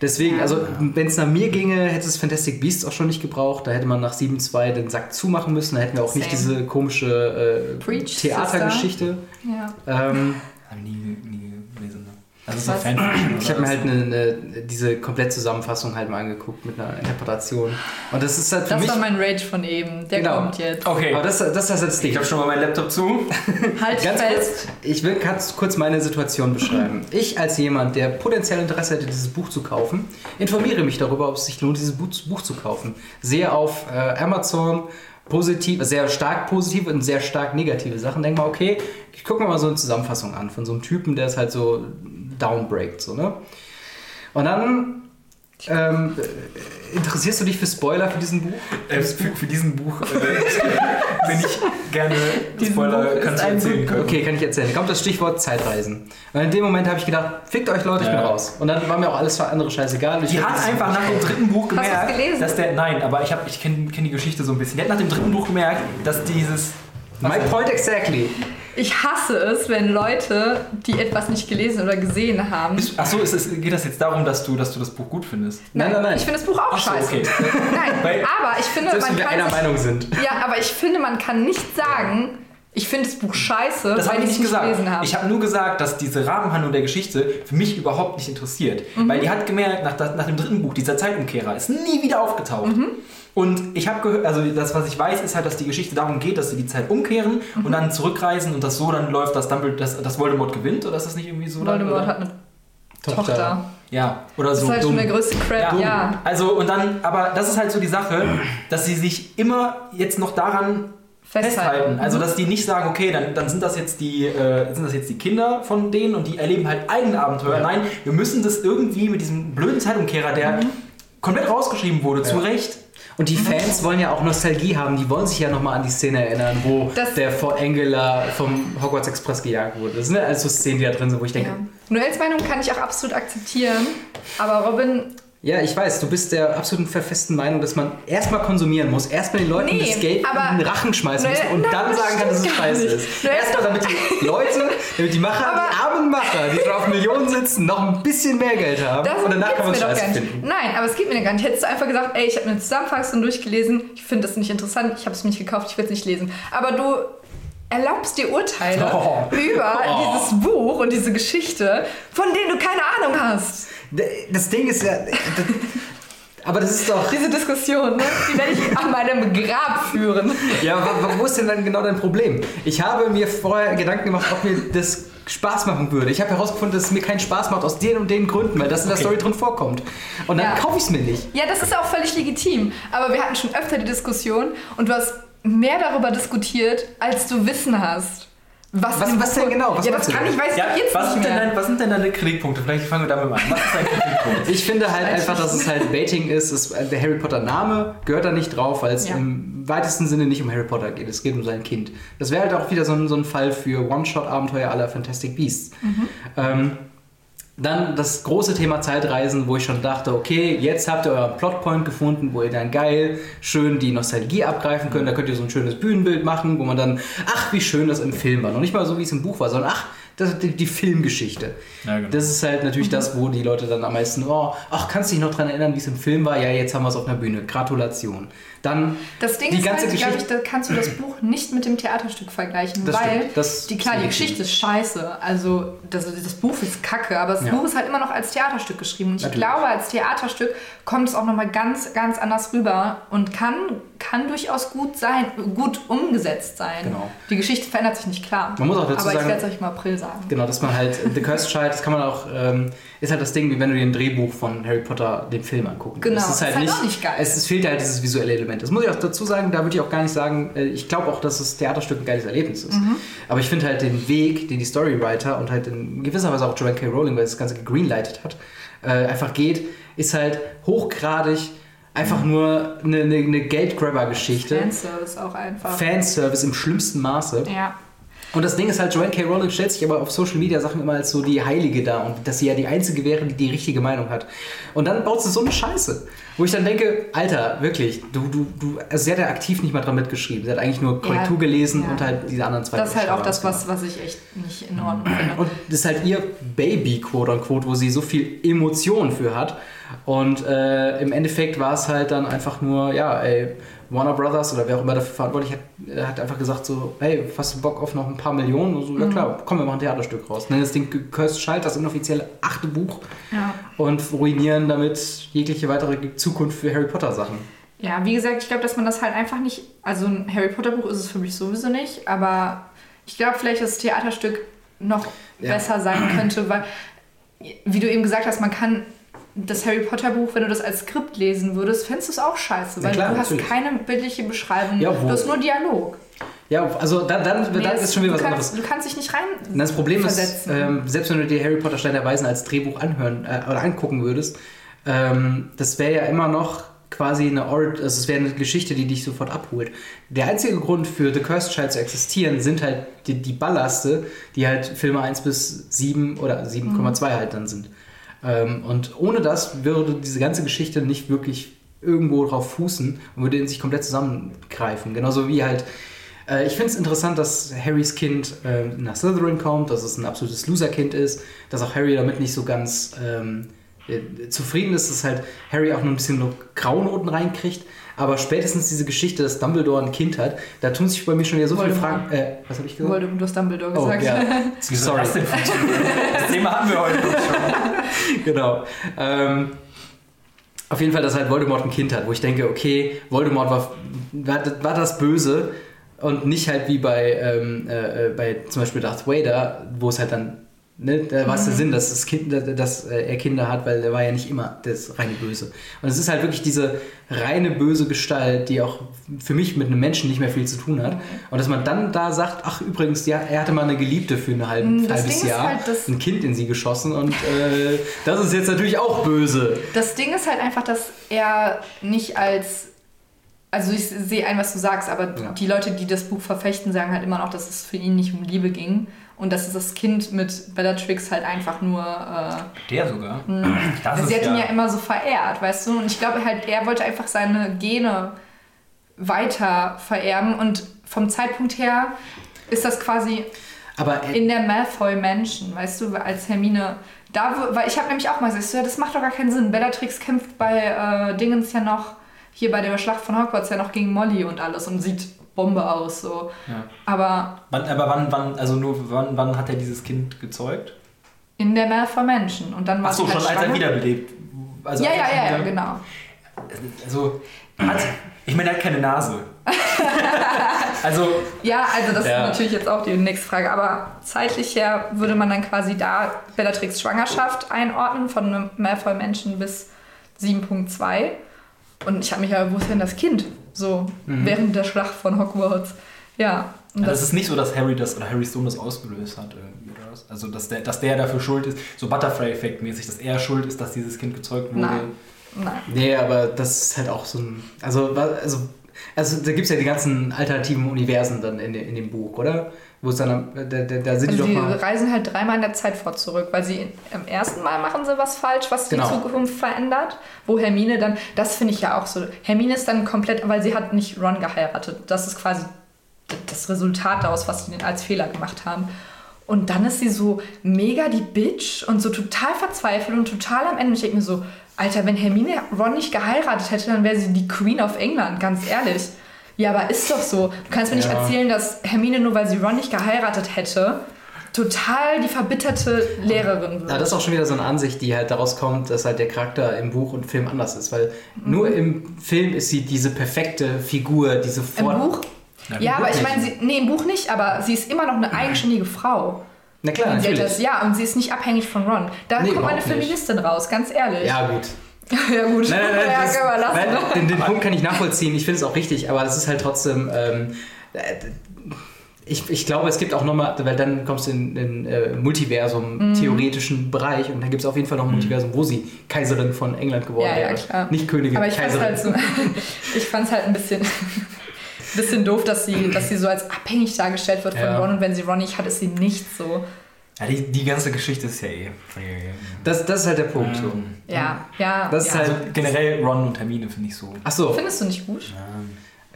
Deswegen, also wenn es nach mir ginge, hätte es Fantastic Beasts auch schon nicht gebraucht. Da hätte man nach 7.2 den Sack zumachen müssen. Da hätten wir auch nicht Same. diese komische äh, Theatergeschichte. Ja. Ähm, Hab ich nie, nie gelesen. Ne? Also so? Fanfiction. Ich habe mir halt eine, eine, diese Komplettzusammenfassung halt mal angeguckt mit einer Interpretation. Und das ist halt für Das mich. war mein Rage von eben. Der Genau. kommt jetzt. Okay. aber das, das ist das Ding. Ich habe schon mal meinen Laptop zu. Halt Ganz fest. kurz, ich will ganz kurz meine Situation beschreiben. Ich als jemand, der potenziell Interesse hätte, dieses Buch zu kaufen, informiere mich darüber, ob es sich lohnt, dieses Buch, Buch zu kaufen. Sehe auf äh, Amazon positiv, sehr stark positive und sehr stark negative Sachen. Denke mal, okay, ich gucke mir mal so eine Zusammenfassung an von so einem Typen, der es halt so downbreakt. So, ne? Und dann ähm, interessierst du dich für Spoiler für diesen Buch? Äh, für, für diesen Buch äh, bin ich gerne Diesen Spoiler, Buch kannst du erzählen können. Okay, kann ich erzählen. Da kommt das Stichwort Zeitreisen. Und in dem Moment habe ich gedacht, fickt euch Leute, ich bin Ja. raus. Und dann war mir auch alles für andere scheißegal. Ich Die hat einfach nach dem dritten Buch gemerkt, dass der. Nein, aber ich, ich kenne kenn die Geschichte so ein bisschen. Die hat nach dem dritten Buch gemerkt, dass dieses. My point exactly. Ich hasse es, wenn Leute, die etwas nicht gelesen oder gesehen haben. Achso, ist es, geht das jetzt darum, dass du, dass du das Buch gut findest? Nein, nein, nein. Ich finde das Buch auch Ach so, scheiße. okay. Nein, Weil- aber ich finde, man wenn wir kann einer sich, Meinung sind. Ja, aber ich finde, man kann nicht sagen, ich finde das Buch scheiße, Das weil habe ich ich nicht es nicht gesagt. gelesen habe. Ich habe nur gesagt, dass diese Rahmenhandlung der Geschichte für mich überhaupt nicht interessiert. Mhm. Weil die hat gemerkt, nach, nach dem dritten Buch, dieser Zeitumkehrer, ist nie wieder aufgetaucht. Mhm. Und ich habe gehört, also das, was ich weiß, ist halt, dass die Geschichte darum geht, dass sie die Zeit umkehren Mhm. und dann zurückreisen und das so dann läuft, dass, Dumbledore, dass, dass Voldemort gewinnt. Oder ist das nicht irgendwie so? dann, Voldemort oder? hat eine Tochter. Tochter. Ja, oder Das so. ist halt schon dumm. der größte Crap, Ja. ja. Also und dann, aber das ist halt so die Sache, dass sie sich immer jetzt noch daran Festhalten. festhalten. Also dass die nicht sagen, okay, dann, dann sind das jetzt die äh, sind das jetzt die Kinder von denen und die erleben halt eigene Abenteuer. Ja. Nein, wir müssen das irgendwie mit diesem blöden Zeitumkehrer, der Mhm. komplett rausgeschrieben wurde, zu Recht. Und die Fans wollen ja auch Nostalgie haben. Die wollen sich ja nochmal an die Szene erinnern, wo Das- der Fort Angela vom Hogwarts Express gejagt wurde. Das sind ja alles so Szenen, die da drin sind, wo ich denke, Ja. Noels Meinung kann ich auch absolut akzeptieren, aber Robin, ja, ich weiß, du bist der absoluten verfesten Meinung, dass man erstmal konsumieren muss, erstmal den Leuten Nee, das Geld aber- in den Rachen schmeißen muss und nein, dann sagen kann, dass es scheiße nicht. ist. Erstmal damit die Leute, damit die Macher, Aber- die armen Macher, die schon auf Millionen sitzen, noch ein bisschen mehr Geld haben das und danach kann man es scheiße finden. Nein, aber es geht mir gar nicht. Hättest du einfach gesagt, ey, ich habe eine Zusammenfassung durchgelesen, ich finde das nicht interessant, ich habe es mir nicht gekauft, ich will es nicht lesen. Aber du erlaubst dir Urteile Oh. über Oh. dieses Buch und diese Geschichte, von denen du keine Ahnung hast. Das Ding ist ja, das, aber das ist doch... Diese Diskussion, ne? die werde ich an meinem Grab führen. Ja, aber wo ist denn dann genau dein Problem? Ich habe mir vorher Gedanken gemacht, ob mir das Spaß machen würde. Ich habe herausgefunden, dass es mir keinen Spaß macht aus den und den Gründen, weil das in der Okay. Story drin vorkommt. Und dann Ja. kaufe ich es mir nicht. Ja, das ist auch völlig legitim. Aber wir hatten schon öfter die Diskussion und du hast mehr darüber diskutiert, als du Wissen hast. Was, Was- was denn genau? Was ja, das du kann denn? ich, weiß Ja, ich jetzt was, nicht sind denn mehr. deine, was sind denn deine Kritikpunkte? Vielleicht fangen wir damit an. Was ist dein Kritikpunkt? Ich finde halt einfach, dass es halt Baiting ist. Es, der Harry Potter Name gehört da nicht drauf, weil es Ja. im weitesten Sinne nicht um Harry Potter geht. Es geht um sein Kind. Das wäre halt auch wieder so ein, so ein Fall für One-Shot-Abenteuer aller Fantastic Beasts. Ähm, dann das große Thema Zeitreisen, wo ich schon dachte, okay, jetzt habt ihr euren Plotpoint gefunden, wo ihr dann geil schön die Nostalgie abgreifen könnt. Da könnt ihr so ein schönes Bühnenbild machen, wo man dann, ach, wie schön das im Film war. Noch nicht mal so, wie es im Buch war, sondern ach, das ist die, die Filmgeschichte. Ja, genau. Das ist halt natürlich das, wo die Leute dann am meisten, oh, ach, kannst du dich noch dran erinnern, wie es im Film war? Ja, jetzt haben wir es auf einer Bühne. Gratulation. Dann Das Ding die ist ganze halt, glaube Geschichte. ich, da kannst du das Buch nicht mit dem Theaterstück vergleichen, Das weil die, klar, ist die legitim. Geschichte ist scheiße. Also das, das Buch ist kacke, aber das Ja. Buch ist halt immer noch als Theaterstück geschrieben. Und ich Natürlich. glaube, als Theaterstück kommt es auch nochmal ganz, ganz anders rüber und kann, kann durchaus gut sein, gut umgesetzt sein. Genau. Die Geschichte verändert sich nicht klar. Man muss auch dazu aber ich sagen- werde es euch im April sagen. Genau, dass man halt, The Cursed Child, das kann man auch, ähm, ist halt das Ding, wie wenn du dir ein Drehbuch von Harry Potter, den Film angucken Genau, Es ist ist halt halt nicht, auch nicht geil. Es, es fehlt halt dieses visuelle Element. Das muss ich auch dazu sagen, da würde ich auch gar nicht sagen, äh, ich glaube auch, dass das Theaterstück ein geiles Erlebnis ist. Mhm. Aber ich finde halt den Weg, den die Storywriter und halt in gewisser Weise auch Joanne K. Rowling, weil das Ganze gegreenlightet hat, äh, einfach geht, ist halt hochgradig einfach nur eine, eine, eine Geldgrabber-Geschichte. Fanservice auch einfach. Fanservice im schlimmsten Maße. ja. Und das Ding ist halt, Joanne K. Rowling stellt sich aber auf Social Media Sachen immer als so die Heilige dar und dass sie ja die Einzige wäre, die die richtige Meinung hat. Und dann baut sie so eine Scheiße. Wo ich dann denke, Alter, wirklich, du, du, du, also sie hat ja aktiv nicht mal dran mitgeschrieben. Sie hat eigentlich nur Korrektur Ja, gelesen ja. und halt diese anderen zwei Das ist halt auch das, was, was ich echt nicht in Ordnung finde. und das ist halt ihr Baby, quote unquote, wo sie so viel Emotion für hat. Und äh, im Endeffekt war es halt dann einfach nur, ja, ey, Warner Brothers oder wer auch immer dafür verantwortlich hat, äh, hat einfach gesagt so, hey, hast du Bock auf noch ein paar Millionen? Und so, ja klar, komm, wir machen ein Theaterstück raus. Nennen das Ding Cursed Child, das inoffizielle achte Buch Ja. und ruinieren damit jegliche weitere Zukunft für Harry Potter Sachen. Ja, wie gesagt, ich glaube, dass man das halt einfach nicht. Also ein Harry Potter Buch ist es für mich sowieso nicht, aber ich glaube vielleicht, dass das Theaterstück noch Ja. besser sein könnte, weil, wie du eben gesagt hast, man kann das Harry Potter Buch, wenn du das als Skript lesen würdest, fändest du es auch scheiße, weil klar, du hast natürlich. keine bildliche Beschreibung, Ja, du hast nur Dialog. Ja, also dann, dann, Nee, dann ist schon wieder was kannst, anderes. Du kannst dich nicht rein. Das Problem ist, versetzen. ähm, selbst wenn du dir Harry Potter Stein der Weisen als Drehbuch anhören äh, oder angucken würdest, ähm, das wäre ja immer noch quasi eine Ori also es wäre eine Geschichte, die dich sofort abholt. Der einzige Grund für The Cursed Child zu existieren sind halt die, die Ballaste, die halt Filme 1 bis 7 oder 7,2 halt dann sind. Ähm, und ohne das würde diese ganze Geschichte nicht wirklich irgendwo drauf fußen und würde in sich komplett zusammengreifen. Genauso wie halt äh, ich finde es interessant, dass Harrys Kind äh, nach Slytherin kommt, dass es ein absolutes Loser-Kind ist, dass auch Harry damit nicht so ganz ähm, äh, zufrieden ist, dass halt Harry auch nur ein bisschen nur Graunoten reinkriegt. Aber spätestens diese Geschichte, dass Dumbledore ein Kind hat, da tun sich bei mir schon wieder so viele Voldemort. Fragen. Äh, was habe ich gesagt? Voldemort, du hast Dumbledore Oh, gesagt. ja. Wie soll Sorry. Das Thema hatten wir heute schon. genau. Ähm, auf jeden Fall, dass halt Voldemort ein Kind hat, wo ich denke, okay, Voldemort war, war, war das Böse und nicht halt wie bei, ähm, äh, äh, bei zum Beispiel Darth Vader, wo es halt dann, ne, da war es der Sinn, dass, das kind, dass er Kinder hat, weil er war ja nicht immer das reine Böse. Und es ist halt wirklich diese reine böse Gestalt, die auch für mich mit einem Menschen nicht mehr viel zu tun hat. Und dass man dann da sagt, ach übrigens, ja, er hatte mal eine Geliebte für ein halb, das halbes Ding Jahr, halt, ein Kind in sie geschossen und äh, das ist jetzt natürlich auch böse. Das Ding ist halt einfach, dass er nicht als. Also ich sehe ein, was du sagst, aber Ja. die Leute, die das Buch verfechten, sagen halt immer noch, dass es für ihn nicht um Liebe ging und dass das Kind mit Bellatrix halt einfach nur. Äh, Der sogar. Das sie ist hat ihn ja ja, immer so verehrt, weißt du? Und ich glaube halt, er wollte einfach seine Gene weiter vererben und vom Zeitpunkt her ist das quasi Aber äh, in der Malfoy Mansion, weißt du, als Hermine da, weil ich habe nämlich auch mal gesagt, ja, das macht doch gar keinen Sinn. Bellatrix kämpft bei äh, Dingens ja noch, hier bei der Schlacht von Hogwarts ja noch gegen Molly und alles und sieht Bombe aus, so. Ja. Aber Wann, aber wann, wann, also nur wann, wann hat er dieses Kind gezeugt? in der Malfoy Mansion und dann war Achso, sie halt schon als er wiederbelebt. Also Ja, ja, ja, ja, genau. Also, hat, ich meine, er hat keine Nase. also, Ja, also das Ja. ist natürlich jetzt auch die nächste Frage. Aber zeitlich her würde man dann quasi da Bellatrix Schwangerschaft einordnen, von einem Malfoy Menschen bis 7.2. Und ich habe mich ja, wo ist denn das Kind? So, während der Schlacht von Hogwarts. Ja. Und das, das, ist nicht so, dass Harry das oder Harrys Sohn das ausgelöst hat irgendwie oder was? Also, dass der, dass der dafür schuld ist, so Butterfly-Effekt-mäßig, dass er schuld ist, dass dieses Kind gezeugt wurde. Nein. Nein. nee, aber das ist halt auch so ein. Also, also, also da gibt es ja die ganzen alternativen Universen dann in, in dem Buch, oder? Wo es dann, da, da, da sind Also die die doch mal. reisen halt dreimal in der Zeit vor zurück, weil sie im ersten Mal machen sie was falsch, was Genau. die Zukunft verändert. Wo Hermine dann, das finde ich ja auch so. Hermine ist dann komplett, weil sie hat nicht Ron geheiratet. Das ist quasi das Resultat daraus, was sie als Fehler gemacht haben. Und dann ist sie so mega die Bitch und so total verzweifelt und total am Ende. Ich denke mir so, Alter, wenn Hermine Ron nicht geheiratet hätte, dann wäre sie die Queen of England, ganz ehrlich. Ja, aber ist doch so. Du kannst mir nicht Ja. erzählen, dass Hermine nur weil sie Ron nicht geheiratet hätte, total die verbitterte Lehrerin wird. Ja, das ist auch schon wieder so eine Ansicht, die halt daraus kommt, dass halt der Charakter im Buch und Film anders ist. Weil Mhm. nur im Film ist sie diese perfekte Figur, diese Im Vor Buch? Ja, im Ja, Buch aber ich nicht. meine, sie, nee, im Buch nicht, aber sie ist immer noch eine eigenständige Frau. Na klar, Und sie hat natürlich. das, ja, und sie ist nicht abhängig von Ron. Da Nee, kommt eine überhaupt nicht. Feministin raus, ganz ehrlich. Ja, gut. ja gut. Nein, nein, nein, ja, das, nein den, den Punkt kann ich nachvollziehen. Ich finde es auch richtig, aber es ist halt trotzdem. Ähm, äh, ich, ich glaube, es gibt auch nochmal, weil dann kommst du in den äh, Mhm. Multiversum-theoretischen Bereich und dann gibt es auf jeden Fall noch ein Multiversum, wo sie Kaiserin von England geworden Ja, ja, wäre. klar. Nicht Königin, Aber ich fand's Kaiserin. halt so, ich fand's halt ein bisschen, bisschen doof, dass sie, dass sie so als abhängig dargestellt wird von Ja. Ron und wenn sie Ron nicht hat, ist sie nicht so. Ja, die, die ganze Geschichte ist ja eh. das, das ist halt der Punkt. So. Ja, ja. Das ist ja. halt- Also generell Ron und Hermine finde ich so. Ach so. Findest du nicht gut? Ähm,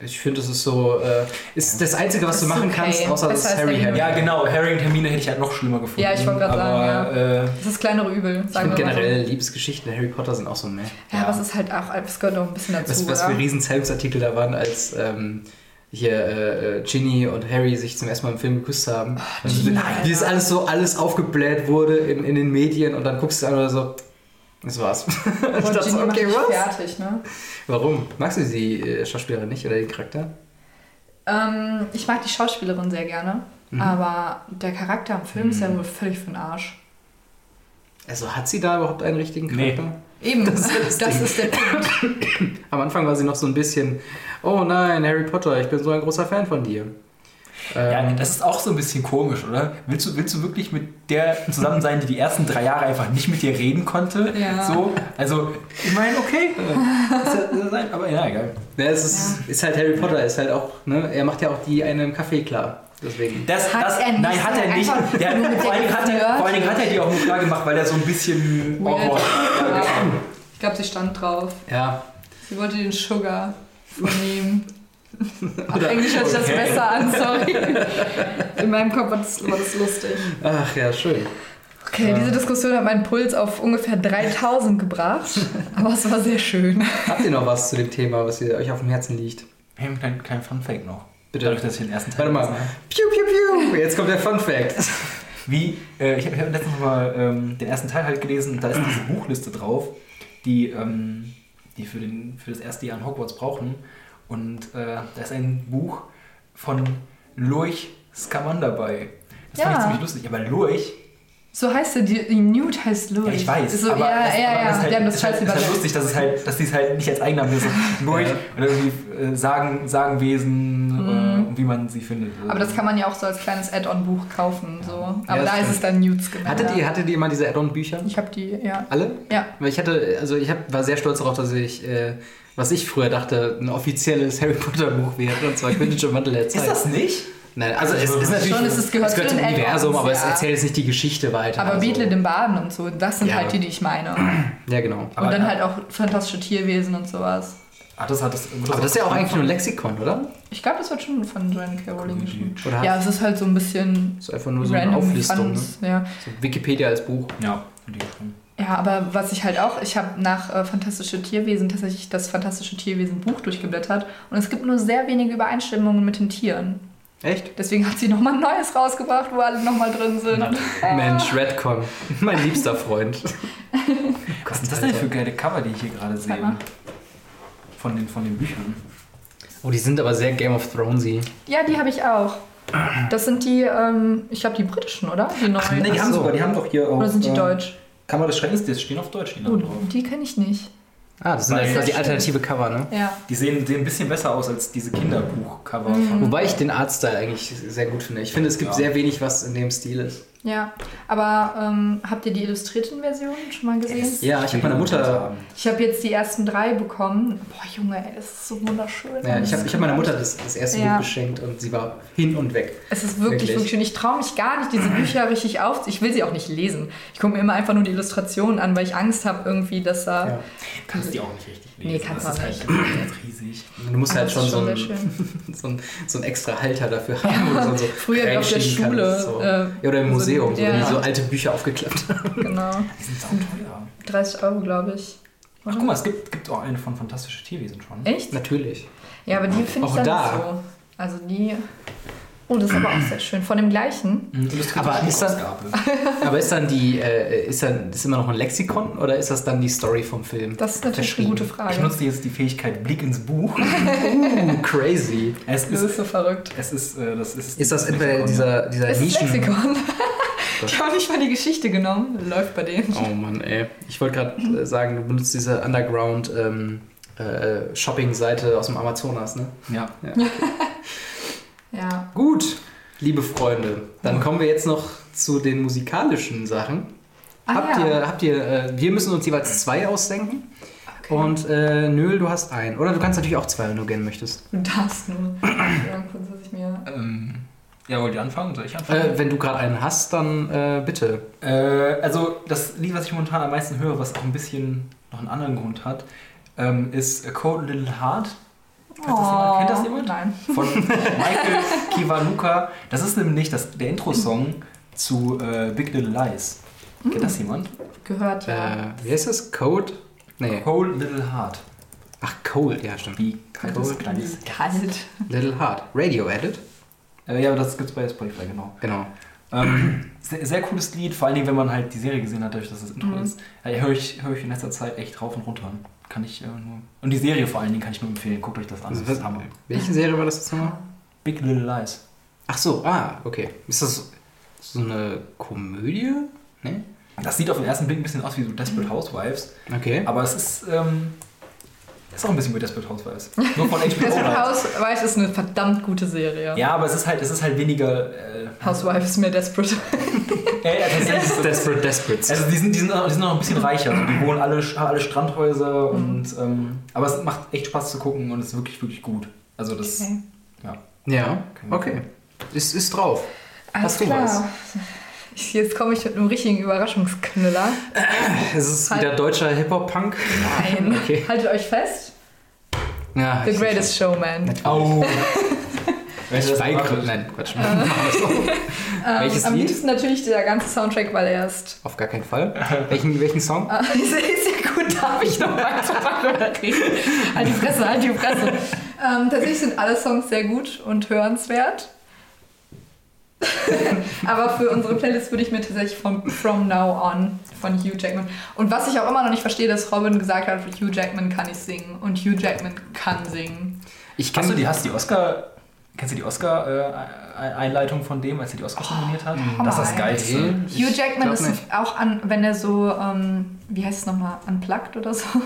Ich finde, das ist so, äh, ist das Einzige, was Das du ist machen okay. kannst, außer dass Besser als Harry Harry. Ja, genau. Harry und Hermine hätte ich halt noch schlimmer gefunden. Ja, ich wollte gerade sagen, Äh, Das ist das kleinere Übel, Ich sagen finde wir mal so. generell Liebesgeschichten Harry Potter sind auch so meh. Ja, Ja. aber es ist halt auch, es gehört noch ein bisschen dazu, Was, was für oder? riesen Zeitungsartikel da waren, als ähm, hier äh, äh, Ginny und Harry sich zum ersten Mal im Film geküsst haben. Also, Ginny, wie das alles so alles aufgebläht wurde in, in den Medien und dann guckst du an oder so, das war's. ich Und dachte so, Ginny okay, was? fertig, ne? Warum? Magst du die äh, Schauspielerin nicht oder den Charakter? Ähm, ich mag die Schauspielerin sehr gerne, Mhm. aber der Charakter im Film ist ja wohl völlig für den Arsch. Also hat sie da überhaupt einen richtigen Nee. Charakter? Eben, Das das, ist das Ding. ist der Punkt. Am Anfang war sie noch so ein bisschen, oh nein, Harry Potter, ich bin so ein großer Fan von dir. ja, Ähm, das ist auch so ein bisschen komisch, oder? Willst du, willst du wirklich mit der zusammen sein, die die ersten drei Jahre einfach nicht mit dir reden konnte? Ja. So, also, ich meine, okay. Ja- ja- aber ja, egal. ja, es ist, ist halt Harry Potter, ist halt auch, ne, er macht ja auch die eine im Café klar. Deswegen. Das, Hat das, er nicht, nein, hat er nicht. Der, vor, allen Dingen hat er, vor allen Dingen hat er die auch nur klar gemacht, weil er so ein bisschen Weird. awkward Ja. Ich glaube, sie stand drauf. Ja, Sie wollte den Sugar von ihm. Auf Englisch hört sich das Okay. besser an, sorry. In meinem Kopf war das, war das lustig. ach ja, schön. Okay, diese Diskussion hat meinen Puls auf ungefähr 3000 gebracht, aber es war sehr schön. Habt ihr noch was zu dem Thema, was ihr, euch auf dem Herzen liegt? Wir haben einen kleinen, kleinen Fun-Fact noch. Bitte. Dadurch, dass ich den ersten Teil Warte mal. Piu, piu, piu. Jetzt kommt der Fun Fact. Wie, äh, ich habe hab letztens mal ähm, den ersten Teil halt gelesen und da ist diese Buchliste drauf, die, ähm, die für, den, für das erste Jahr in Hogwarts brauchen. Und äh, da ist ein Buch von Lurch Scamander dabei. Das fand Ja. ich ziemlich lustig, aber Lurch, So heißt er, die, die Nude heißt Louis. ja, ich weiß, So, aber, ja, es, ja, aber ja, ist halt, die das ist halt, ist halt übersetzt. lustig, dass, es halt, dass die es halt nicht als Eigennamen ist. Lurch oder irgendwie äh, Sagen, Sagenwesen äh, und wie man sie findet. Mhm. Aber das kann man ja auch so als kleines Add-on-Buch kaufen. So. Aber da ist es dann Nudes genannt. Hattet ja. ihr, hattet ihr mal diese Add-on-Bücher? Ich habe die, ja. Alle? Ja. Weil ich hatte, also ich hab, war sehr stolz darauf, dass ich, äh, was ich früher dachte, ein offizielles Harry Potter Buch wäre, und zwar Quidditch im Wandel der Zeit. Ist das nicht? Nein, also es Schon, ist natürlich, es ist- gehört zu zum den Universum, aber es ja. erzählt jetzt nicht die Geschichte weiter. Aber also. Beetle den Baden und so, das sind Ja. halt die, die ich meine. Ja, genau. Aber- und dann halt auch fantastische Tierwesen und sowas. Ach, das hat das. Aber das ist ja auch eigentlich nur ein Lexikon, oder? Ich glaube, das wird schon von Joanne K. Rowling geschrieben. Oder hat- Ja, es ist halt so ein bisschen Das ist einfach nur so eine Auflistung. Ne? Ja. So Wikipedia als Buch. Ja, finde ich schon. ja, aber was ich halt auch, ich habe nach äh, Fantastische Tierwesen tatsächlich das Fantastische Tierwesen Buch durchgeblättert und es gibt nur sehr wenige Übereinstimmungen mit den Tieren. Echt? Deswegen hat sie nochmal ein neues rausgebracht, wo alle nochmal drin sind. Mensch, Redcon. Mein liebster Freund. Was sind das denn für geile Cover, die ich hier gerade sehe? Von den, von den Büchern. Oh, die sind aber sehr Game of Thronesy. Ja, die habe ich auch. Das sind die, ähm, ich glaube, die britischen, oder? Die neuen. Nee, die Ach haben so. sogar, die haben doch hier auch. oder sind die äh, deutsch? Kammer des Schreckens, die stehen auf Deutsch, die Oh, drauf. die kenne ich nicht. Ah, das sind Weil- ja quasi alternative Cover, ne? Ja. Die sehen, sehen ein bisschen besser aus als diese Kinderbuch-Cover von. Wobei ich den Artstyle eigentlich sehr gut finde. Ich finde, es gibt Ja. sehr wenig, was in dem Stil ist. Ja, aber ähm, habt ihr die illustrierten Versionen schon mal gesehen? Ja, ich habe meiner Mutter, Ich habe jetzt die ersten drei bekommen. Boah, Junge, ey, das ist so wunderschön. ja, ich habe hab meiner Mutter das, das erste Ja. Buch geschenkt und sie war hin und weg. Es ist wirklich, Wirklich? wirklich schön. Ich traue mich gar nicht, diese Bücher richtig auf. Ich will sie auch nicht lesen. Ich gucke mir immer einfach nur die Illustrationen an, weil ich Angst habe irgendwie, dass da... Ja. Kannst die auch nicht richtig. Nee, kannst du ist nicht. halt riesig. Du musst Aber halt schon so schon ein, sehr schön. so, so ein extra Halter dafür haben. dann so Früher auf der Schule, kannst, so. äh, ja, oder im so- Museum, so, ja. wenn die so alte Bücher aufgeklappt haben. Genau. Die sind sauteuer. 30 Euro, glaube ich. Ach, guck mal, es gibt, gibt auch eine von Fantastische Tierwesen schon. Echt? Natürlich. Ja, aber die finde ich Auch dann da. nicht so. Also die... Oh, das ist aber auch sehr schön. Von dem gleichen. Mhm, Aber ist das- Schmuckausgabe. Aber ist dann die, äh, ist dann ist immer noch ein Lexikon oder ist das dann die Story vom Film? Das ist natürlich eine gute Frage. Ich nutze jetzt die Fähigkeit Blick ins Buch. Uh, crazy. Es das ist, ist so verrückt. es ist, äh, das ist. Ist das entweder dieser, dieser Es ist Nischen... Lexikon. Ich habe nicht mal die Geschichte genommen. Läuft bei denen. Oh Mann, ey. Ich wollte gerade äh, sagen, du benutzt diese Underground ähm, äh, Shopping-Seite aus dem Amazonas, ne? Ja. Ja. Gut, liebe Freunde, dann kommen wir jetzt noch zu den musikalischen Sachen. Ah, habt ja. ihr, habt ihr, äh, wir müssen uns jeweils zwei ausdenken. Okay. Und äh, Nöl, du hast einen. Oder du kannst natürlich auch zwei, wenn du gerne möchtest. Du darfst nur. Ja, kurz, dass ich mir. Ähm, ja, wollt ihr anfangen? Soll ich anfangen? Äh, wenn du gerade einen hast, dann äh, bitte. Äh, also das Lied, was ich momentan am meisten höre, was auch ein bisschen noch einen anderen Grund hat, ähm, ist A Cold Little Heart Kennt das jemand? Kennt das jemand? Nein. Von Michael Kiwanuka. Das ist nämlich das, der Intro-Song zu äh, Big Little Lies. Kennt das jemand? Gehört, ja. Äh, wie heißt das? Code? Nee. Cold Little Heart. Ach, Cold, ja, stimmt. Wie kaltes Cold. kleines. Kalt. Little Heart. Radio Edit? Äh, ja, aber das gibt's bei Spotify, genau. Genau. Ähm, sehr, sehr cooles Lied, vor allen Dingen, wenn man halt die Serie gesehen hat, dadurch, dass das Intro Mhm. ist. Äh, höre ich, hör ich in letzter Zeit echt rauf und runter. Kann ich äh, nur. Und die Serie vor allen Dingen kann ich nur empfehlen. Guckt euch das an. Das ist Hammer. welche Serie war das jetzt nochmal? Big Little Lies. Ach so, ah, okay. Ist das so eine Komödie? Nee? Das sieht auf den ersten Blick ein bisschen aus wie so Desperate Housewives, Okay. aber es ist, ähm, ist auch ein bisschen wie Desperate Housewives. Nur von HBO. Desperate halt. Housewives ist eine verdammt gute Serie. Ja, aber es ist halt, es ist halt weniger. Äh, Housewives ist mehr desperate. ja, ja, tatsächlich ist es- Desperate Desperates. Also die sind, die, sind, auch- die sind noch ein bisschen reicher. Also die wohnen alle, haben alle Strandhäuser und ähm, aber es macht echt Spaß zu gucken und es ist wirklich, wirklich gut. Also das. Okay. Ja. ja, okay. Ist, ist drauf. Alles Hast du klar. was? Jetzt komme ich mit einem richtigen Überraschungsknüller. Es ist Halt. wieder deutscher Hip-Hop-Punk. Nein. Okay. Haltet euch fest. Ja, The Greatest Showman. Du, was Schweiggrund. erwartet? Nein, Quatsch. Machen wir so. Welches Ähm, am Lied? liebsten natürlich der ganze Soundtrack, weil er ist. Auf gar keinen Fall. Welchen, welchen Song? Ah, ist, ist ja gut, darf ich noch weiter reden? Halt die Fresse, halt die Fresse. Ähm, tatsächlich sind alle Songs sehr gut und hörenswert. Aber für unsere Playlist würde ich mir tatsächlich von From Now On von Hugh Jackman. Und was ich auch immer noch nicht verstehe, dass Robin gesagt hat, Hugh Jackman kann nicht singen und Hugh Jackman kann singen. Ich Hast du die, hast die Oscar. Kennst du die Oscar-Einleitung von dem, als er die Oscars nominiert hat? Hammer, das ist das. Geilste. Hugh Ich Jackman ist nicht. auch an, wenn er so, ähm, wie heißt es nochmal, unplugged oder so?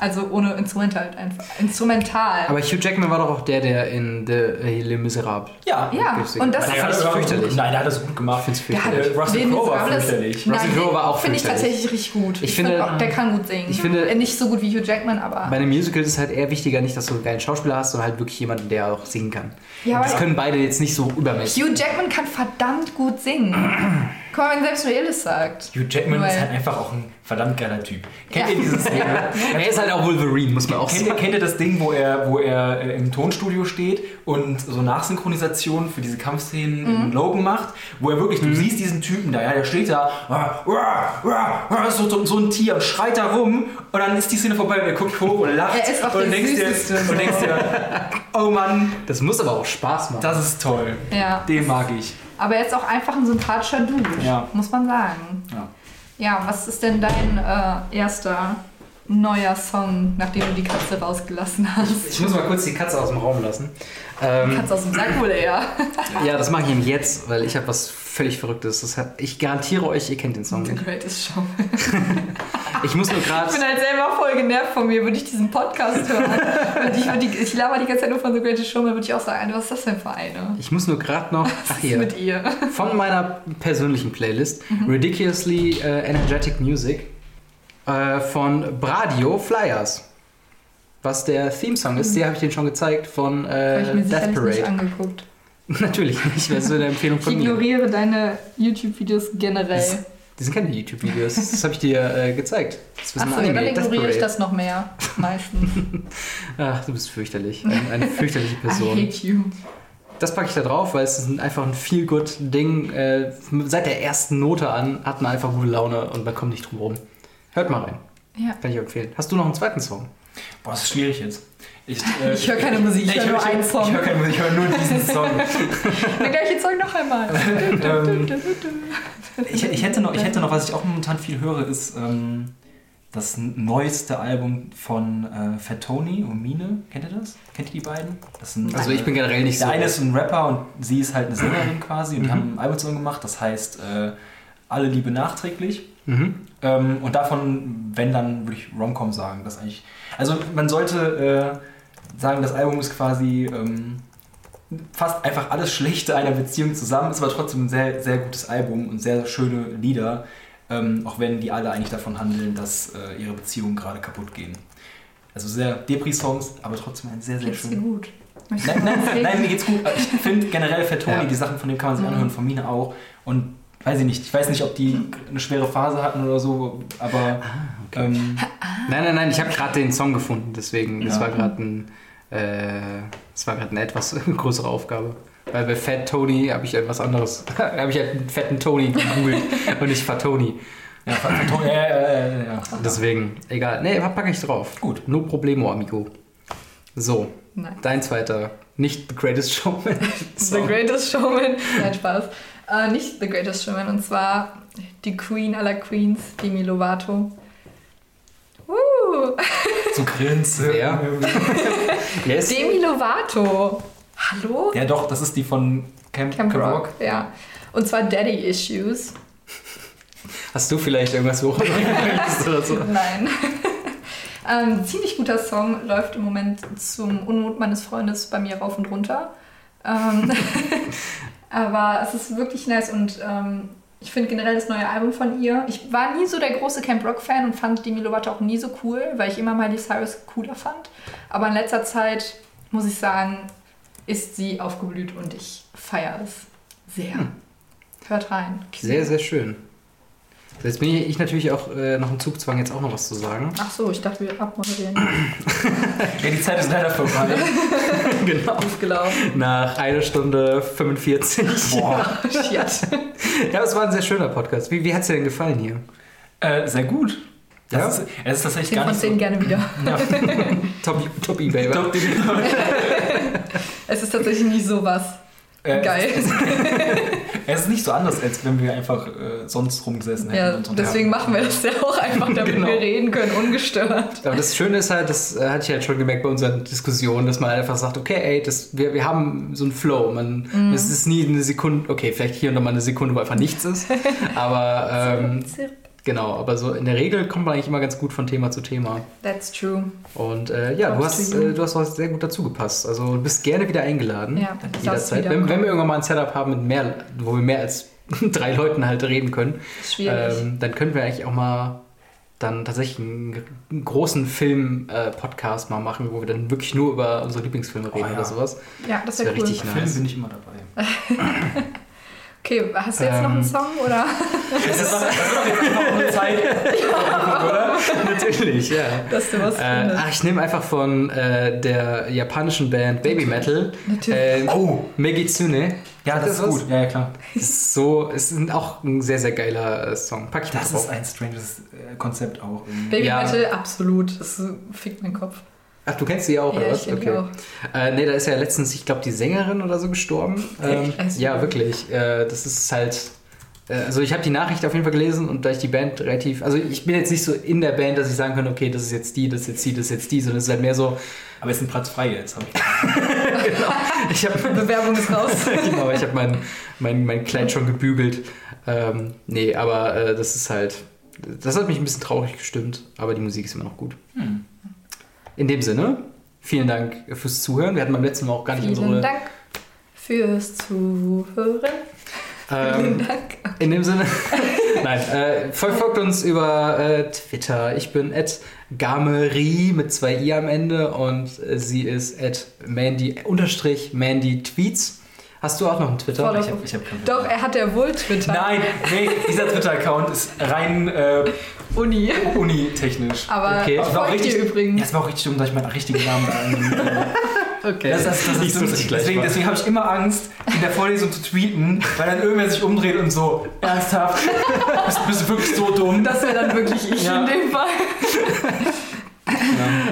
Also ohne Instrumental einfach. Instrumental. Aber Hugh Jackman war doch auch der, der in The Les Miserables. Ja. ja, und das ich das fürchterlich. Nein, der hat das gut gemacht. Ich Der hat fürchterlich. Russell Den Crowe war fürchterlich. Nein, Russell Crowe war auch Finde ich tatsächlich richtig gut. Ich, finde, finde, auch, der kann gut singen. ich finde- Äh, nicht so gut wie Hugh Jackman, aber. Bei einem Musical ist es halt eher wichtiger, nicht, dass du einen geilen Schauspieler hast, sondern halt wirklich jemanden, der auch singen kann. Ja, das können beide jetzt nicht so übermäßig. Hugh Jackman kann verdammt gut singen. Wenn selbst das sagt. Hugh Jackman ist Weil- halt einfach auch ein verdammt geiler Typ. Kennt Ja. ihr dieses Ding? Er ist halt auch Wolverine, muss man auch Kennt ihr, sagen. kennt ihr das Ding, wo er, wo er äh, im Tonstudio steht und so Nachsynchronisation für diese Kampfszenen Mhm. in Logan macht, wo er wirklich, du siehst diesen Typen da, ja, der steht da, ah, ah, ah, so, so, so ein Tier und schreit da rum und dann ist die Szene vorbei und er guckt hoch und lacht Er ist auch und, der denkst dir, und denkst dir, oh Mann, Das muss aber auch Spaß machen. das ist toll. Ja. Den mag ich. Aber er ist auch einfach ein sympathischer Dude, Ja. muss man sagen. Ja. Ja, was ist denn dein äh, erster neuer Song, nachdem du die Katze rausgelassen hast? Ich muss mal kurz die Katze aus dem Raum lassen. Ähm, Katze aus dem Sack wohl eher. ja, das mache ich nämlich jetzt, weil ich habe was völlig Verrücktes. Das hat, ich garantiere euch, ihr kennt den Song The nicht. Greatest Show. Ich muss nur Ich gerade... bin halt selber voll genervt von mir, würde ich diesen Podcast hören. Ich, die, ich laber die ganze Zeit nur von The Greatest Show, dann würde ich auch sagen, was ist das denn für eine? Ich muss nur gerade noch... Ach hier. mit ihr? Von meiner persönlichen Playlist. Ridiculously äh, Energetic Music. Äh, von Bradio Flyers. Was der Theme-Song ist, die habe ich dir schon gezeigt von äh, ich mir Death nicht Parade. angeguckt. Natürlich nicht, wäre so eine Empfehlung Ich von mir. ignoriere deine YouTube-videos generell. Das, die sind keine YouTube-Videos, das habe ich dir äh, gezeigt. Das ist ja, dann Anime, Death ignoriere ich das noch mehr. Meistens. Ach, du bist fürchterlich. Ein, eine fürchterliche I Person. hate you. Das packe ich da drauf, weil es ist ein, einfach ein feel good Ding. Äh, seit der ersten Note an hat man einfach gute Laune und man kommt nicht drum rum. Hört mal rein. Ja. Kann ich empfehlen. Hast du noch einen zweiten Song? Boah, das ist schwierig jetzt. Ich, äh, Ich höre keine Musik, ich höre nur einen Song. Ich höre keine Musik, ich höre nur diesen Song. Der gleiche Song noch einmal. ähm, ich, ich, hätte noch, ich hätte noch, was ich auch momentan viel höre, ist ähm, das neueste Album von äh, Fat Tony und Mine. Kennt ihr das? Kennt ihr die beiden? Das sind, Also ich bin generell nicht so. Der eine ist ein Rapper und sie ist halt eine Sängerin quasi und die Mhm. haben ein Album zusammen gemacht, das heißt äh, Alle Liebe nachträglich. Mhm. Ähm, und davon, wenn dann, würde ich Romcom sagen. Das eigentlich, also man sollte äh, sagen, das Album ist quasi ähm, fast einfach alles Schlechte einer Beziehung zusammen, ist aber trotzdem ein sehr, sehr gutes Album und sehr schöne Lieder, ähm, auch wenn die alle eigentlich davon handeln, dass äh, ihre Beziehungen gerade kaputt gehen. Also sehr Depri-Songs, aber trotzdem ein sehr, sehr Geht's dir schön. gut? Nein, nein, nein, mir geht's gut. Ich finde generell Fat Tony, Ja. die Sachen von dem kann man sich Mhm. anhören, von Mine auch. Und weiß ich nicht, ich weiß nicht, ob die eine schwere Phase hatten oder so, aber ähm, Nein, nein, nein, ich habe gerade den Song gefunden, deswegen, das Ja. war gerade ein Äh, das war gerade eine etwas größere Aufgabe. Weil bei Fat Tony habe ich etwas anderes. habe ich halt einen fetten Tony gegoogelt und nicht Fat Tony. Ja, Phantom, ja, ja, ja, ja. Deswegen, egal. Nee, packe ich drauf. Gut. No problemo, amigo. So, Nein. dein zweiter. Nicht The Greatest Showman. The Greatest Showman. Nein, Spaß. Äh, nicht The Greatest Showman, und zwar die Queen aller Queens, Demi Lovato. Uh, So grinst. Wer? yes. Demi Lovato. Hallo? Ja, doch, das ist die von Camp, Camp Camp Rock, ja. Und zwar Daddy Issues. Hast du vielleicht irgendwas hoch oder so? Nein. ähm, ziemlich guter Song, läuft im Moment zum Unmut meines Freundes bei mir rauf und runter. Ähm, aber es ist wirklich nice und ähm, ich finde generell das neue Album von ihr. Ich war nie so der große Camp Rock Fan und fand Demi Lovato auch nie so cool, weil ich immer Miley Cyrus cooler fand. Aber in letzter Zeit muss ich sagen, ist sie aufgeblüht und ich feiere es sehr. Hört rein. Sehr, sehr schön. So, Jetzt bin ich, ich natürlich auch äh, noch im Zugzwang, jetzt auch noch was zu sagen. Ach so, ich dachte, wir abmoderieren. Ja, die Zeit ist leider vorbei. genau. Aufgelaufen. Nach einer Stunde 45. Boah. Shit. Ja, es war ein sehr schöner Podcast. Wie, wie hat es dir denn gefallen hier? Äh, sehr gut. Das Ja? ist, es ist tatsächlich 10 gar nicht 10 so. gerne wieder. Ja. Top, top Ebay? Doch, die- Es ist tatsächlich nie sowas. äh, Geil. Es ist nicht so anders, als wenn wir einfach äh, sonst rumgesessen hätten. Ja, deswegen machen wir das ja auch einfach, damit Genau. wir reden können, ungestört. Aber das Schöne ist halt, das äh, hatte ich halt schon gemerkt bei unseren Diskussionen, dass man einfach sagt, okay, ey, das, wir, wir haben so einen Flow. Man, Mhm. Es ist nie eine Sekunde, okay, vielleicht hier und da mal eine Sekunde, wo einfach nichts ist. Aber ähm, genau, aber so in der Regel kommt man eigentlich immer ganz gut von Thema zu Thema. That's true. Und äh, ja, du hast, äh, du hast auch sehr gut dazu gepasst. Also du bist gerne wieder eingeladen. Ja, darf's jederzeit. wieder Wenn, wenn wir irgendwann mal ein Setup haben, mit mehr, wo wir mehr als drei Leuten halt reden können, ähm, dann können wir eigentlich auch mal dann tatsächlich einen, einen großen Film-Podcast mal machen, wo wir dann wirklich nur über unsere Lieblingsfilme reden ja. oder sowas. ja, das wäre wäre cool. richtig Film nice. bin ich immer dabei. Okay, hast du jetzt noch Ähm. einen Song oder? Das ist das einfach nur eine Zeit, oder? Natürlich, ja. Dass du was Äh, findest. ach, ich nehme einfach von äh, der japanischen Band Baby Metal. Natürlich. Äh, Oh, Megitsune. ja, Sagt das ist was? gut. Ja, ja, klar. Das ist so, es ist auch ein sehr, sehr geiler äh, Song. Pack ich mal Das drauf. ist ein stranges äh, Konzept auch. Baby ja. Metal, absolut. Das fickt meinen Kopf. Ach, du kennst sie auch, Ja, oder ich was? kenn die auch. Äh, nee, da ist ja letztens, ich glaube, die Sängerin oder so gestorben. Ähm, ja, wirklich. Äh, das ist halt. äh, Also ich habe die Nachricht auf jeden Fall gelesen und da ich die Band relativ, also ich bin jetzt nicht so in der Band, dass ich sagen kann, okay, das ist jetzt die, das ist jetzt die, das ist jetzt die, sondern es ist halt mehr so, Aber es ist ein Platz frei jetzt. Hab ich. ich habe Bewerbung ist raus. genau, ich habe mein, mein, mein Kleid schon gebügelt. Ähm, nee, aber äh, das ist halt, das hat mich ein bisschen traurig gestimmt, aber die Musik ist immer noch gut. Hm. In dem Sinne, vielen Dank fürs Zuhören. Wir hatten beim letzten Mal auch gar nicht Vielen unsere. Dank fürs Zuhören. Ähm, Vielen Dank. in dem Sinne, nein, äh, folgt, uns über äh, Twitter. Ich bin at Gamerie mit zwei i am Ende und äh, sie ist at Mandy unterstrich Mandy Tweets. Hast du auch noch einen Twitter? Follow. Ich hab, ich hab keinen Doch, er hat ja wohl Twitter. Nein, nee, dieser Twitter-Account ist rein äh, Uni. uni-technisch. Aber Okay. Das auch folgt ihr richtig- Ja, übrigens. es war auch richtig dumm, dass ich meinen richtigen Namen da Okay. Das, das, das Nicht ist ich deswegen war. deswegen habe ich immer Angst, in der Vorlesung zu tweeten, weil dann irgendwer sich umdreht und so, ernsthaft, bist, bist du wirklich so dumm? Das wäre dann wirklich ich Ja. in dem Fall.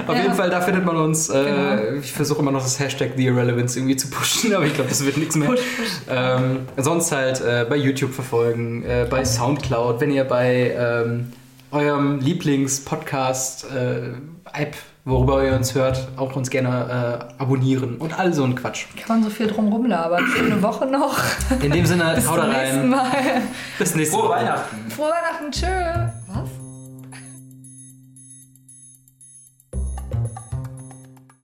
Auf Ja. jeden Fall, da findet man uns. Äh, Genau. Ich versuche immer noch das Hashtag The Irrelevance irgendwie zu pushen, aber ich glaube, das wird nichts mehr. Push, push. Ähm, sonst halt äh, bei YouTube verfolgen, äh, bei Soundcloud, wenn ihr bei ähm, eurem Lieblings-Podcast-App, worüber ihr uns hört, auch uns gerne äh, abonnieren und all so ein Quatsch. Kann man so viel drum rumlabern. Schöne Woche noch. In dem Sinne, Bis haut zum nächsten rein. Mal. Bis nächste Frohe Woche. Weihnachten! Frohe Weihnachten. Tschö.